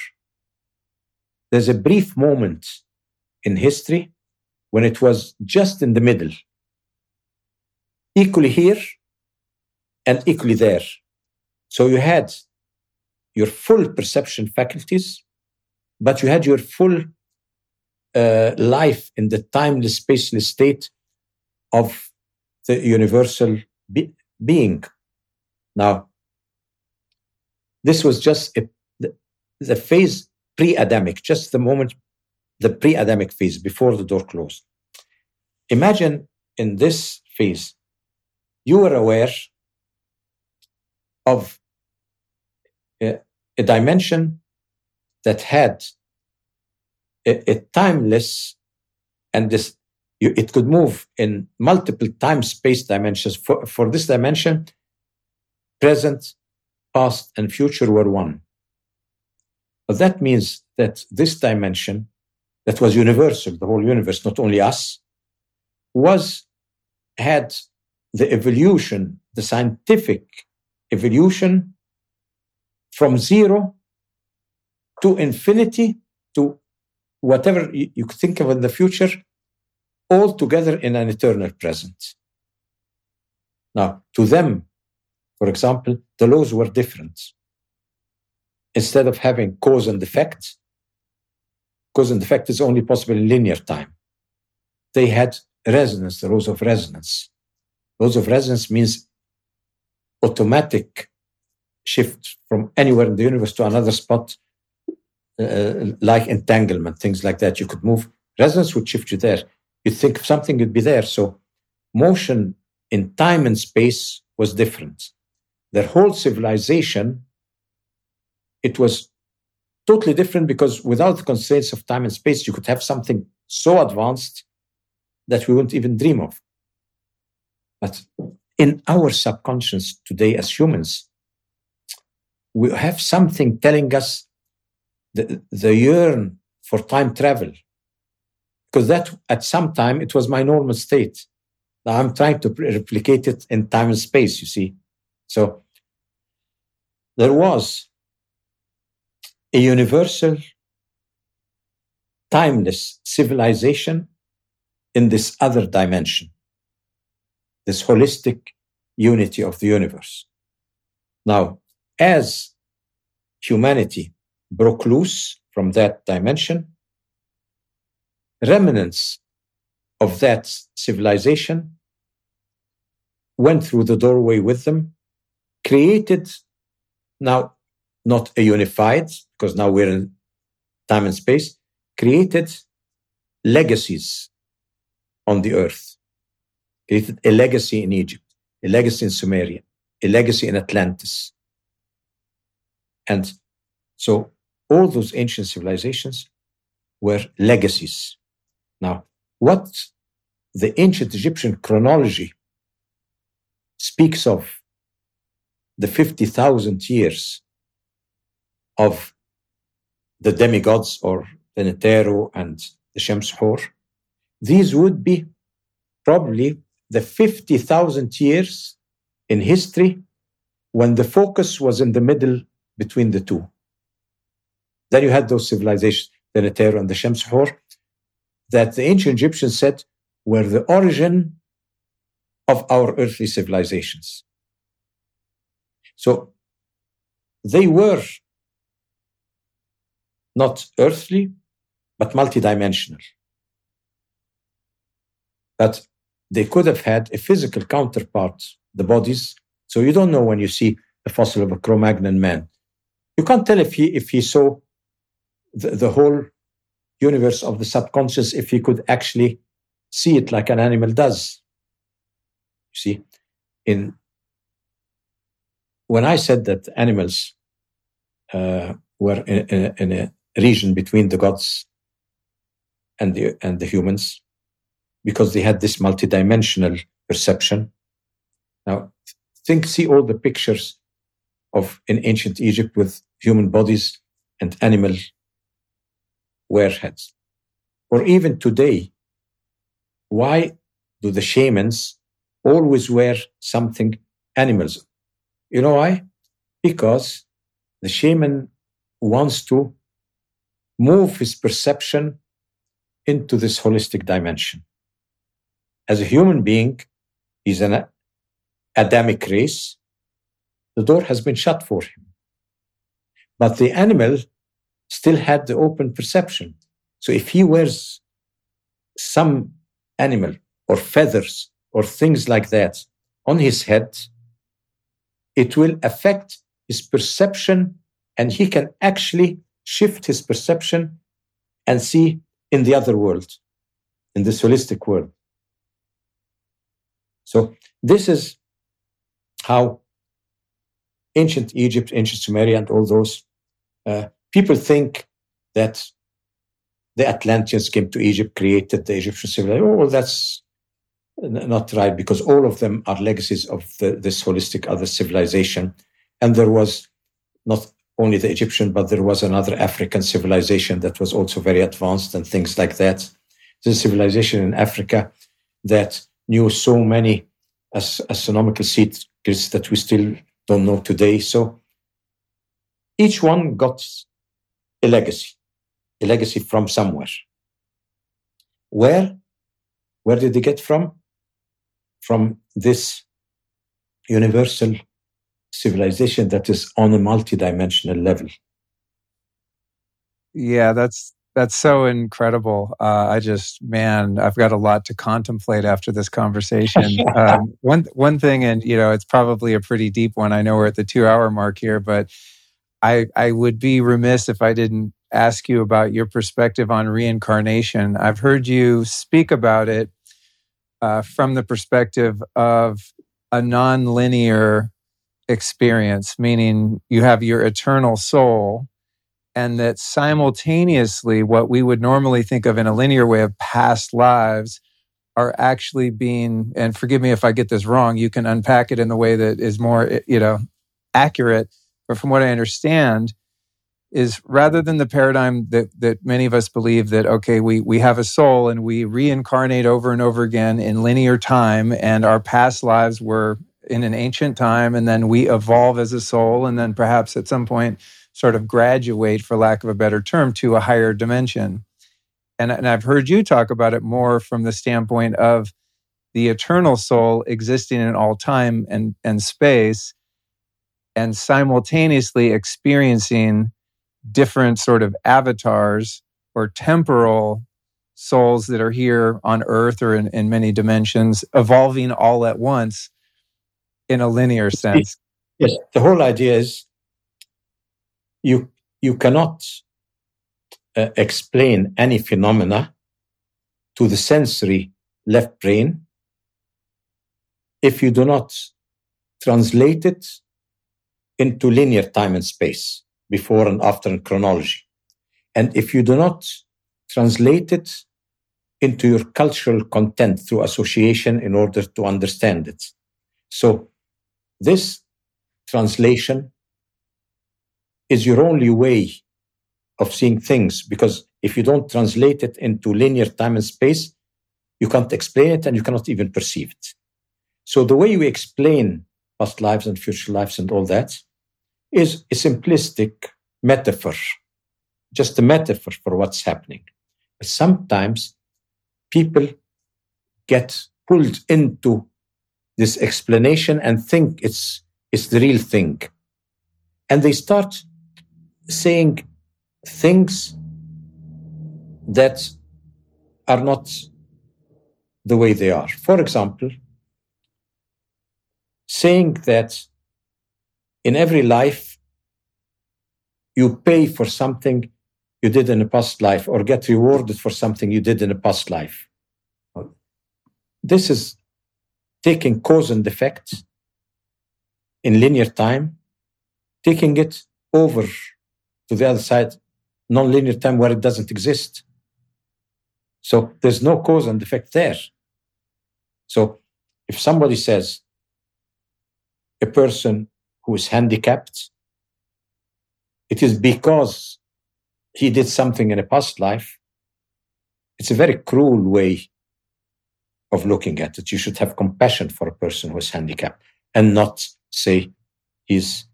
There's a brief moment in history when it was just in the middle, equally here and equally there. So you had your full perception faculties, but you had your full uh, life in the timeless, spaceless state of the universal be- being. Now, this was just a, the, the phase pre Adamic, just the moment, the pre Adamic phase before the door closed. Imagine in this phase, you were aware of a, a dimension that had a, timeless and this you, it could move in multiple time space dimensions. For, for this dimension, present, past, and future were one. But that means that this dimension, that was universal, the whole universe, not only us, was had the evolution, the scientific evolution from zero to infinity to whatever you think of in the future all together in an eternal present. Now, to them, for example, the laws were different. Instead of having cause and effect, cause and effect is only possible in linear time. They had resonance, the laws of resonance. Laws of resonance means automatic shift from anywhere in the universe to another spot, uh, like entanglement, things like that. You could move. Resonance would shift you there you think of something you'd be there. So motion in time and space was different. Their whole civilization, it was totally different because without the constraints of time and space, you could have something so advanced that we wouldn't even dream of. But in our subconscious today as humans, we have something telling us the, the yearn for time travel because that at some time it was my normal state. Now I'm trying to replicate it in time and space, you see. So there was a universal, timeless civilization in this other dimension, this holistic unity of the universe. Now, as humanity broke loose from that dimension, remnants of that civilization went through the doorway with them, created now not a unified, because now we're in time and space, created legacies on the earth, created a legacy in Egypt, a legacy in Sumeria, a legacy in Atlantis. And so all those ancient civilizations were legacies now, what the ancient Egyptian chronology speaks of the 50,000 years of the demigods or Peneteru and the Shams Hor, these would be probably the 50,000 years in history when the focus was in the middle between the two. Then you had those civilizations, the Neter and the Shams Hor, that the ancient Egyptians said were the origin of our earthly civilizations. So they were not earthly, but multidimensional. But they could have had a physical counterpart, the bodies. So you don't know when you see a fossil of a Cro-Magnon man. You can't tell if he if he saw the, the whole universe of the subconscious if he could actually see it like an animal does. You see, in when I said that animals uh, were in, in, in, a region between the gods and the and the humans, because they had this multidimensional perception. Now, think, see all the pictures of in ancient Egypt with human bodies and animal wearheads. Or even today, why do the shamans always wear something animals? You know why? Because the shaman wants to move his perception into this holistic dimension. As a human being, he's an Adamic race. The door has been shut for him. But the animal still had the open perception. So if he wears some animal or feathers or things like that on his head, it will affect his perception and he can actually shift his perception and see in the other world, in this holistic world. So this is how ancient Egypt, ancient Sumeria, and all those uh, people think that the Atlanteans came to Egypt, created the Egyptian civilization. Oh, well, that's not right because all of them are legacies of the, this holistic other civilization. And there was not only the Egyptian, but there was another African civilization that was also very advanced and things like that. The civilization in Africa that knew so many as astronomical secrets that we still don't know today. So each one got a legacy, a legacy from somewhere. Where? Where did they get from? From this universal civilization that is on a multidimensional level. Yeah, that's that's so incredible. Uh, I just, man, I've got a lot to contemplate after this conversation. [laughs] um, one one thing, and you know, it's probably a pretty deep one. I know we're at the two hour mark here, but I, I would be remiss if I didn't ask you about your perspective on reincarnation. I've heard you speak about it uh, from the perspective of a nonlinear experience, meaning you have your eternal soul, and that simultaneously, what we would normally think of in a linear way of past lives are actually being, and forgive me if I get this wrong, you can unpack it in the way that is more, you know, accurate but from what I understand, is rather than the paradigm that that many of us believe that okay we we have a soul and we reincarnate over and over again in linear time and our past lives were in an ancient time and then we evolve as a soul and then perhaps at some point sort of graduate for lack of a better term to a higher dimension. And, and I've heard you talk about it more from the standpoint of the eternal soul existing in all time and and space and simultaneously experiencing different sort of avatars or temporal souls that are here on earth or in, in many dimensions evolving all at once in a linear sense. yes the whole idea is you you cannot uh, explain any phenomena to the sensory left brain if you do not translate it into linear time and space, before and after in chronology. And if you do not translate it into your cultural content through association in order to understand it. So this translation is your only way of seeing things because if you don't translate it into linear time and space, you can't explain it and you cannot even perceive it. So the way you explain past lives and future lives and all that is a simplistic metaphor, just a metaphor for what's happening. But sometimes people get pulled into this explanation and think it's, it's the real thing. And they start saying things that are not the way they are. For example, saying that in every life you pay for something you did in a past life or get rewarded for something you did in a past life. This is taking cause and effect in linear time, taking it over to the other side, non-linear time where it doesn't exist. So there's no cause and effect there. So if somebody says a person who is handicapped, it is because he did something in a past life. It's a very cruel way of looking at it. You should have compassion for a person who is handicapped and not say he's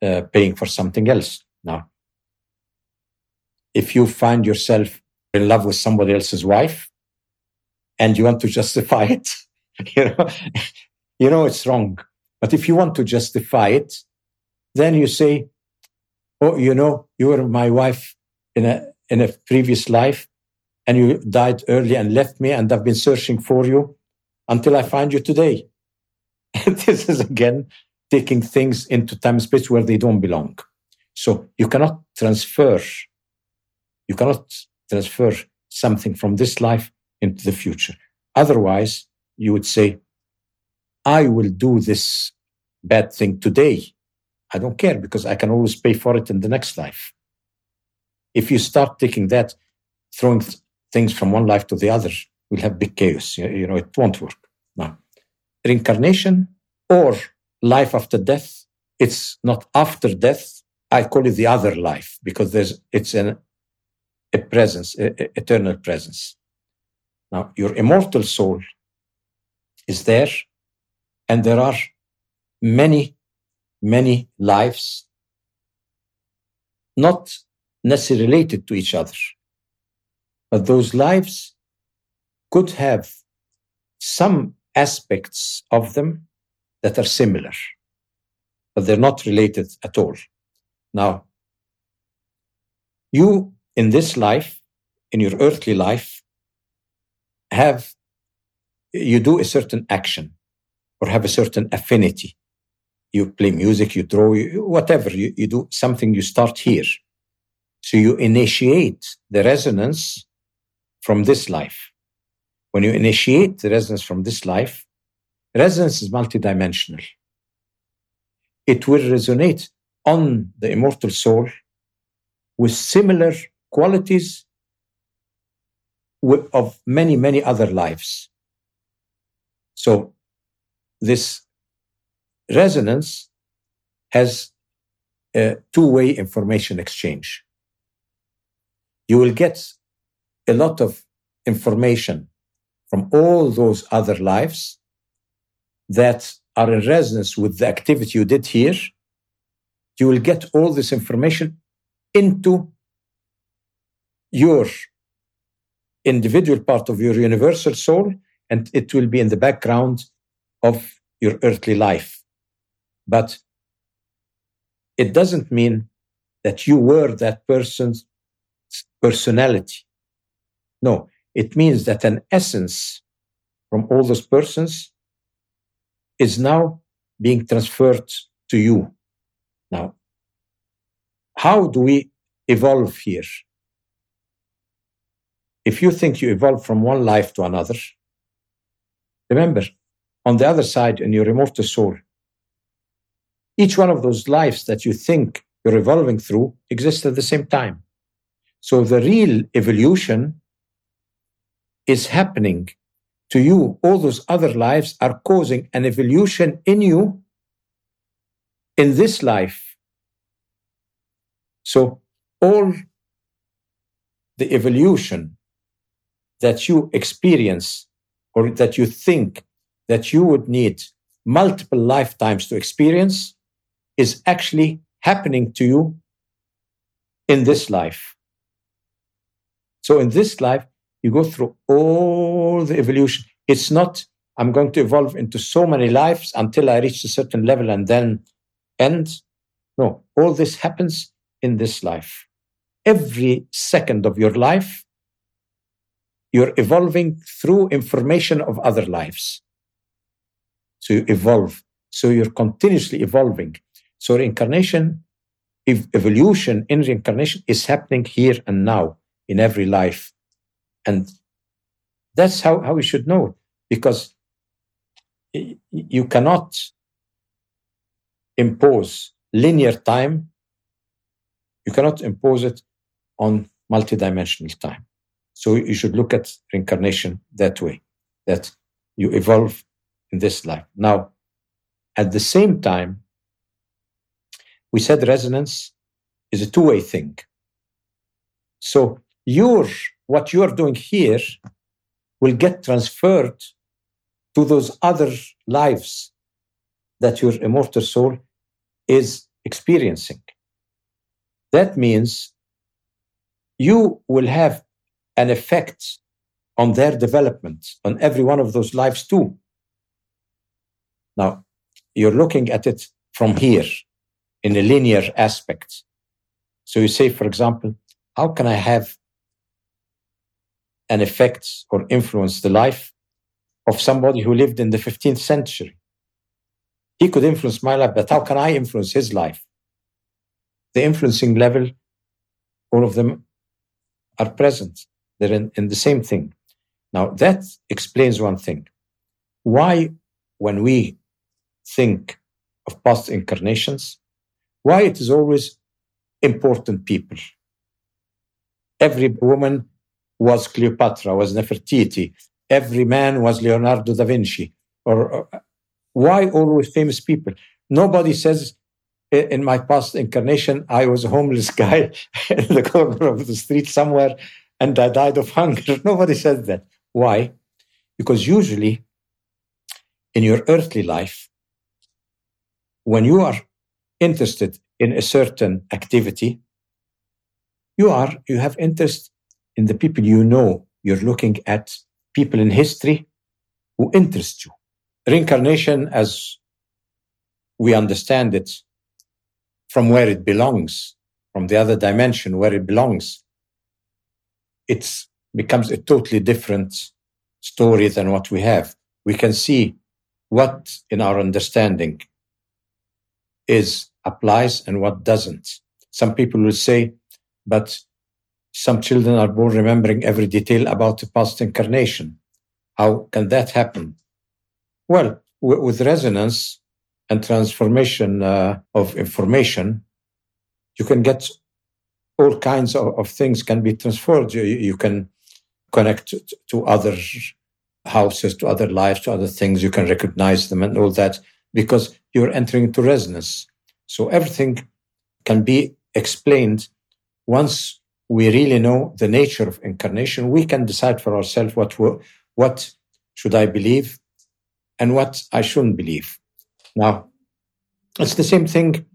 uh, paying for something else. Now, if you find yourself in love with somebody else's wife and you want to [laughs] justify it, [laughs] you know, you know it's wrong. But if you want to justify it, then you say, "Oh, you know, you were my wife in a in a previous life, and you died early and left me, and I've been searching for you until I find you today." And [laughs] this is again taking things into time space where they don't belong. So you cannot transfer, you cannot transfer something from this life into the future. Otherwise, you would say, I will do this bad thing today. I don't care because I can always pay for it in the next life. If you start taking that, throwing th- things from one life to the other, we'll have big chaos. You, you know, it won't work. Now, reincarnation or life after death, it's not after death. I call it the other life because there's, it's an, a presence, a, a eternal presence. Now, your immortal soul is there, and there are many, many lives not necessarily related to each other, but those lives could have some aspects of them that are similar, but they're not related at all. Now, you in this life, in your earthly life, have you do a certain action or have a certain affinity. You play music, you draw, whatever, you, you do something, you start here. So you initiate the resonance from this life. When you initiate the resonance from this life, resonance is multidimensional. It will resonate on the immortal soul with similar qualities of many, many other lives. So this resonance has a two-way information exchange. You will get a lot of information from all those other lives that are in resonance with the activity you did here. You will get all this information into your individual part of your universal soul, and it will be in the background of your earthly life. But it doesn't mean that you were that person's personality. No, it means that an essence from all those persons is now being transferred to you. Now, how do we evolve here? If you think you evolve from one life to another, remember, on the other side, in your immortal soul, each one of those lives that you think you're evolving through exists at the same time. So the real evolution is happening to you. All those other lives are causing an evolution in you in this life. So all the evolution that you experience or that you think that you would need multiple lifetimes to experience is actually happening to you in this life. So in this life, you go through all the evolution. It's not, I'm going to evolve into so many lives until I reach a certain level and then end. No, all this happens in this life. Every second of your life, you're evolving through information of other lives. So you evolve. So you're continuously evolving. So reincarnation, evolution in reincarnation is happening here and now in every life. And that's how, how we should know because you cannot impose linear time, you cannot impose it on multidimensional time. So you should look at reincarnation that way, that you evolve in this life. Now, at the same time, we said resonance is a two-way thing. So your what you're doing here will get transferred to those other lives that your immortal soul is experiencing. That means you will have an effect on their development, on every one of those lives too. Now, you're looking at it from here in a linear aspect. So you say, for example, how can I have an effect or influence the life of somebody who lived in the 15th century? He could influence my life, but how can I influence his life? The influencing level, all of them are present. They're in, in the same thing. Now, that explains one thing. Why, when we think of past incarnations, why it is always important people. Every woman was Cleopatra, was Nefertiti. Every man was Leonardo da Vinci. Or, or why always famous people? Nobody says in my past incarnation I was a homeless [laughs] guy in the corner of the street somewhere and I died of hunger. [laughs] Nobody says that. Why? Because usually in your earthly life, when you are interested in a certain activity, you are, you have interest in the people you know. You're looking at people in history who interest you. Reincarnation, as we understand it, from where it belongs, from the other dimension where it belongs, it becomes a totally different story than what we have. We can see what in our understanding is applies and what doesn't. Some people will say, but some children are born remembering every detail about the past incarnation. How can that happen? Well, w- with resonance and transformation uh, of information, you can get all kinds of, of things can be transferred. You, you can connect to, to other houses, to other lives, to other things. You can recognize them and all that because you're entering into resonance. So everything can be explained once we really know the nature of incarnation. We can decide for ourselves what what should I believe and what I shouldn't believe. Now, it's the same thing.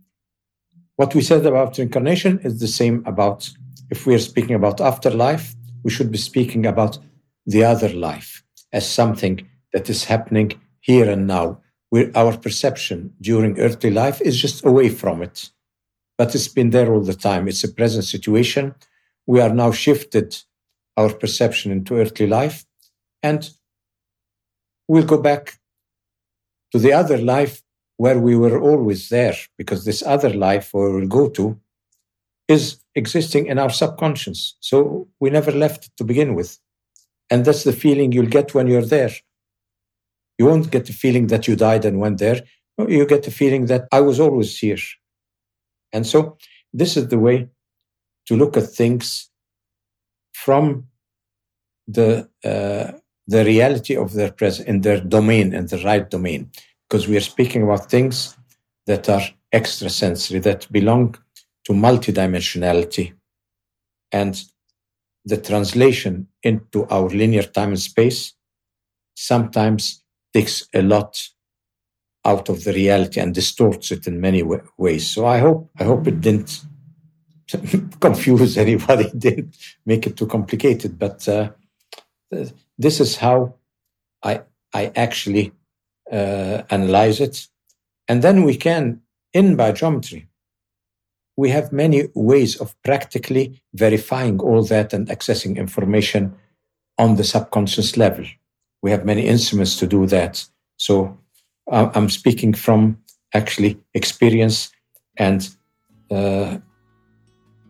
What we said about incarnation is the same about if we are speaking about afterlife, we should be speaking about the other life as something that is happening here and now our perception during earthly life is just away from it. But it's been there all the time. It's a present situation. We are now shifted our perception into earthly life and we'll go back to the other life where we were always there because this other life where we'll go to is existing in our subconscious. So we never left it to begin with. And that's the feeling you'll get when you're there. You won't get the feeling that you died and went there. You get the feeling that I was always here. And so this is the way to look at things from the uh, the reality of their presence in their domain, in the right domain, because we are speaking about things that are extrasensory, that belong to multidimensionality, And the translation into our linear time and space sometimes takes a lot out of the reality and distorts it in many ways. So I hope I hope it didn't [laughs] confuse anybody, [laughs] didn't make it too complicated. But uh, this is how I I actually uh, analyze it, and then we can in BioGeometry. We have many ways of practically verifying all that and accessing information on the subconscious level. We have many instruments to do that. So I'm speaking from actually experience, and uh,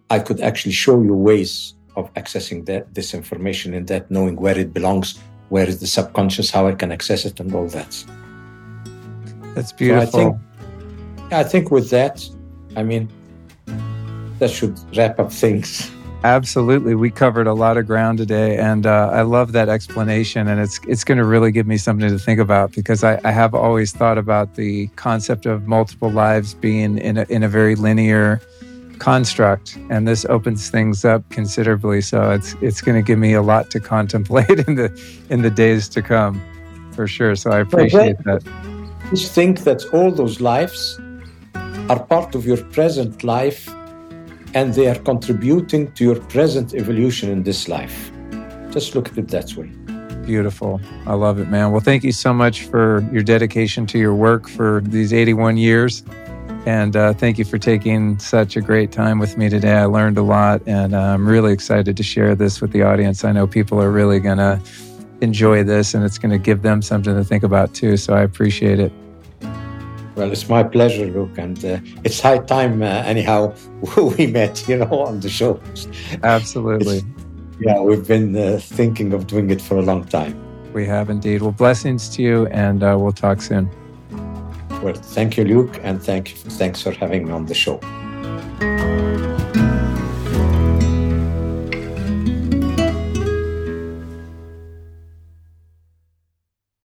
I could actually show you ways of accessing that, this information and that, knowing where it belongs, where is the subconscious, how I can access it, and all that. That's beautiful. So I think, I think with that, I mean, that should wrap up things. Absolutely, we covered a lot of ground today, and uh, I love that explanation. And it's it's going to really give me something to think about because I, I, have always thought about the concept of multiple lives being in a, in a very linear construct, and this opens things up considerably. So it's it's going to give me a lot to [laughs] contemplate in the in the days to come, for sure. So I appreciate well, that. Just think that all those lives are part of your present life and they are contributing to your present evolution in this life. Just look at it that way. Beautiful. I love it, man. Well, thank you so much for your dedication to your work for these 81 years. And uh, thank you for taking such a great time with me today. I learned a lot, and uh, I'm really excited to share this with the audience. I know people are really going to enjoy this, and it's going to give them something to think about too. So I appreciate it. Well, it's my pleasure, Luke, and uh, it's high time, uh, anyhow, [laughs] we met, you know, on the show. Absolutely. It's, yeah, we've been uh, thinking of doing it for a long time. We have indeed. Well, blessings to you, and uh, we'll talk soon. Well, thank you, Luke, and thank thanks for having me on the show.